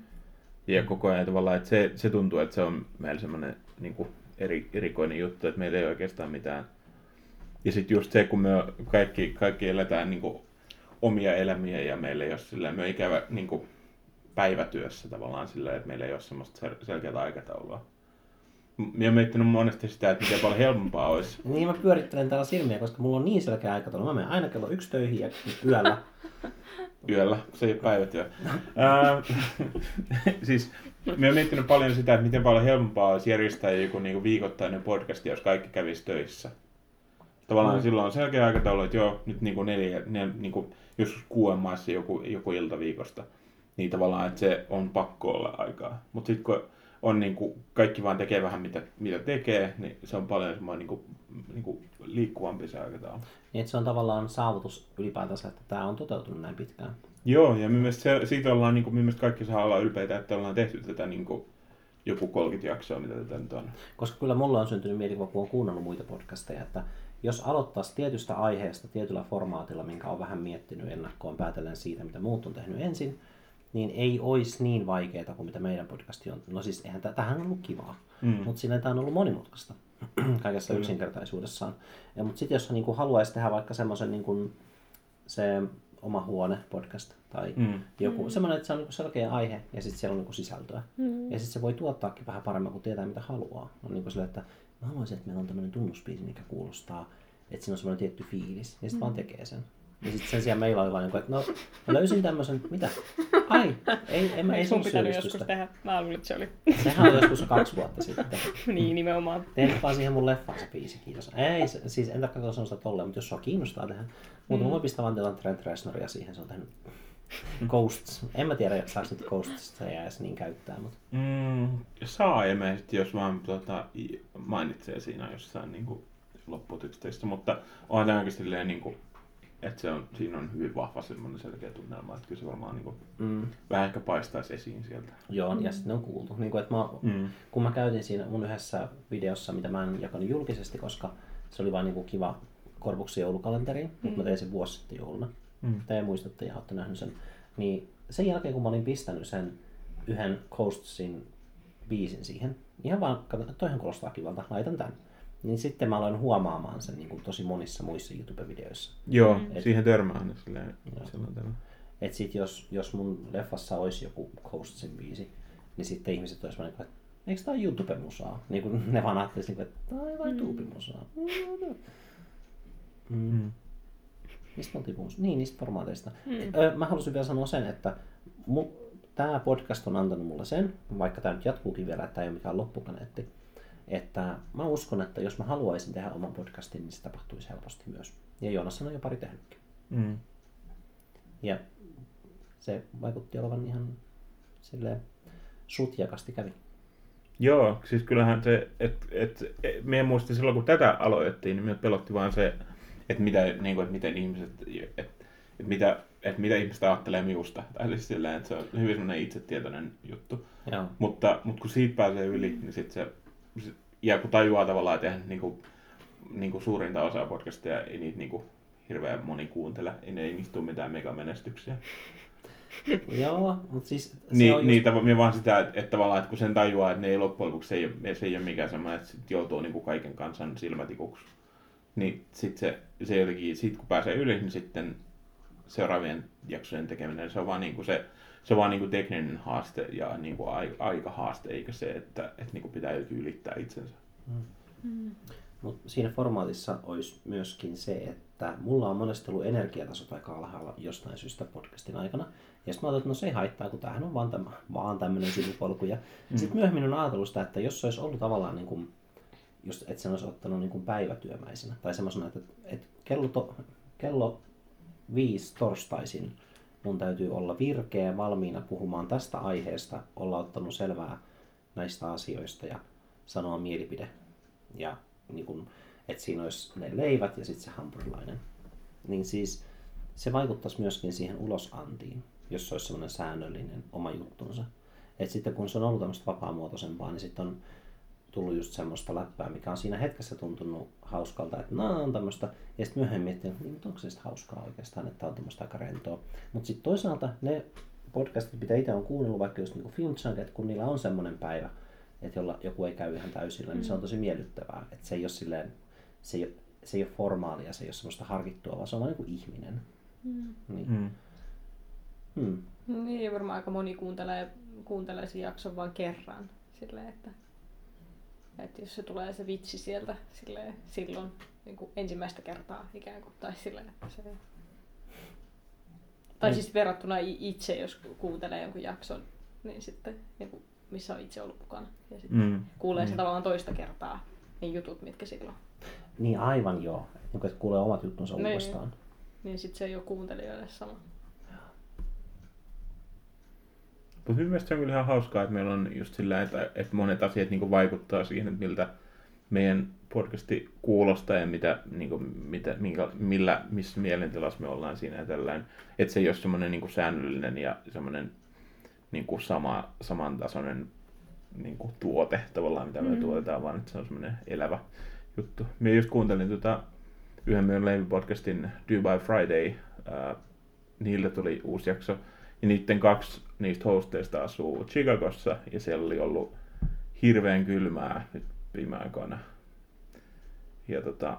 Ja koko ajan tavallaan, että se, se tuntuu, että se on meillä semmoinen niin kuin eri, erikoinen juttu, että meillä ei ole oikeastaan mitään. Ja sitten just se, kun me kaikki, kaikki eletään niin kuin omia elämiä ja meillä ei ole silleen, me ei niin kuin päivätyössä tavallaan silleen, että meillä ei ole semmoista sel- selkeää aikataulua. Mä oon miettinyt monesti sitä, että miten paljon helpompaa olisi. Niin mä pyörittelen täällä silmiä, koska mulla on niin selkeä aikataulu. Mä menen aina kello yksi töihin ja yöllä. Yöllä, se ei ole päivätyö. Ää, siis mä oon miettinyt paljon sitä, että miten paljon helpompaa olisi järjestää joku niinku viikoittainen podcast, jos kaikki kävisi töissä. Tavallaan mm. silloin on selkeä aikataulu, että joo, nyt niinku neljä, ne, niinku, joskus kuuden joku, joku ilta viikosta. Niin tavallaan, että se on pakko olla aikaa. Mutta sitten kun on niinku, kaikki vaan tekee vähän mitä, mitä tekee, niin se on paljon semmoinen niinku, niinku liikkuvampi se aikataulu. Niin että se on tavallaan saavutus ylipäätänsä, että tämä on toteutunut näin pitkään. Joo, ja mielestä se, siitä ollaan, niin kuin, mielestä kaikki saa olla ylpeitä, että ollaan tehty tätä niin kuin, joku 30 jaksoa, mitä tätä nyt on. Koska kyllä mulla on syntynyt mielikuva, kun on kuunnellut muita podcasteja, että jos aloittaisi tietystä aiheesta tietyllä formaatilla, minkä on vähän miettinyt ennakkoon päätellen siitä, mitä muut on tehnyt ensin, niin ei olisi niin vaikeaa kuin mitä meidän podcasti on. No siis eihän tähän on ollut kivaa, mm. mutta siinä tämä on ollut monimutkaista kaikessa Kyllä. yksinkertaisuudessaan. Ja, mutta sitten jos niin kuin haluaisi tehdä vaikka semmoisen niin kuin se oma huone podcast tai Mm. joku mm. semmoinen, että se on niin selkeä aihe ja sitten siellä on niin sisältöä. Mm. Ja sitten se voi tuottaakin vähän paremmin, kun tietää mitä haluaa. On niin kuin sille, että mä haluaisin, että meillä on tämmöinen tunnuspiisi, mikä kuulostaa, että siinä on semmoinen tietty fiilis. Ja sitten mm. vaan tekee sen. Ja sitten sen sijaan meillä oli vaan että no mä löysin tämmöisen, mitä? Ai, ei, en mä ei sun pitänyt joskus tehdä. Mä luulin, että se oli. Sehän on joskus kaksi vuotta sitten. niin, nimenomaan. Tein vaan siihen mun leffaan se biisi, kiitos. Ei, se, siis en tarkoita sanoa sitä tolleen, mutta jos sua kiinnostaa tehdä. Mutta mm. mä voin pistää vaan Dylan Trent Reznoria siihen, se on tehnyt Ghosts. En mä tiedä, saako nyt Ghostista ja edes niin käyttää, mutta Mm, saa ilmeisesti, jos vaan tota, i- mainitsee siinä jossain niin kuin, lopputeksteissä, mutta on tämä oikeasti silleen, niin kuin, että se on, siinä on hyvin vahva semmoinen selkeä tunnelma, että kyllä se varmaan niin kuin, mm, vähän ehkä paistaisi esiin sieltä. joo, ja sitten ne on kuultu. Niin kuin, että mä, Mm. kun mä käytin siinä mun yhdessä videossa, mitä mä en jakanut julkisesti, koska se oli vaan niin kuin kiva Korvuksen joulukalenteri, mm. mutta mä tein sen vuosi sitten jouluna. Mm. Te muistatte ja olette nähnyt sen. Niin sen jälkeen, kun mä olin pistänyt sen yhden Coastsin biisin siihen, ihan vaan, kato, toihan kuulostaa kivalta, laitan tän. Niin sitten mä aloin huomaamaan sen niin kuin tosi monissa muissa YouTube-videoissa. Joo, Mm. mm. siihen törmää aina silleen, Joo. silloin tällä. Että sit jos, jos mun leffassa olisi joku Coastsin biisi, niin sitten ihmiset olisivat että eikö tää ole YouTube-musaa? Niin kuin ne vaan ajattelisivat, että tää on vain tuupimusaa. Mm. Mm. Mistä oltiin puhumassa? Niin, niistä formaateista. Mm. Öö, mä halusin vielä sanoa sen, että mu- tämä podcast on antanut mulle sen, vaikka tämä nyt jatkuukin vielä, että tämä ei ole mikään loppukaneetti, että mä uskon, että jos mä haluaisin tehdä oman podcastin, niin se tapahtuisi helposti myös. Ja Joonas on jo pari tehnytkin. Mm. Ja se vaikutti olevan ihan silleen sutjakasti kävi. Joo, siis kyllähän se, että et, et, me muistin silloin kun tätä aloitettiin, niin me pelotti vaan se, että mitä, niin kuin, että miten ihmiset, että et mitä, et mitä ihmiset ajattelee minusta. Tai siis silleen, että se on hyvin semmoinen itsetietoinen juttu. Joo. Mutta, mutta kun siitä pääsee yli, niin sitten se, ja kun tajuaa tavallaan, että eihän niin kuin, niin kuin suurinta osaa podcastia ei niitä niin kuin, hirveän moni kuuntele, ei ne ei niistä tule mitään megamenestyksiä. Joo, mutta siis se Niin, on just... niitä, minä vaan sitä, että, että tavallaan, että kun sen tajuaa, että ne ei loppujen lopuksi, se ei, se ei ole mikään semmoinen, että sit joutuu niin kuin kaiken kansan silmätikuksi. Niin sit se, se jotenkin, sit kun pääsee yli, niin sitten seuraavien jaksojen tekeminen, se on vaan niin kuin se, se on vaan niin kuin tekninen haaste ja niin kuin ai- aikahaaste, eikä se, että, että niin kuin pitää ylittää itsensä. Mutta siinä formaatissa olisi myöskin se, että mulla on monesti ollut energiatasot aika alhaalla jostain syystä podcastin aikana. Ja sitten mä ajattelin, että no se ei haittaa, kun tämähän on vaan, täm, vaan tämmöinen sivupolku. Ja mm. sitten myöhemmin on ajatellut sitä, että jos se olisi ollut tavallaan niin kuin just, että sen olisi ottanut niin kuin päivätyömäisenä. Tai semmoisena, että, että kello, to, kello viisi torstaisin mun täytyy olla virkeä valmiina puhumaan tästä aiheesta, olla ottanut selvää näistä asioista ja sanoa mielipide. Ja niin kun, että siinä olisi ne leivät ja sitten se hampurilainen. Niin siis se vaikuttaisi myöskin siihen ulosantiin, jos se olisi semmoinen säännöllinen oma juttunsa. Et sitten kun se on ollut tämmöistä vapaamuotoisempaa, niin sitten on tullut just semmoista läppää, mikä on siinä hetkessä tuntunut hauskalta, että no on tämmöistä, ja sitten myöhemmin miettinyt, että niin, onko se hauskaa oikeastaan, että on tämmöistä aika rentoa. Mutta sitten toisaalta ne podcastit, mitä itse on kuunnellut, vaikka just niin Film Chunk, että kun niillä on semmoinen päivä, että jolla joku ei käy ihan täysillä, niin se on tosi miellyttävää. Että se ei ole silleen, se ei ole, se ei ole formaalia, se ei ole semmoista harkittua, vaan se on vain niin ihminen. Mm. Niin. Mm. Hmm. Niin, varmaan aika moni kuuntelee, kuuntelee sen jakson vain kerran. Silleen, että, että jos se tulee se vitsi sieltä silleen, silloin niin kuin ensimmäistä kertaa ikään kuin, tai silleen, että se... Tai Niin. siis verrattuna itse, jos kuuntelee jonkun jakson, niin sitten, niin kuin, missä on itse ollut mukana. Ja sitten Mm. kuulee Mm. se tavallaan toista kertaa, niin jutut, mitkä silloin. Niin aivan joo. Niin että kuulee omat juttunsa Niin. uudestaan. Niin sitten se ei ole kuuntelijoille sama. Mutta minun mielestä se on kyllä ihan hauskaa, että meillä on just sillä, että, että monet asiat niin vaikuttaa siihen, että miltä meidän podcasti kuulostaa ja mitä, niin kuin, mitä, minkä, millä, missä mielentilassa me ollaan siinä ja tällainen. Että se ei ole semmoinen niin säännöllinen ja semmoinen niin kuin sama, samantasoinen niin kuin tuote tavallaan, mitä me Mm. tuotetaan, vaan että se on semmoinen elävä juttu. Minä just kuuntelin tota, yhden meidän Leivy-podcastin Dubai Friday, ää, niillä tuli uusi jakso, ja niiden kaksi niistä hosteista asuu Chicagossa, ja siellä oli ollut hirveän kylmää nyt viime aikoina. Ja, tota,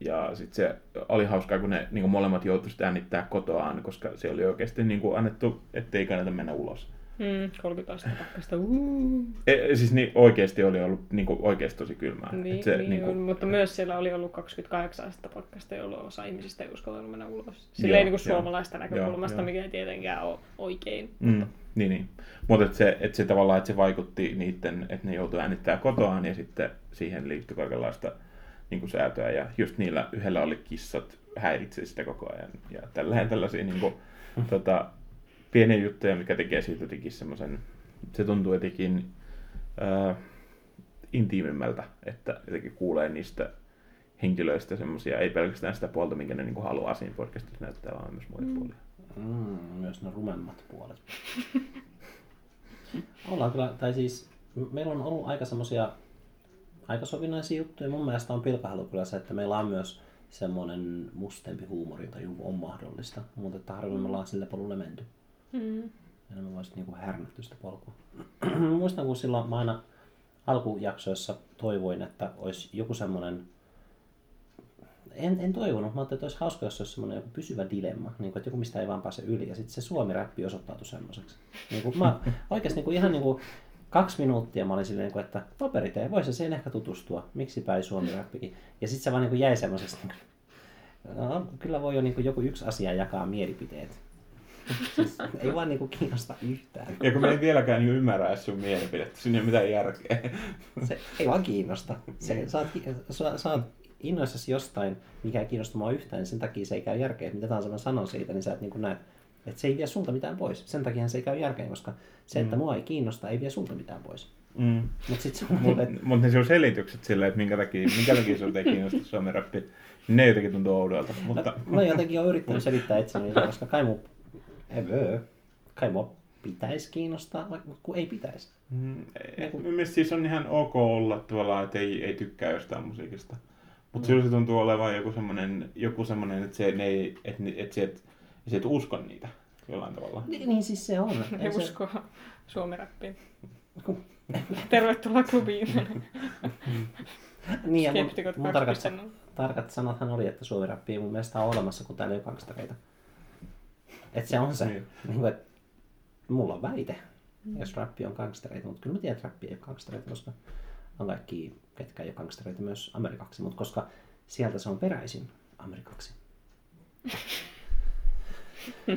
ja sitten se oli hauskaa, kun ne niin molemmat joutuivat äänittää kotoaan, koska se oli oikeasti niin kuin annettu, ettei kannata mennä ulos. Mm, 30 astetta pakkasta. Uh. E, siis niin, oikeasti oli ollut niin kuin, oikeasti tosi kylmää. Niin, Et se, niin, niin on, kuin, mutta myös siellä oli ollut 28 astetta pakkasta, jolloin osa ihmisistä ei uskaltanut mennä ulos. Silleen niin kuin joo. suomalaista näkökulmasta, Joo, mikä ei tietenkään ole oikein. Mm, niin, niin. Mutta et se, et se tavallaan, että se vaikutti niiden, että ne joutui äänittää kotoaan ja sitten siihen liittyi kaikenlaista niin kuin säätöä. Ja just niillä yhdellä oli kissat häiritsee sitä koko ajan. Ja tällainen tällaisia niin kuin, tota, pieniä juttuja, mikä tekee siitä jotenkin semmoisen, se tuntuu jotenkin äh, intiimimmältä, että jotenkin kuulee niistä henkilöistä semmoisia, ei pelkästään sitä puolta, minkä ne niin kuin haluaa siinä podcastissa näyttää, vaan myös muita puolia. Mm, myös ne rumemmat puolet. Ollaan kyllä, tai siis meillä on ollut aika semmoisia aika sovinnaisia juttuja. Mun mielestä on pilkahelu kyllä se, että meillä on myös semmoinen mustempi huumori, jota on mahdollista. Mutta että me ollaan sille polulle menty. Mm. Voisi niinku härnätty sitä polkua. Muistan, kun silloin mä aina alkujaksoissa toivoin, että olisi joku semmoinen en, en toivonut, mä ajattelin, että olisi hauska, jos olisi semmoinen joku pysyvä dilemma, niin kuin, että joku mistä ei vaan pääse yli, ja sitten se suomi-räppi osoittautui semmoiseksi. Niin kuin, mä oikeasti niin kuin, ihan niin kuin, kaksi minuuttia mä olin silleen, niin että paperitee, voisi siihen ehkä tutustua, miksi päin suomi-räppikin. Ja sitten se vaan niin kuin, jäi semmoisesta, niin kuin, no, kyllä voi jo niin kuin, joku yksi asia jakaa mielipiteet. Siis, ei vaan niin kuin, kiinnosta yhtään. Ja kun me ei vieläkään niin ymmärrä edes sun mielipidettä, siinä ei mitään järkeä. Se ei vaan kiinnosta. Se, sä, oot, sä, sä oot innoissasi jostain, mikä ei kiinnosta mua yhtään, niin sen takia se ei käy järkeä. Mitä tahansa mä sanon siitä, niin sä et niin näe, että se ei vie sulta mitään pois. Sen takia se ei käy järkeä, koska se, että mua ei kiinnosta, ei vie sulta mitään pois. Mm. Mutta se on Mutta mulle, mut ne sun selitykset silleen, että minkä takia, minkä takia sinulta ei kiinnosta suomen rappi, ne jotenkin tuntuu oudolta. Mutta no, mä jotenkin olen yrittänyt selittää itseni, koska kai mu, evö, kai mua pitäisi kiinnostaa, vaikka kun ei pitäisi. mm, mun mielestä siis on ihan ok olla tavallaan, että ei, ei tykkää jostain musiikista. Mutta silloin se tuntuu olevan joku semmoinen, joku semmoinen että, se, ne ei, että, että, se, että, että sä et usko niitä jollain tavalla. Niin, niin siis se on. Ei se, uskoo suomi-räppiin. kun- Tervetuloa klubiin. niin, ja mun, mun tarkat, 2.0. tarkat sanathan oli, että suomi-räppi ei mun mielestä ole olemassa, kun täällä ei ole gangstereita. Et se on se. Niin. Niin. kuin, että mulla on väite, jos rappi on gangstereita, mutta kyllä mä tiedän, että rappi ei ole gangstereita, koska on kaikki, ketkä ei ole gangstereita myös amerikaksi, mutta koska sieltä se on peräisin amerikaksi.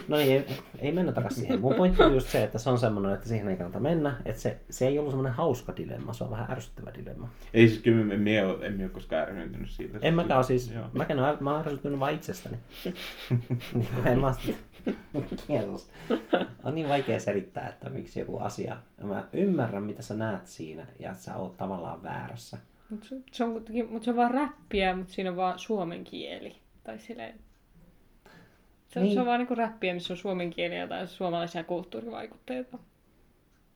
No niin, ei, ei mennä takaisin siihen. Mun pointti on just se, että se on semmoinen, että siihen ei kannata mennä. Että se, se ei ollut semmoinen hauska dilemma, se on vähän ärsyttävä dilemma. Ei siis kyllä, en minä ole, en ole koskaan ärsyyntynyt siitä. En mäkään ole siis, Joo. mäkään ole, mä oon ärsyttynyt vaan itsestäni. Niin, en mä Jeesus. On niin vaikea selittää, että miksi joku asia. Mä ymmärrän, mitä sä näet siinä, ja että sä oot tavallaan väärässä. Mutta se, se, on, kuitenkin- mut se on vaan räppiä, mutta siinä on vaan suomen kieli. Tai silleen... Se, Niin. niin. se on vaan niinku räppiä, missä on suomen kieli ja tai suomalaisia kulttuurivaikutteita.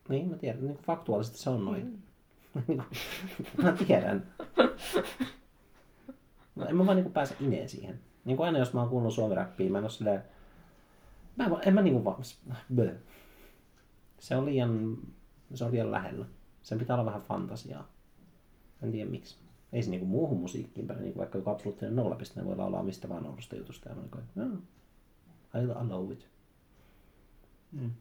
Niin, mä tiedän, niin faktuaalisesti se on noin. Niin mä tiedän. No, en mä vaan niinku pääse ineen siihen. Niin kuin aina jos mä oon kuunnellut suomiräppiä, mä en oo silleen... Mä en, en mä niinku vaan... Se on liian... Se on liian lähellä. Sen pitää olla vähän fantasiaa. En tiedä miksi. Ei se niinku muuhun musiikkiin päin, niinku vaikka joku absoluuttinen nollapiste, ne voi laulaa mistä vaan nollasta jutusta ja mä niinku, no, I allow it. Mm.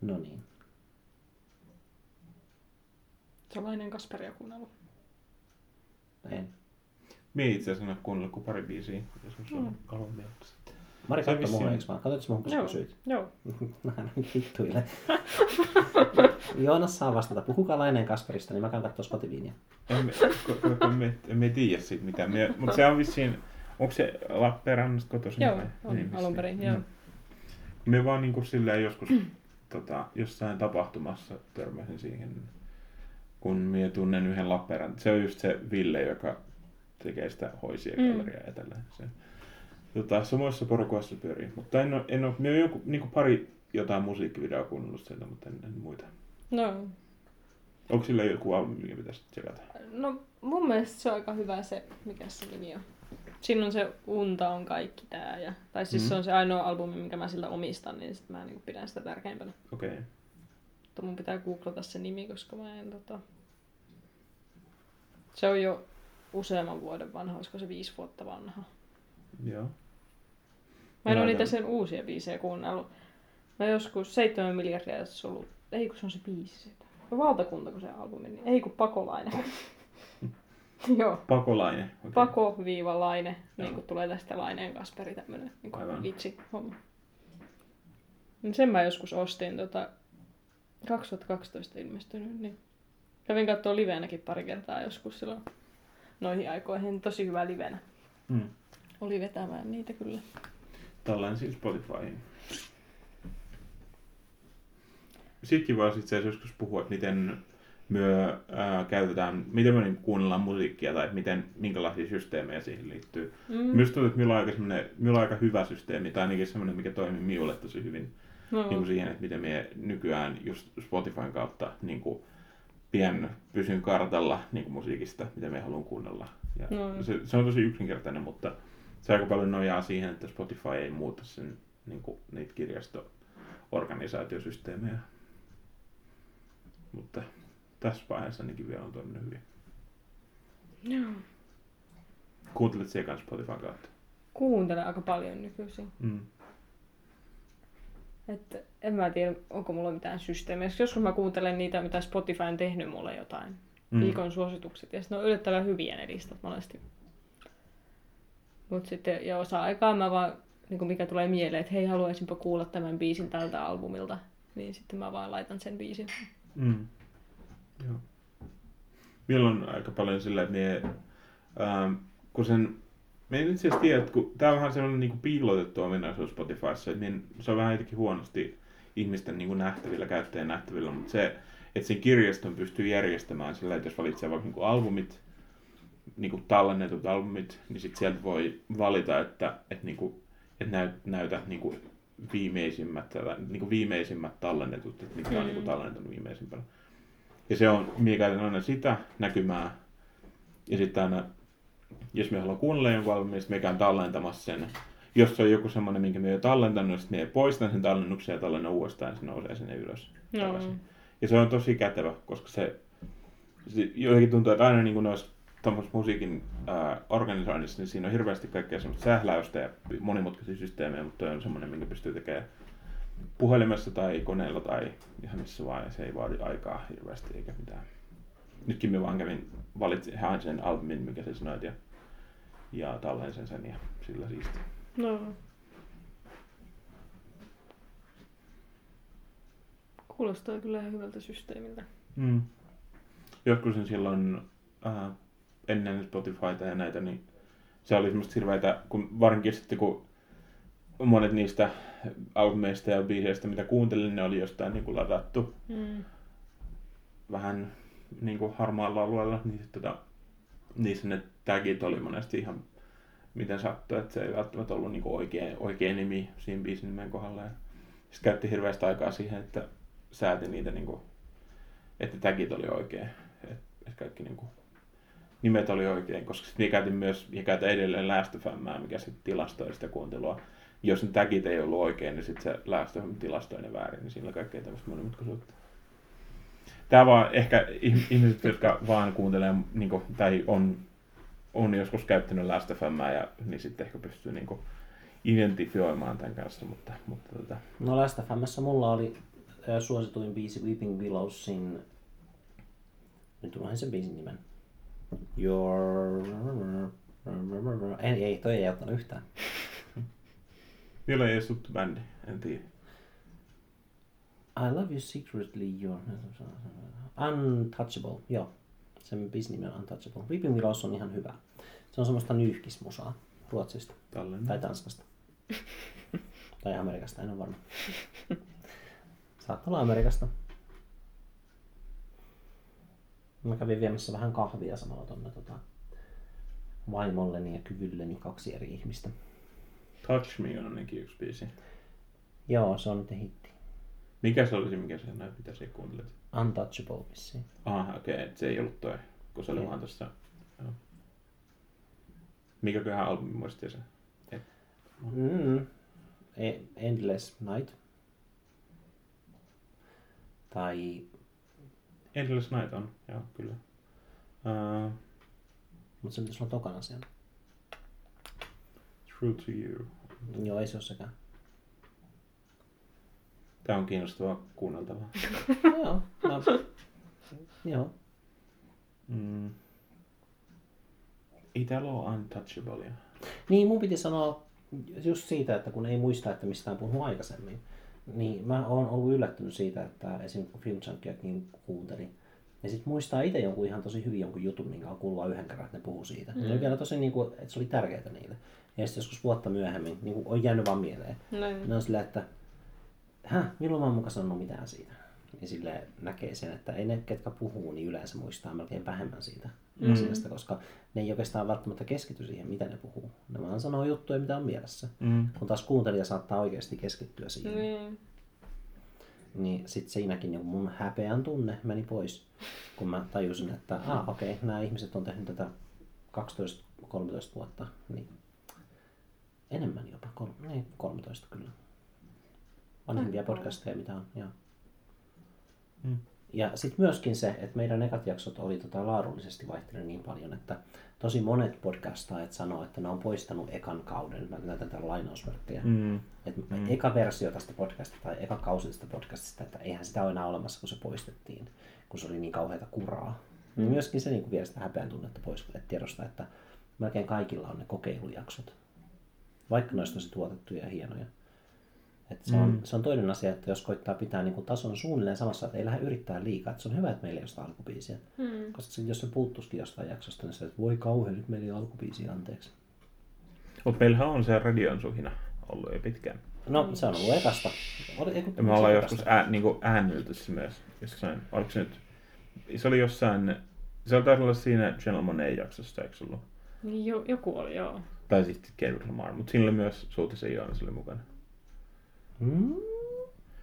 No niin. Salainen Kasperia kuunnellut. En. Minä itse asiassa en ole kuunnellut kuin pari biisiä, jos on mm. kolumniaksi. Mari katsoi muhun, eikö vaan? Katsoitko muhun, kun sä Joo, kysyit? joo. Mä nyt vittuille. Joonas saa vastata. Puhukaa Laineen Kasperista, niin mä käyn katsoa Spotiviinia. En me, ko- ko- en me, en me tiedä siitä mitään. Me, mutta se on vissiin, onko se Lappeenrannasta kotoisin? Joo, on Niin alun perin, joo. Mm. Me vaan niin kuin silleen joskus tota, jossain tapahtumassa törmäsin siihen, kun minä tunnen yhden Lappeenrannan. Se on just se Ville, joka tekee sitä hoisia Mm. galleriaa ja tällä. Se, tota, samoissa porukoissa pyörii. Mutta en ole, en ole, minä olen joku, niin kuin pari jotain musiikkivideoa kuunnellut sieltä, mutta en, en muita. No, Onko sillä joku albumi, mikä pitäisi tsekata? no mun mielestä se on aika hyvä se, mikä se nimi on. Siinä on se Unta on kaikki tää. Ja, tai siis Mhm. se on se ainoa albumi, minkä mä siltä omistan, niin sit mä niin pidän sitä tärkeimpänä. Okei. Okay. Mutta mun pitää googlata se nimi, koska mä en tota... Se on jo useamman vuoden vanha, olisiko se viisi vuotta vanha. Joo. Mä en ole niitä sen uusia biisejä kuunnellut. Mä joskus seitsemän miljardia jos ollut... Ei kun se on se biisi valtakunta kun se albumi, niin ei kun pakolainen. Joo. Pakolainen. Okay. Pako-laine, niin kuin tulee tästä Laineen Kasperi tämmönen niin kuin vitsi homma. Niin sen mä joskus ostin tota 2012 ilmestynyt, niin kävin katsoa livenäkin pari kertaa joskus silloin noihin aikoihin. Tosi hyvä livenä. Mm. Oli vetämään niitä kyllä. Tällainen siis Spotifyin. Siitäkin voisi itse asiassa joskus puhua, että miten myö ää, käytetään, miten me niinku kuunnellaan musiikkia tai miten, minkälaisia systeemejä siihen liittyy. Mm. Minusta tuntuu, että minulla on, aika minulla on aika hyvä systeemi, tai ainakin semmoinen, mikä toimii minulle tosi hyvin. No, niin kuin siihen, että miten me nykyään just Spotifyn kautta niin kuin pien pysyn kartalla niin kuin musiikista, mitä me haluan kuunnella. Ja No. se, se, on tosi yksinkertainen, mutta se aika paljon nojaa siihen, että Spotify ei muuta sen, niin kuin, niitä kirjasto-organisaatiosysteemejä. Mutta tässä vaiheessa ainakin vielä on toiminut hyvin. Joo. Kuuntelet siellä kanssa Spotifyn kautta. Kuuntelen aika paljon nykyisin. Mm. Että en mä tiedä, onko mulla mitään systeemiä. Joskus mä kuuntelen niitä, mitä Spotify on tehnyt mulle jotain. Mm. Viikon suositukset. Ja sitten ne on yllättävän hyviä ne listat monesti. Mut sitten, ja osa aikaa mä vaan, niin mikä tulee mieleen, että hei, haluaisinpa kuulla tämän biisin tältä albumilta. Niin sitten mä vaan laitan sen biisin. Mm. Joo. Vielä on aika paljon sillä, että me, ähm, kun sen, me en itse asiassa tiedä, että kun tää on vähän sellainen niin kuin piilotettu ominaisuus Spotifyssa, että me, se on vähän jotenkin huonosti ihmisten niin kuin nähtävillä, käyttäjän nähtävillä, mutta se, että sen kirjaston pystyy järjestämään sillä, että jos valitsee vaikka niin kuin albumit, niin kuin tallennetut albumit, niin sitten sieltä voi valita, että, että, niin kuin, että näyt, näytä niin kuin viimeisimmät, niin kuin viimeisimmät tallennetut, että mitkä on niin kuin tallennetunut viimeisimpänä. Ja se on, käytän aina sitä näkymää. Ja sitten aina, jos me haluan kuunnella jonkun albumin, niin me käyn tallentamassa sen. Jos se on joku semmoinen, minkä me jo tallentanut, niin sitten me poistan sen tallennuksen ja tallennan uudestaan, ja se nousee sinne ylös. No. takaisin. Ja se on tosi kätevä, koska se, se jotenkin tuntuu, että aina niin kuin noissa tuommoisessa musiikin ää, organisoinnissa, niin siinä on hirveästi kaikkea semmoista sähläystä ja monimutkaisia systeemejä, mutta toi on semmoinen, minkä pystyy tekemään puhelimessa tai koneella tai ihan missä vaan, ja se ei vaadi aikaa hirveästi eikä mitään. Nytkin me vaan kävin, valitsin, hain sen albumin, mikä sä sanoit, ja Ja tallensin sen ja sillä siisti. No. Kuulostaa kyllä ihan hyvältä systeemiltä. Mm. Joskus sen silloin äh, ennen Spotifyta ja näitä, niin se oli semmoista hirveätä, kun varsinkin sitten kun monet niistä albumeista ja biiseistä, mitä kuuntelin, ne oli jostain niin kuin ladattu Mm. vähän niin kuin harmaalla alueella, niin sitten tota, niissä ne tagit oli monesti ihan miten sattui, että se ei välttämättä ollut niin oikea, oikea nimi siinä biisin nimen kohdalla. Sitten käytti hirveästi aikaa siihen, että sääti niitä, niin kuin, että tagit oli oikein, että, kaikki niin kuin, nimet oli oikein, koska sitten käytin myös, ja käytän edelleen Last.fm, mikä sitten tilastoi sitä kuuntelua. Jos ne tagit ei ollut oikein, niin sitten se Last.fm tilastoi ne väärin, niin sillä kaikkea tämmöistä monimutkaisuutta. Tämä vaan ehkä ihm- ihmiset, jotka vaan kuuntelee niin kuin, tai on, on joskus käyttänyt Last.fm, ja, niin sitten ehkä pystyy niin kuin, identifioimaan tämän kanssa, mutta, mutta tota, No Last FMssä mulla oli suosituin biisi Weeping Willowsin... Nyt unohdin sen biisin nimen. Your... Ei, ei, toi ei ottanut yhtään. vielä ei edes tuttu bändi, en tiedä. I love you secretly, your... Untouchable, joo. Sen biisin nimi on Untouchable. Weeping Willows on ihan hyvä. Se on semmoista nyyhkismusaa Ruotsista Tallennan. tai Tanskasta. tai Amerikasta, en ole varma. Saattaa olla Amerikasta. Mä kävin viemässä vähän kahvia samalla tonne tota, vaimolleni ja kyvylleni kaksi eri ihmistä. Touch Me on ainakin yksi biisi. Joo, se on nyt hitti. Mikä se olisi, mikä se näin pitäisi kuuntelet? Untouchable vissiin. Aha, okei, okay, se ei ollut toi, kun se oli Ei. vaan tossa. joo. Mikäköhän albumi muisti se? Et, Mm. E- Endless Night. Tai, Endless Night on, joo, kyllä. Uh, mutta se pitäisi olla tokana siellä. True to You. Joo, ei se ole sekään. Tää on kiinnostavaa kuunneltavaa. joo. Mä... joo. Mm. Ole Untouchableia. Niin, mun piti sanoa just siitä, että kun ei muista, että mistä on puhunut aikaisemmin, niin mä oon ollut yllättynyt siitä, että esim. kun Film Junkiakin kuuntelin, ja sitten muistaa itse jonkun ihan tosi hyvin jonkun jutun, minkä on kuullut yhden kerran, että ne puhuu siitä. Mm. Ne oli vielä tosi, niin kuin, että se oli tärkeää niille. Ja sitten joskus vuotta myöhemmin niin kuin on jäänyt vaan mieleen. Näin. Ne on silleen, että häh, milloin mä oon muka sanonut mitään siitä. Ja sille näkee sen, että ei ne, ketkä puhuu, niin yleensä muistaa melkein vähemmän siitä mm. asiasta, koska ne ei oikeastaan välttämättä keskity siihen, mitä ne puhuu. Ne vaan sanoo juttuja, mitä on mielessä. Mm. Kun taas kuuntelija saattaa oikeasti keskittyä siihen. Mm. Niin. Niin sitten siinäkin niin mun häpeän tunne meni pois, kun mä tajusin, että ah, okei, okay, nämä ihmiset on tehnyt tätä 12-13 vuotta, niin enemmän jopa, kol- niin, 13 kyllä. Vanhimpia podcasteja, mitä on, joo. Mm. Ja sitten myöskin se, että meidän ekat jaksot oli tota laadullisesti vaihtunut niin paljon, että tosi monet podcastajat sanoo, että ne on poistanut ekan kauden, mä näytän täällä lainausmerkkejä, Mm. että mm. eka versio tästä podcastista tai eka kausi tästä podcastista, että eihän sitä ole enää olemassa, kun se poistettiin, kun se oli niin kauheata kuraa. Mm. Niin myöskin se niin kuin vie sitä häpeän tunnetta pois, että tiedostaa, että melkein kaikilla on ne kokeilujaksot. Vaikka ne olisi tosi tuotettuja ja hienoja. Et se, on, Mm. se on toinen asia, että jos koittaa pitää niin kuin tason suunnilleen samassa, että ei lähde yrittää liikaa. Että se on hyvä, että meillä ei ole sitä alkubiisiä. Mm. Koska se, jos se puuttuisikin jostain jaksosta, niin se, että voi kauhean, nyt meillä ei ole alkubiisiä, anteeksi. Meillähän on se radion suhina ollut jo pitkään. No, se on ollut ekasta. Oli, ei, kun- Ja me ollaan joskus ää, niin äännelty se myös jossain, oliko se nyt, se oli jossain, se oli taisi olla siinä Channel Monet-jaksossa, eikö ollut? Niin jo, joku oli, joo. Tai sitten Kendrick Lamar, mutta siinä oli myös Suutisen Joonas oli mukana. Mm.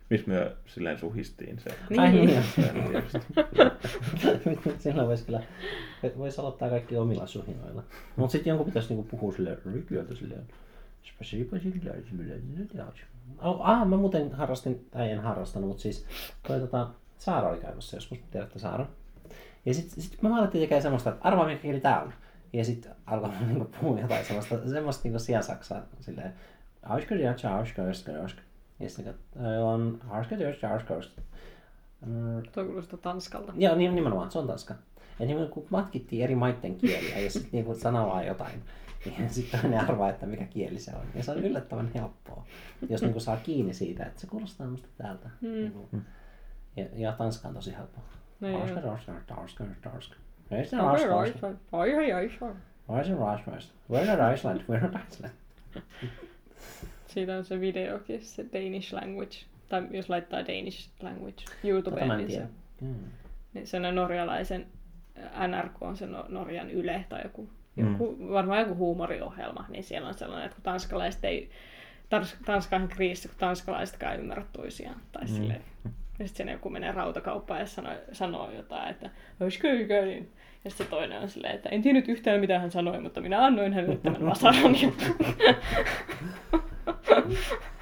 Missä me silleen suhistiin se. Ai Niin. niin. Se- Sillä voisi kyllä, voisi aloittaa kaikki omilla suhinoilla. Mutta sitten jonkun pitäisi niinku puhua silleen, rykyöltä silleen, spasiba silleen, silleen, Oh, ah, mä muuten harrastin, tai en harrastanut, mutta siis toi tota, Saara oli käymässä joskus, tiedätte Saara. Ja sitten sit mä alettiin tekemään semmoista, että arvaa mikä kieli tää on. Ja sitten alkoi niinku puhua jotain semmoista, semmoista niinku siansaksaa, silleen, Auska, ja auska, auska, auska. Ja sitten on auska, auska, auska, auska. Mm, Toi kuulostaa Tanskalta. Joo, niin, nimenomaan, se on tanska. Ja niin kun matkittiin eri maiden kieliä ja sitten niin sanoo vaan jotain. Ja sitten ne arvaa, että mikä kieli se on. Ja se on yllättävän helppoa, jos niin saa kiinni siitä, että se kuulostaa musta täältä. Mm. Ja, ja Tanska on tosi helppo. Niin Tanska, on. Tanska, Tanska, Tanska. Oi, Tanska. oi, oi, oi, oi. Where's the Iceland? We're not Iceland, we're not Iceland. Siitä on se videokin, se Danish language. Tai jos laittaa Danish language YouTubeen, en niin se, Mm. niin se on norjalaisen NRK on se no- Norjan Yle tai joku, Mm. joku varmaan joku huumoriohjelma, niin siellä on sellainen, että kun tanskalaiset ei, Tans, Tanska on kriisissä, kun tanskalaisetkaan ei ymmärrä toisiaan. Tai mm. silleen, ja sitten joku menee rautakauppaan ja sanoo, sanoo jotain, että olisiko yköin. Ja sitten se toinen on silleen, että en tiennyt yhtään mitä hän sanoi, mutta minä annoin hänelle tämän vasaran.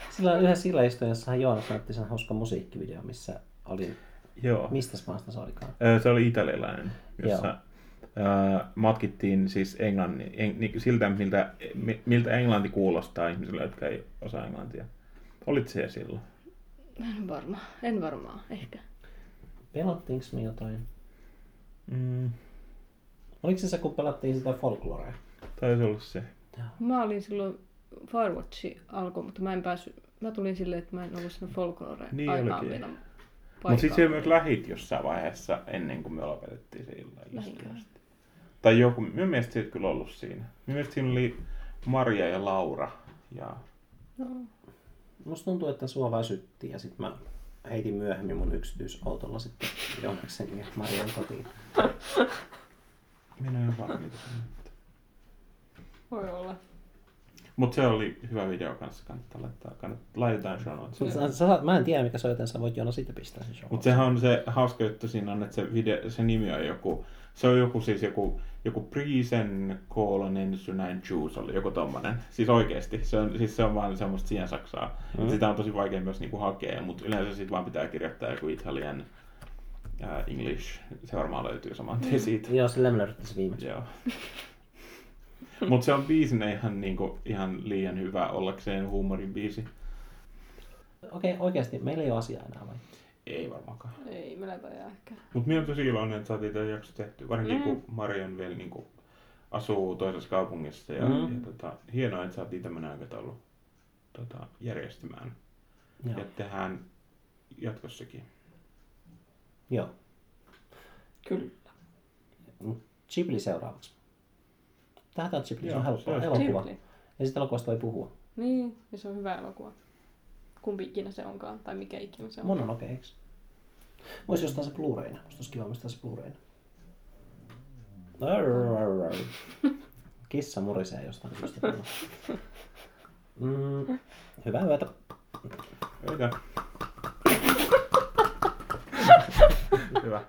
Sillä yhdessä sillä istunnossa Joonas näytti sen hauska musiikkivideo, missä oli, Joo. mistä maasta se olikaan? Se oli italialainen, jossa ö, matkittiin siis englannin, en, niin siltä, miltä, mi- miltä englanti kuulostaa ihmisille, jotka ei osaa englantia. Olit se silloin? En varmaan, en varmaan, ehkä. Pelattiinko me jotain? Mm, Oliko se se, kun pelattiin sitä folklorea? taisi olla se. Mä olin silloin Firewatchi alkoi, mutta mä en päässyt, mä tulin silleen, että mä en ollut siinä folklore Niin aikaan olikin. vielä Mutta sitten siellä myös lähit jossain vaiheessa ennen kuin me lopetettiin se. Lähinkö? Tai joku, minun mielestä se ei kyllä ollut siinä. Minun mielestä siinä oli Maria ja Laura. Ja No, Musta tuntuu, että sua väsytti ja sitten mä heitin myöhemmin mun yksityisautolla sitten Joonaksen ja Marian kotiin. minä en se nyt. voi olla. Mutta se oli hyvä video kanssa, kannattaa laittaa. Kannattaa, laitetaan show notes. Sä, sä, mä en tiedä mikä se on, joten sä voit Joona siitä pistää sen show. Mutta sehän on se hauska juttu siinä on, että se, video, se nimi on joku, se on joku siis joku, joku Priesen koolonen synäin juice oli joku tommonen. Siis oikeesti, se on, siis se on vaan semmoista siensaksaa. Mm. Sitä on tosi vaikea myös niinku hakea, mutta yleensä sit vaan pitää kirjoittaa joku Italian uh, English. Se varmaan löytyy saman tien siitä. Joo, se lämmörytti se viimeksi. Joo. Mutta se on biisinä ihan, niinku, ihan liian hyvä ollakseen huumorin biisi. Okei, oikeasti, meillä ei ole asiaa enää vai? Ei varmaankaan. Ei, me lähdetään ehkä. Mutta minä olen tosi iloinen, että saatiin tämä jakso tehty. Varsinkin mm. kun Marion vielä niin kuin, asuu toisessa kaupungissa. Ja, Mm. ja tota, hienoa, että saatiin tämmöinen aikataulu tota, järjestymään. Joo. Ja tehdään jatkossakin. Joo. Kyllä. Ghibli seuraavaksi. Tähän Ghibli, se on helppoa. se olisi Elokuva. Ghibli. Ja sitten elokuvasta voi puhua. Niin, ja se on hyvä elokuva. Kumpi ikinä se onkaan, tai mikä ikinä se on. Mun on okei, okay, eiks? Voisi ostaa se Blu-rayna. Musta olisi kiva ostaa se Blu-rayna. Kissa murisee jostain syystä. Mm, hyvää yötä. Öitä. Hyvä.